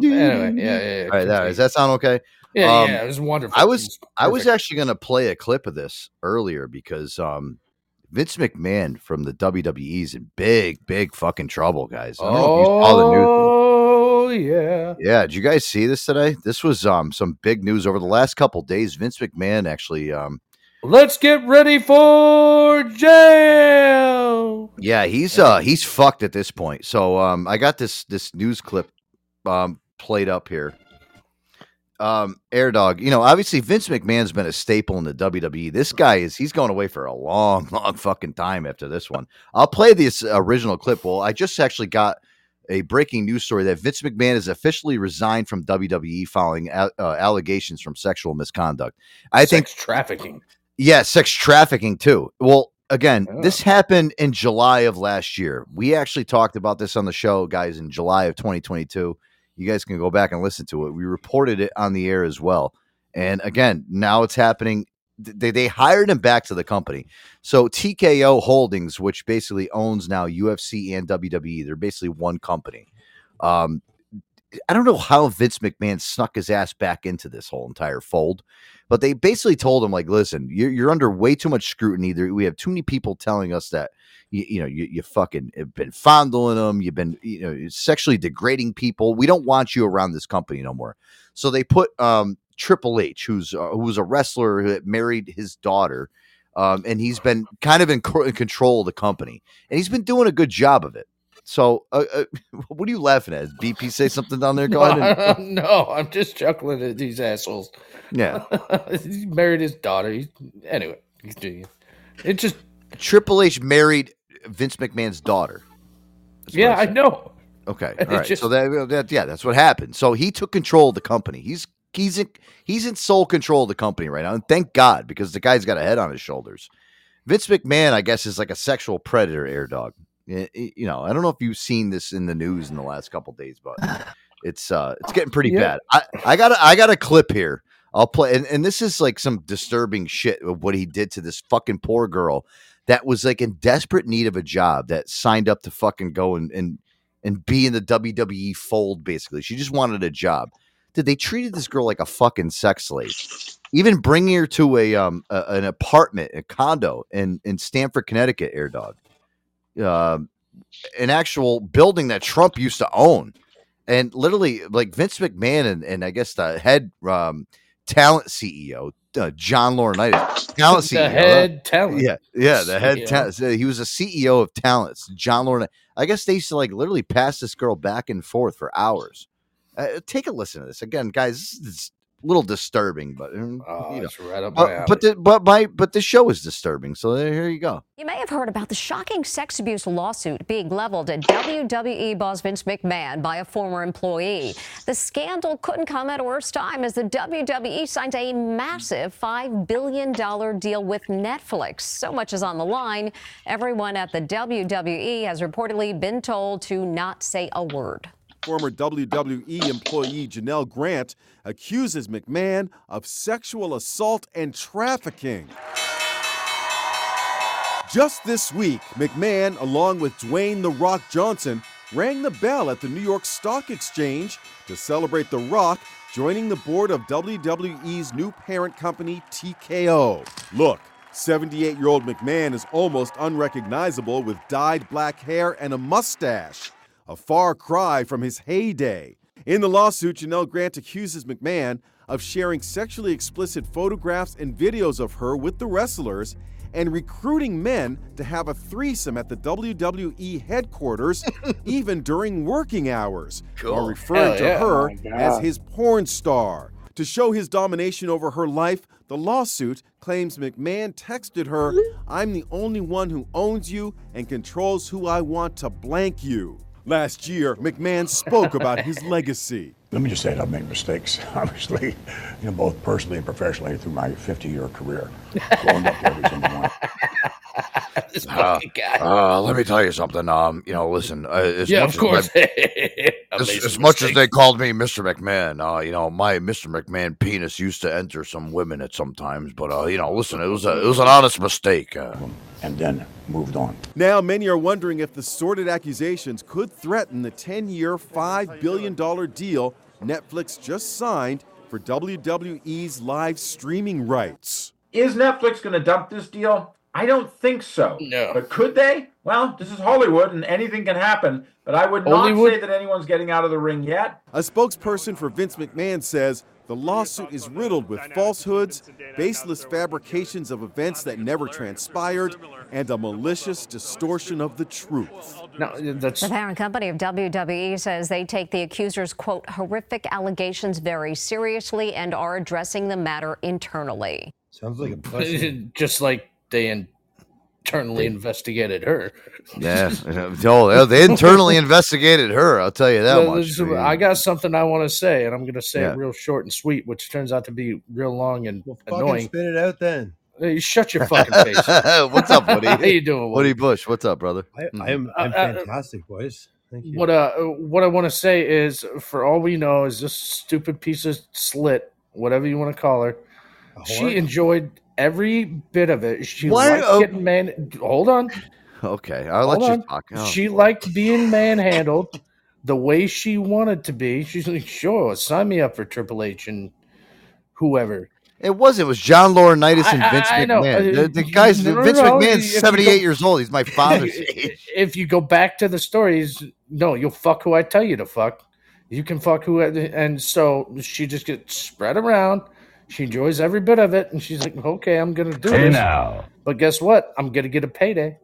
Anyway, yeah, yeah, yeah. All right, there. Does that sound okay? Yeah, Um, yeah, it was wonderful. I was was I was actually going to play a clip of this earlier because um, Vince McMahon from the WWE is in big, big fucking trouble, guys. I don't know if you saw the news. Oh yeah. Yeah, did you guys see this today? This was um some big news over the last couple days. Vince McMahon actually um Let's get ready for jail. yeah, he's uh he's fucked at this point. So um I got this this news clip um played up here. Um Air Dog, you know, obviously Vince McMahon's been a staple in the WWE. This guy is he's going away for a long (laughs) long fucking time after this one. I'll play this original clip. Well, I just actually got a breaking news story that Vince McMahon has officially resigned from WWE following a- uh, allegations from sexual misconduct. I think trafficking. Yeah, sex trafficking too. Well, again, this happened in July of last year. We actually talked about this on the show, guys, in July of 2022. You guys can go back and listen to it. We reported it on the air as well. And again, now it's happening. They, they hired him back to the company. So TKO Holdings, which basically owns now UFC and WWE, they're basically one company. Um, I don't know how Vince McMahon snuck his ass back into this whole entire fold, but they basically told him like, "Listen, you're, you're under way too much scrutiny. There, we have too many people telling us that you, you know you, you fucking have been fondling them. You've been you know sexually degrading people. We don't want you around this company no more." So they put um, Triple H, who's uh, who was a wrestler who married his daughter, um, and he's been kind of in, co- in control of the company, and he's been doing a good job of it. So, uh, uh, (laughs) what are you laughing at? Is BP say something down there? Go ahead. and- no, I'm just chuckling at these assholes. Yeah. (laughs) he married his daughter. He, anyway, he's doing it. just Triple H married Vince McMahon's daughter. That's yeah, I know. Okay, (laughs) And all right. just- so that, that yeah, that's what happened. So he took control of the company. He's he's in he's in sole control of the company right now, and thank God because the guy's got a head on his shoulders. Vince McMahon, I guess, is like a sexual predator, air dog. Y- y- You know, I don't know if you've seen this in the news in the last couple days, but (laughs) it's uh it's getting pretty Yeah. bad. I I got a, I got a clip here. I'll play, and, and this is like some disturbing shit of what he did to this fucking poor girl that was like in desperate need of a job that signed up to fucking go and and and be in the WWE fold. Basically, she just wanted a job. Did they treated this girl like a fucking sex slave? Even bringing her to a um a, an apartment, a condo in in Stamford, Connecticut, air dog, um, an actual building that Trump used to own, and literally like Vince McMahon and, and I guess the head um talent CEO. Uh, John Laurinaitis, talent (laughs) The CEO. head talent Yeah, yeah, the head talent. He was a CEO of talents. John Laurinaitis. I guess they used to like literally pass this girl back and forth for hours. Uh, take a listen to this again, guys. This is little disturbing, but um, Oh, you know. it's right up Uh, my alley. but the, but my but the show is disturbing. So there, here you go. You may have heard about the shocking sex abuse lawsuit being leveled at WWE boss Vince McMahon by a former employee. The scandal couldn't come at a worse time as the WWE signed a massive $5 billion deal with Netflix. So much is on the line. Everyone at the WWE has reportedly been told to not say a word. Former WWE employee Janelle Grant accuses McMahon of sexual assault and trafficking. Just this week, McMahon, along with Dwayne The Rock Johnson, rang the bell at the New York Stock Exchange to celebrate The Rock joining the board of WWE's new parent company, TKO. Look, 78 year old McMahon is almost unrecognizable with dyed black hair and a mustache, a far cry from his heyday. In the lawsuit, Janelle Grant accuses McMahon of sharing sexually explicit photographs and videos of her with the wrestlers and recruiting men to have a threesome at the WWE headquarters, (laughs) even during working hours, while referring Hell to yeah. her Oh as his porn star. To show his domination over her life, the lawsuit claims McMahon texted her, I'm the only one who owns you and controls who I want to blank you. Last year, McMahon spoke about his legacy. Let me just say that I've made mistakes, (laughs) obviously, you know, both personally and professionally through my 50-year career, growing up every single morning. (laughs) Uh, uh, let me tell you something. Um, you know, listen. Uh, as Yeah, much of course. (laughs) As, I as, as much as they called me Mr. McMahon, uh, you know, my Mr. McMahon penis used to enter some women at some times, but uh, you know, listen, it was a, it was an honest mistake. Uh, and then moved on. Now, many are wondering if the sordid accusations could threaten the 10 year, $5 billion deal Netflix just signed for WWE's live streaming rights. Is Netflix going to dump this deal? I don't think so. No. But could they? Well, this is Hollywood and anything can happen. But I would not Hollywood? say that anyone's getting out of the ring yet. A spokesperson for Vince McMahon says the lawsuit is riddled with falsehoods, baseless fabrications of events that never transpired, and a malicious distortion of the truth. No, that's The parent company of WWE says they take the accusers' quote horrific allegations very seriously and are addressing the matter internally. Sounds like a (laughs) just like they internally investigated her. Yeah. No, they internally investigated her. I'll tell you that Well, much. this- I got something I want to say, and I'm going to say Yeah. it real short and sweet, which turns out to be real long and Fucking annoying. spit it out then. Hey, shut your (laughs) fucking face. What's up, Woody? (laughs) How you doing, Woody Woody? Bush? What's up, brother? I, I'm, I'm Uh, uh, fantastic, boys. Thank you. What uh, what I want to say is, for all we know, is this stupid piece of slit, whatever you want to call her. She enjoyed every bit of it. She Why- liked oh. getting man. Hold on. Okay, I'll let Hold you talk. Oh, she liked being manhandled the way she wanted to be. She's like, sure, sign me up for Triple H and whoever. It was. It was John Laurinaitis and I- I- Vince I know. McMahon. The, Uh, the guys, no, Vince no, McMahon's if seventy-eight go- years old. He's my father's (laughs) age. if you go back to the stories, no, you'll fuck who I tell you to fuck. You can fuck who, and so she just gets spread around. She enjoys every bit of it, and she's like, "Okay, I'm gonna do Hey this." now. But guess what? I'm gonna get a payday.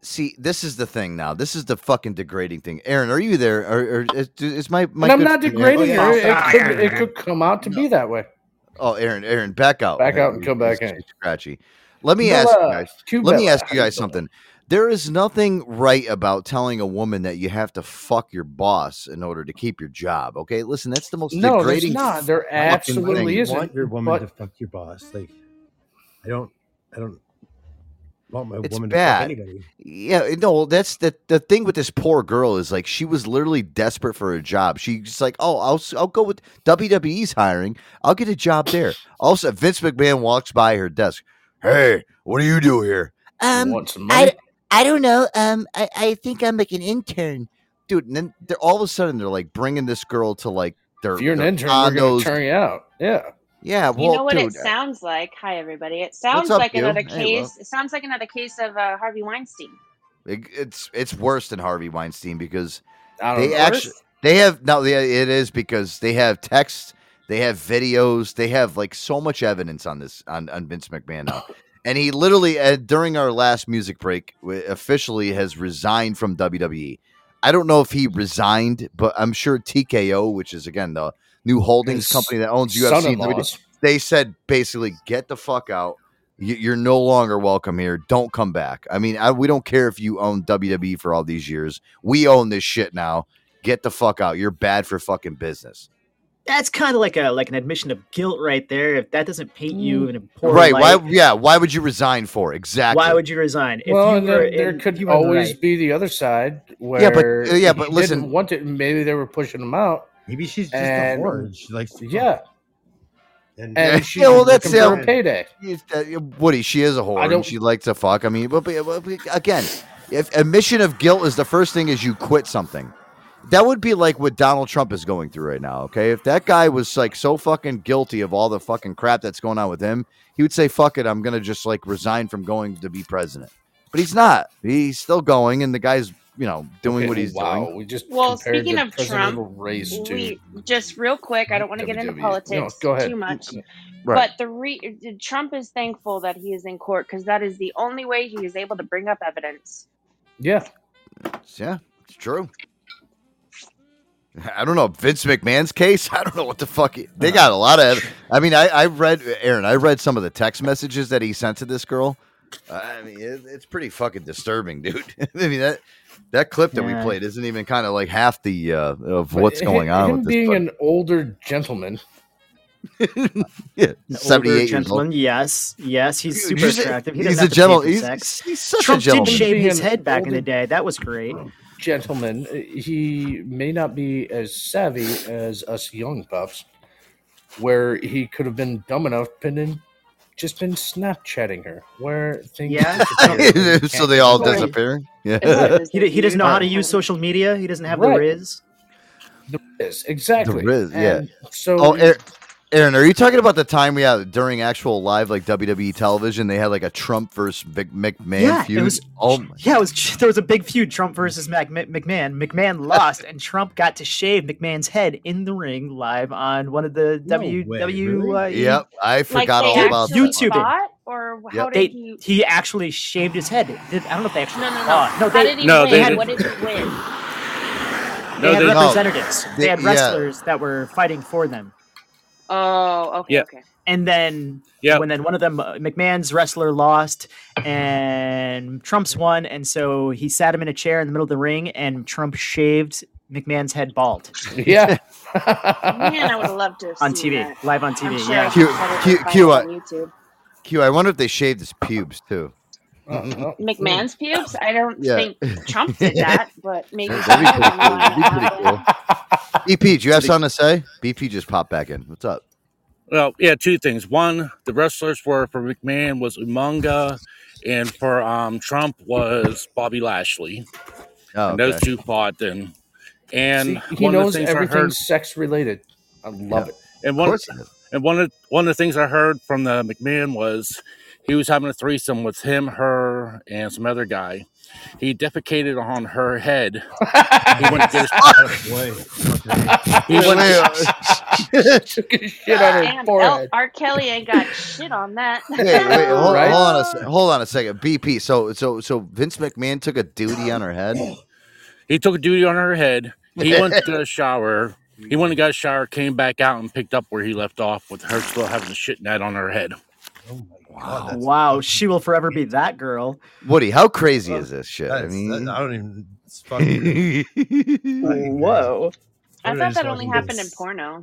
See, this is the thing now. This is the fucking degrading thing. Aaron, are you there? Or, or is, is my my? and I'm not friend- degrading Oh, yeah. It could, it could come out to be that way. Oh, Aaron, Aaron, back out. Back out and come back in. Scratchy. Let me Bella, ask you uh, guys. Let me ask you guys something. There is nothing right about telling a woman that you have to fuck your boss in order to keep your job. Okay, listen, that's the most No, there's degrading. not. There fucking absolutely thing. isn't. want your woman but- to fuck your boss. Like, I don't, I don't want my It's woman bad. to fuck anybody. Yeah, no, that's the the thing with this poor girl is like she was literally desperate for a job. She's like, "Oh, I'll s- I'll go with WWE's hiring. I'll get a job there." Also, Vince McMahon walks by her desk. Hey, what do you do here? Um, want some money? I, I don't know. Um, I, I think I'm like an intern, dude. And then they're all of a sudden they're like bringing this girl to like their. If you're an their intern, we're gonna turn you out. Yeah. Yeah, well, you know what dude, it sounds like? Hi, everybody. It sounds up, like you? another Hey, case. Will. it sounds like another case of uh, Harvey Weinstein. It- it's it's worse than Harvey Weinstein because they know. actually they have no they, it is because they have texts, they have videos, they have like so much evidence on this on, on Vince McMahon now. (laughs) And he literally uh, during our last music break officially has resigned from WWE. I don't know if he resigned, but I'm sure TKO, which is again the new holdings His company that owns UFC. They said basically get the fuck out. You- You're no longer welcome here. Don't come back. I mean, I, we don't care if you own WWE for all these years. We own this shit now. Get the fuck out. You're bad for fucking business. That's kind of like a like an admission of guilt right there. If that doesn't paint you in a poor right? light, Why? Yeah. Why would you resign for? Exactly. why would you resign? If well, you were there, in- there could you were the always right- be the other side where Yeah, but- uh, yeah, but listen- didn't want it. Maybe they were pushing him out. Maybe she's just and, a whore. and She likes to yeah, And, and she's yeah, well, that's looking for the a payday. uh, Woody, she is a whore. I and don't- she likes to fuck. I mean, but, but, but again, if admission of guilt is the first thing, is you quit something. That would be like what Donald Trump is going through right now. Okay, if that guy was like so fucking guilty of all the fucking crap that's going on with him, he would say, "Fuck it, I'm gonna just like resign from going to be president." But he's not. He's still going, and the guy's you know doing Okay, what he's wow, doing. we just Well, speaking of Trump, race to we just real quick. I don't want to get into politics No, go ahead. too much, (laughs) Right. but the re- Trump is thankful that he is in court because that is the only way he is able to bring up evidence. yeah. Yeah, it's true. (laughs) I don't know Vince McMahon's case. (laughs) I don't know what the fuck he- they got. A lot of. I mean, I I read Aaron. I read some of the text messages that he sent to this girl. I mean, it, it's pretty fucking disturbing, (laughs) dude. I mean that that clip that we played isn't even kind of like half the uh, of what's hi- going on Him with being fuck- an older gentleman. yeah, An older seventy eight gentleman. old. Yes, yes, he's super he's attractive. He he's doesn't a have to gentle- he's- sex. he's such a Trump gentleman. did shave his head back in the day. That was great. Gentleman, uh, he may not be as savvy as us young pups, where he could have been dumb enough been in, just been Snapchatting her, where things Yeah. (laughs) so they all Right. disappear. Yeah. (laughs) He, he doesn't know how to use social media. He doesn't have the riz. The Riz, exactly. The Riz, yeah. And So Oh, Aaron, Aaron, are you talking about the time we had during actual live like WWE television? They had like a Trump versus Vic McMahon yeah, feud. it was. oh, my- Yeah, it was. There was a big feud: Trump versus Mac, McMahon. McMahon (laughs) lost, and Trump got to shave McMahon's head in the ring live on one of the W way, W. really? Uh, yep, I Like forgot they all about that. YouTube fought, or how Yep. did They, he? he actually shaved his head. I don't know if they actually No, no, no. fought. No, how they, did he no, win? they had- what did he win? they No, had they- representatives. They, They- had yeah. wrestlers that were fighting for them. Oh, okay, Yeah. okay. And then Yeah. when then one of them, uh, McMahon's wrestler lost, and Trump's won, and so he sat him in a chair in the middle of the ring, and Trump shaved McMahon's head bald yeah. Man, I would have loved to have on seen TV, that. live on I'm TV. sure yeah. I Q- Q- Q, on YouTube. Q, I wonder if they shaved his pubes too. Uh, McMahon's pubes? I don't Yeah. think Trump (laughs) did that, but maybe. That'd be I pretty don't know cool. How That'd be pretty that cool. BP, do you have something to say? BP just popped back in. What's up? Well, yeah, two things. One, the wrestlers were for McMahon was Umaga, and for um, Trump was Bobby Lashley. Oh, And those two fought then. And See, he one of knows the things everything heard, sex related. I love it. and one, course it is. and one of one of the things I heard from the McMahon was he was having a threesome with him, her, and some other guy. He defecated on her head. He went to get his, Wait, he went (laughs) (laughs) Took his shit on her Damn, El- forehead. R. Kelly ain't got shit on that. (laughs) Wait, wait, hold, Right? hold on a se- hold on a second. BP. So so so Vince McMahon took a duty on her head. He took a duty on her head. He went to the shower. He went and got a shower, came back out and picked up where he left off with her still having the shit net on her head. Wow. Wow, she will forever be that girl. Woody, how crazy is this shit? I mean, that, I don't even. It's fucking (laughs) weird. Whoa, I What thought that only fucking happened in this? porno.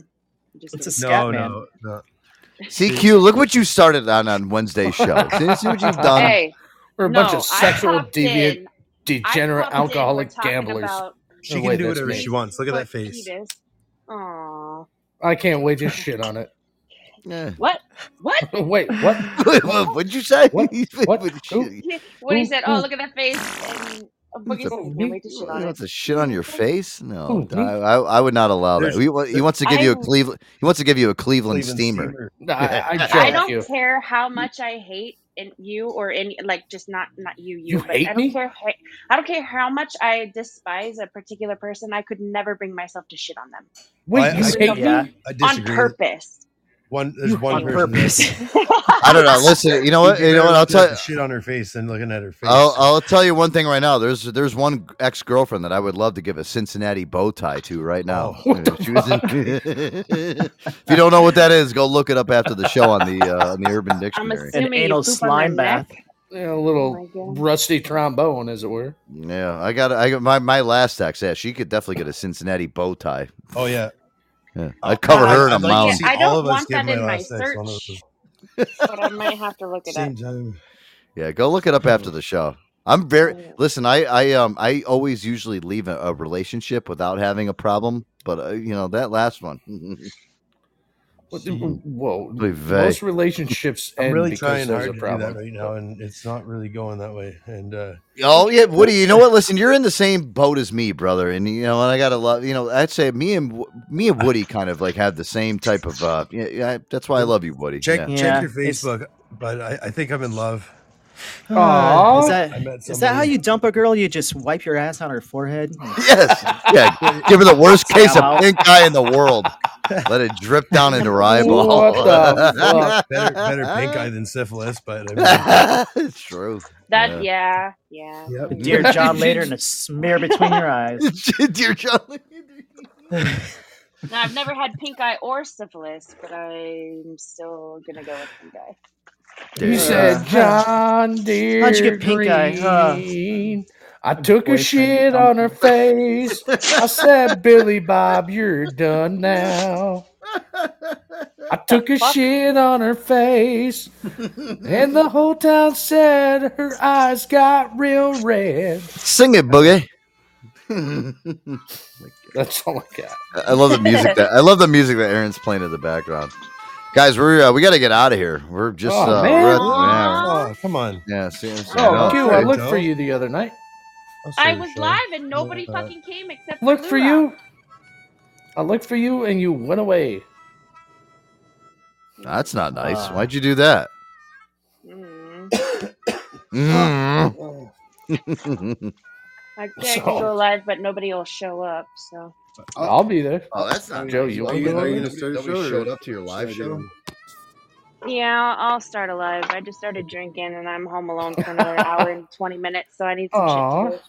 Just it's a kidding. scat No, man. no, no. (laughs) CQ, look what you started on on Wednesday's show. (laughs) See, see what you've done. Hey, We're a no, bunch of sexual deviant, in- degenerate, popped in, we're alcoholic gamblers. about She Oh, can do whatever she wants. Look at that face. fetus. Aw. I can't wait to shit on it. Yeah. What? What? (laughs) Wait, what? (laughs) What, what'd you say? What? (laughs) What? Who? What he said? Oh, look at that face. And a boogie the- said, can't wait to shit on it. to shit on your face? No, I, I, I would not allow that. He, he wants to give you a I- Cleveland. He wants to give you a Cleveland, Cleveland steamer. Nah, I, I I don't you. care how much I hate in you or any like just not not you you, You but hate I don't me? care I don't care how much I despise a particular person. I could never bring myself to shit on them Wait, I- you I- hate Yeah. me? I on purpose. One, there's one on person purpose. (laughs) I don't know. Listen, you know what? You know what? I'll tell you. Shit on her face and looking at her face. I'll, I'll tell you one thing right now. There's there's one ex girlfriend that I would love to give a Cincinnati bow tie to right now. Oh, she was in- if you don't know what that is, go look it up after the show on the uh, on the Urban I'm Dictionary. An anal slime bath. Yeah, a Oh little my God. rusty trombone, as it were. Yeah, I got I got my my last ex. Yeah, she could definitely get a Cincinnati bow tie. oh yeah. Yeah, I'd cover I'd- her in a I'd like mound. see I all don't of us want give that in my last sex search, but I might have to look it up. Time. Yeah, go look it up after the show. I'm very listen. I I um I always usually leave a, a relationship without having a problem, but uh, you know that last one. (laughs) What Whoa, most relationships I'm end really because trying there's hard a to problem. do that right now, and it's not really going that way. And uh, Oh yeah, Woody. You know what? Listen, you're in the same boat as me, brother. And you know, and I gotta love. You know, I'd say me and me and Woody kind of like have the same type of. uh Yeah, yeah that's why I love you, Woody. check Yeah. check your Facebook, but I, I think I'm in love. Aw. Is I that met is that how you dump a girl? You just wipe your ass on her forehead? Oh. Yes. Yeah. Give her the worst case of pink eye in the (laughs) world. Let it drip down into her eyeball. What the (laughs) fuck? better better pink eye than syphilis, but I mean, it's true. That yeah, yeah. Yep. Dear John later and a smear between your eyes. (laughs) Dear John. Now I've never had pink eye or syphilis, but I'm still gonna go with pink eye. You said John Deere How'd you get pink eye, huh? I took a shit on her face. I (laughs) said, Billy Bob, you're done now. I took a shit on her face, and the whole town said her eyes got real red. Sing it, Boogie. (laughs) Oh That's all I got. I love the music that I love the music that Aaron's playing in the background. Guys, we're uh, we got to get out of here. We're just Oh, uh, man. we're at- yeah, Oh, come on. yeah, seriously. Oh. Q, I looked for you the other night. I was live and nobody fucking came except Looked for for you. I looked for you, and you went away. That's not nice. Ah. Why'd you do that? Mm. Mm. (laughs) I can't So- go live, but nobody will show up. So I'll be there. Oh, that's not Joe. nice. You Are want you to gonna- are you gonna start a Nobody show, showed up to your live should I do- yeah, I'll I'll start a live. I just started drinking and I'm home alone for another (laughs) hour and twenty minutes, so I need some Aw. shit to do.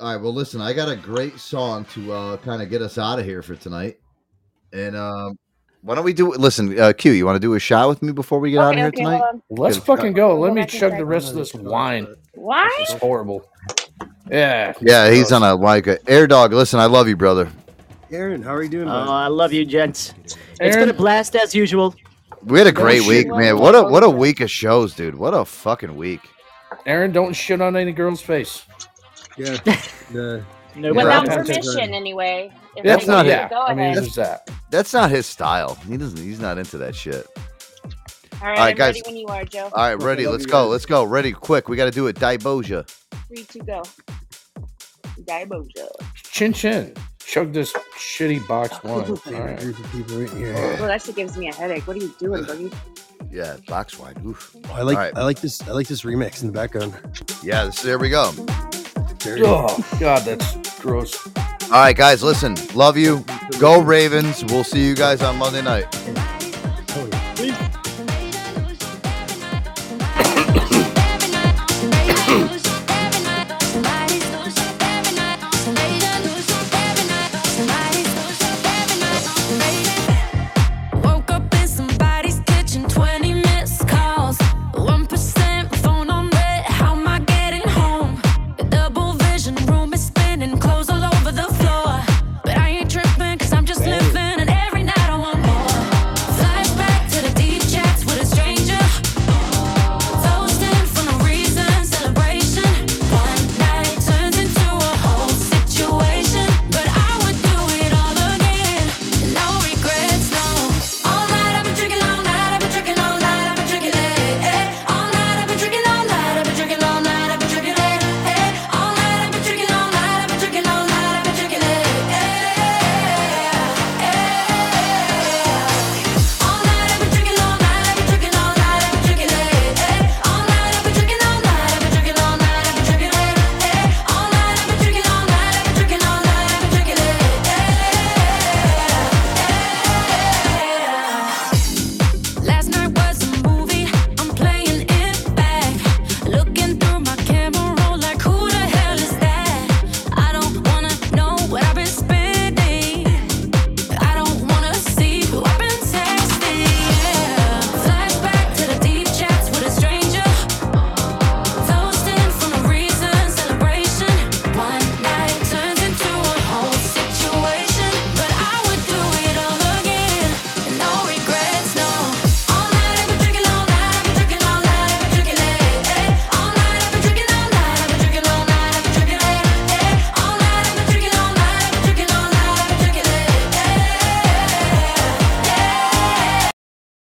All right. Well, listen, I got a great song to uh, kind of get us out of here for tonight. And um, why don't we do? it? Listen, uh, Q, you want to do a shot with me before we get out of here okay, tonight? Let's fucking go. Let me chug the rest of this wine. Why? It's horrible. Yeah. Yeah, he's on a like a air dog. Listen, I love you, brother. Aaron, how are you doing? Oh, bud? I love you, gents. It's Aaron? been a blast as usual. We had a great shit. week, man. What a what a week of shows, dude. What a fucking week. Aaron, don't shit on any girl's face. Yeah. (laughs) The, No Without permission, anyway. That's not want it. to Go I mean, ahead. there's that. That's not his style. He doesn't. He's not into that shit. All right, All right, I'm guys. ready when you are, Joe. All right, ready. love Let's go. guys. Let's go. Ready, quick. We got to do it. Diboja. Three, two, go. Diboja. Chin chin. Chug this shitty box wine. All right. group of people right here. Well, that shit gives me a headache. What are you doing, Boogie? Yeah, box wine. Oof. I like All right. I like this I like this remix in the background. Yeah, this, there we go. There you go. Oh God, that's gross. All right, guys. Listen. Love you. Go Ravens. We'll see you guys on Monday night.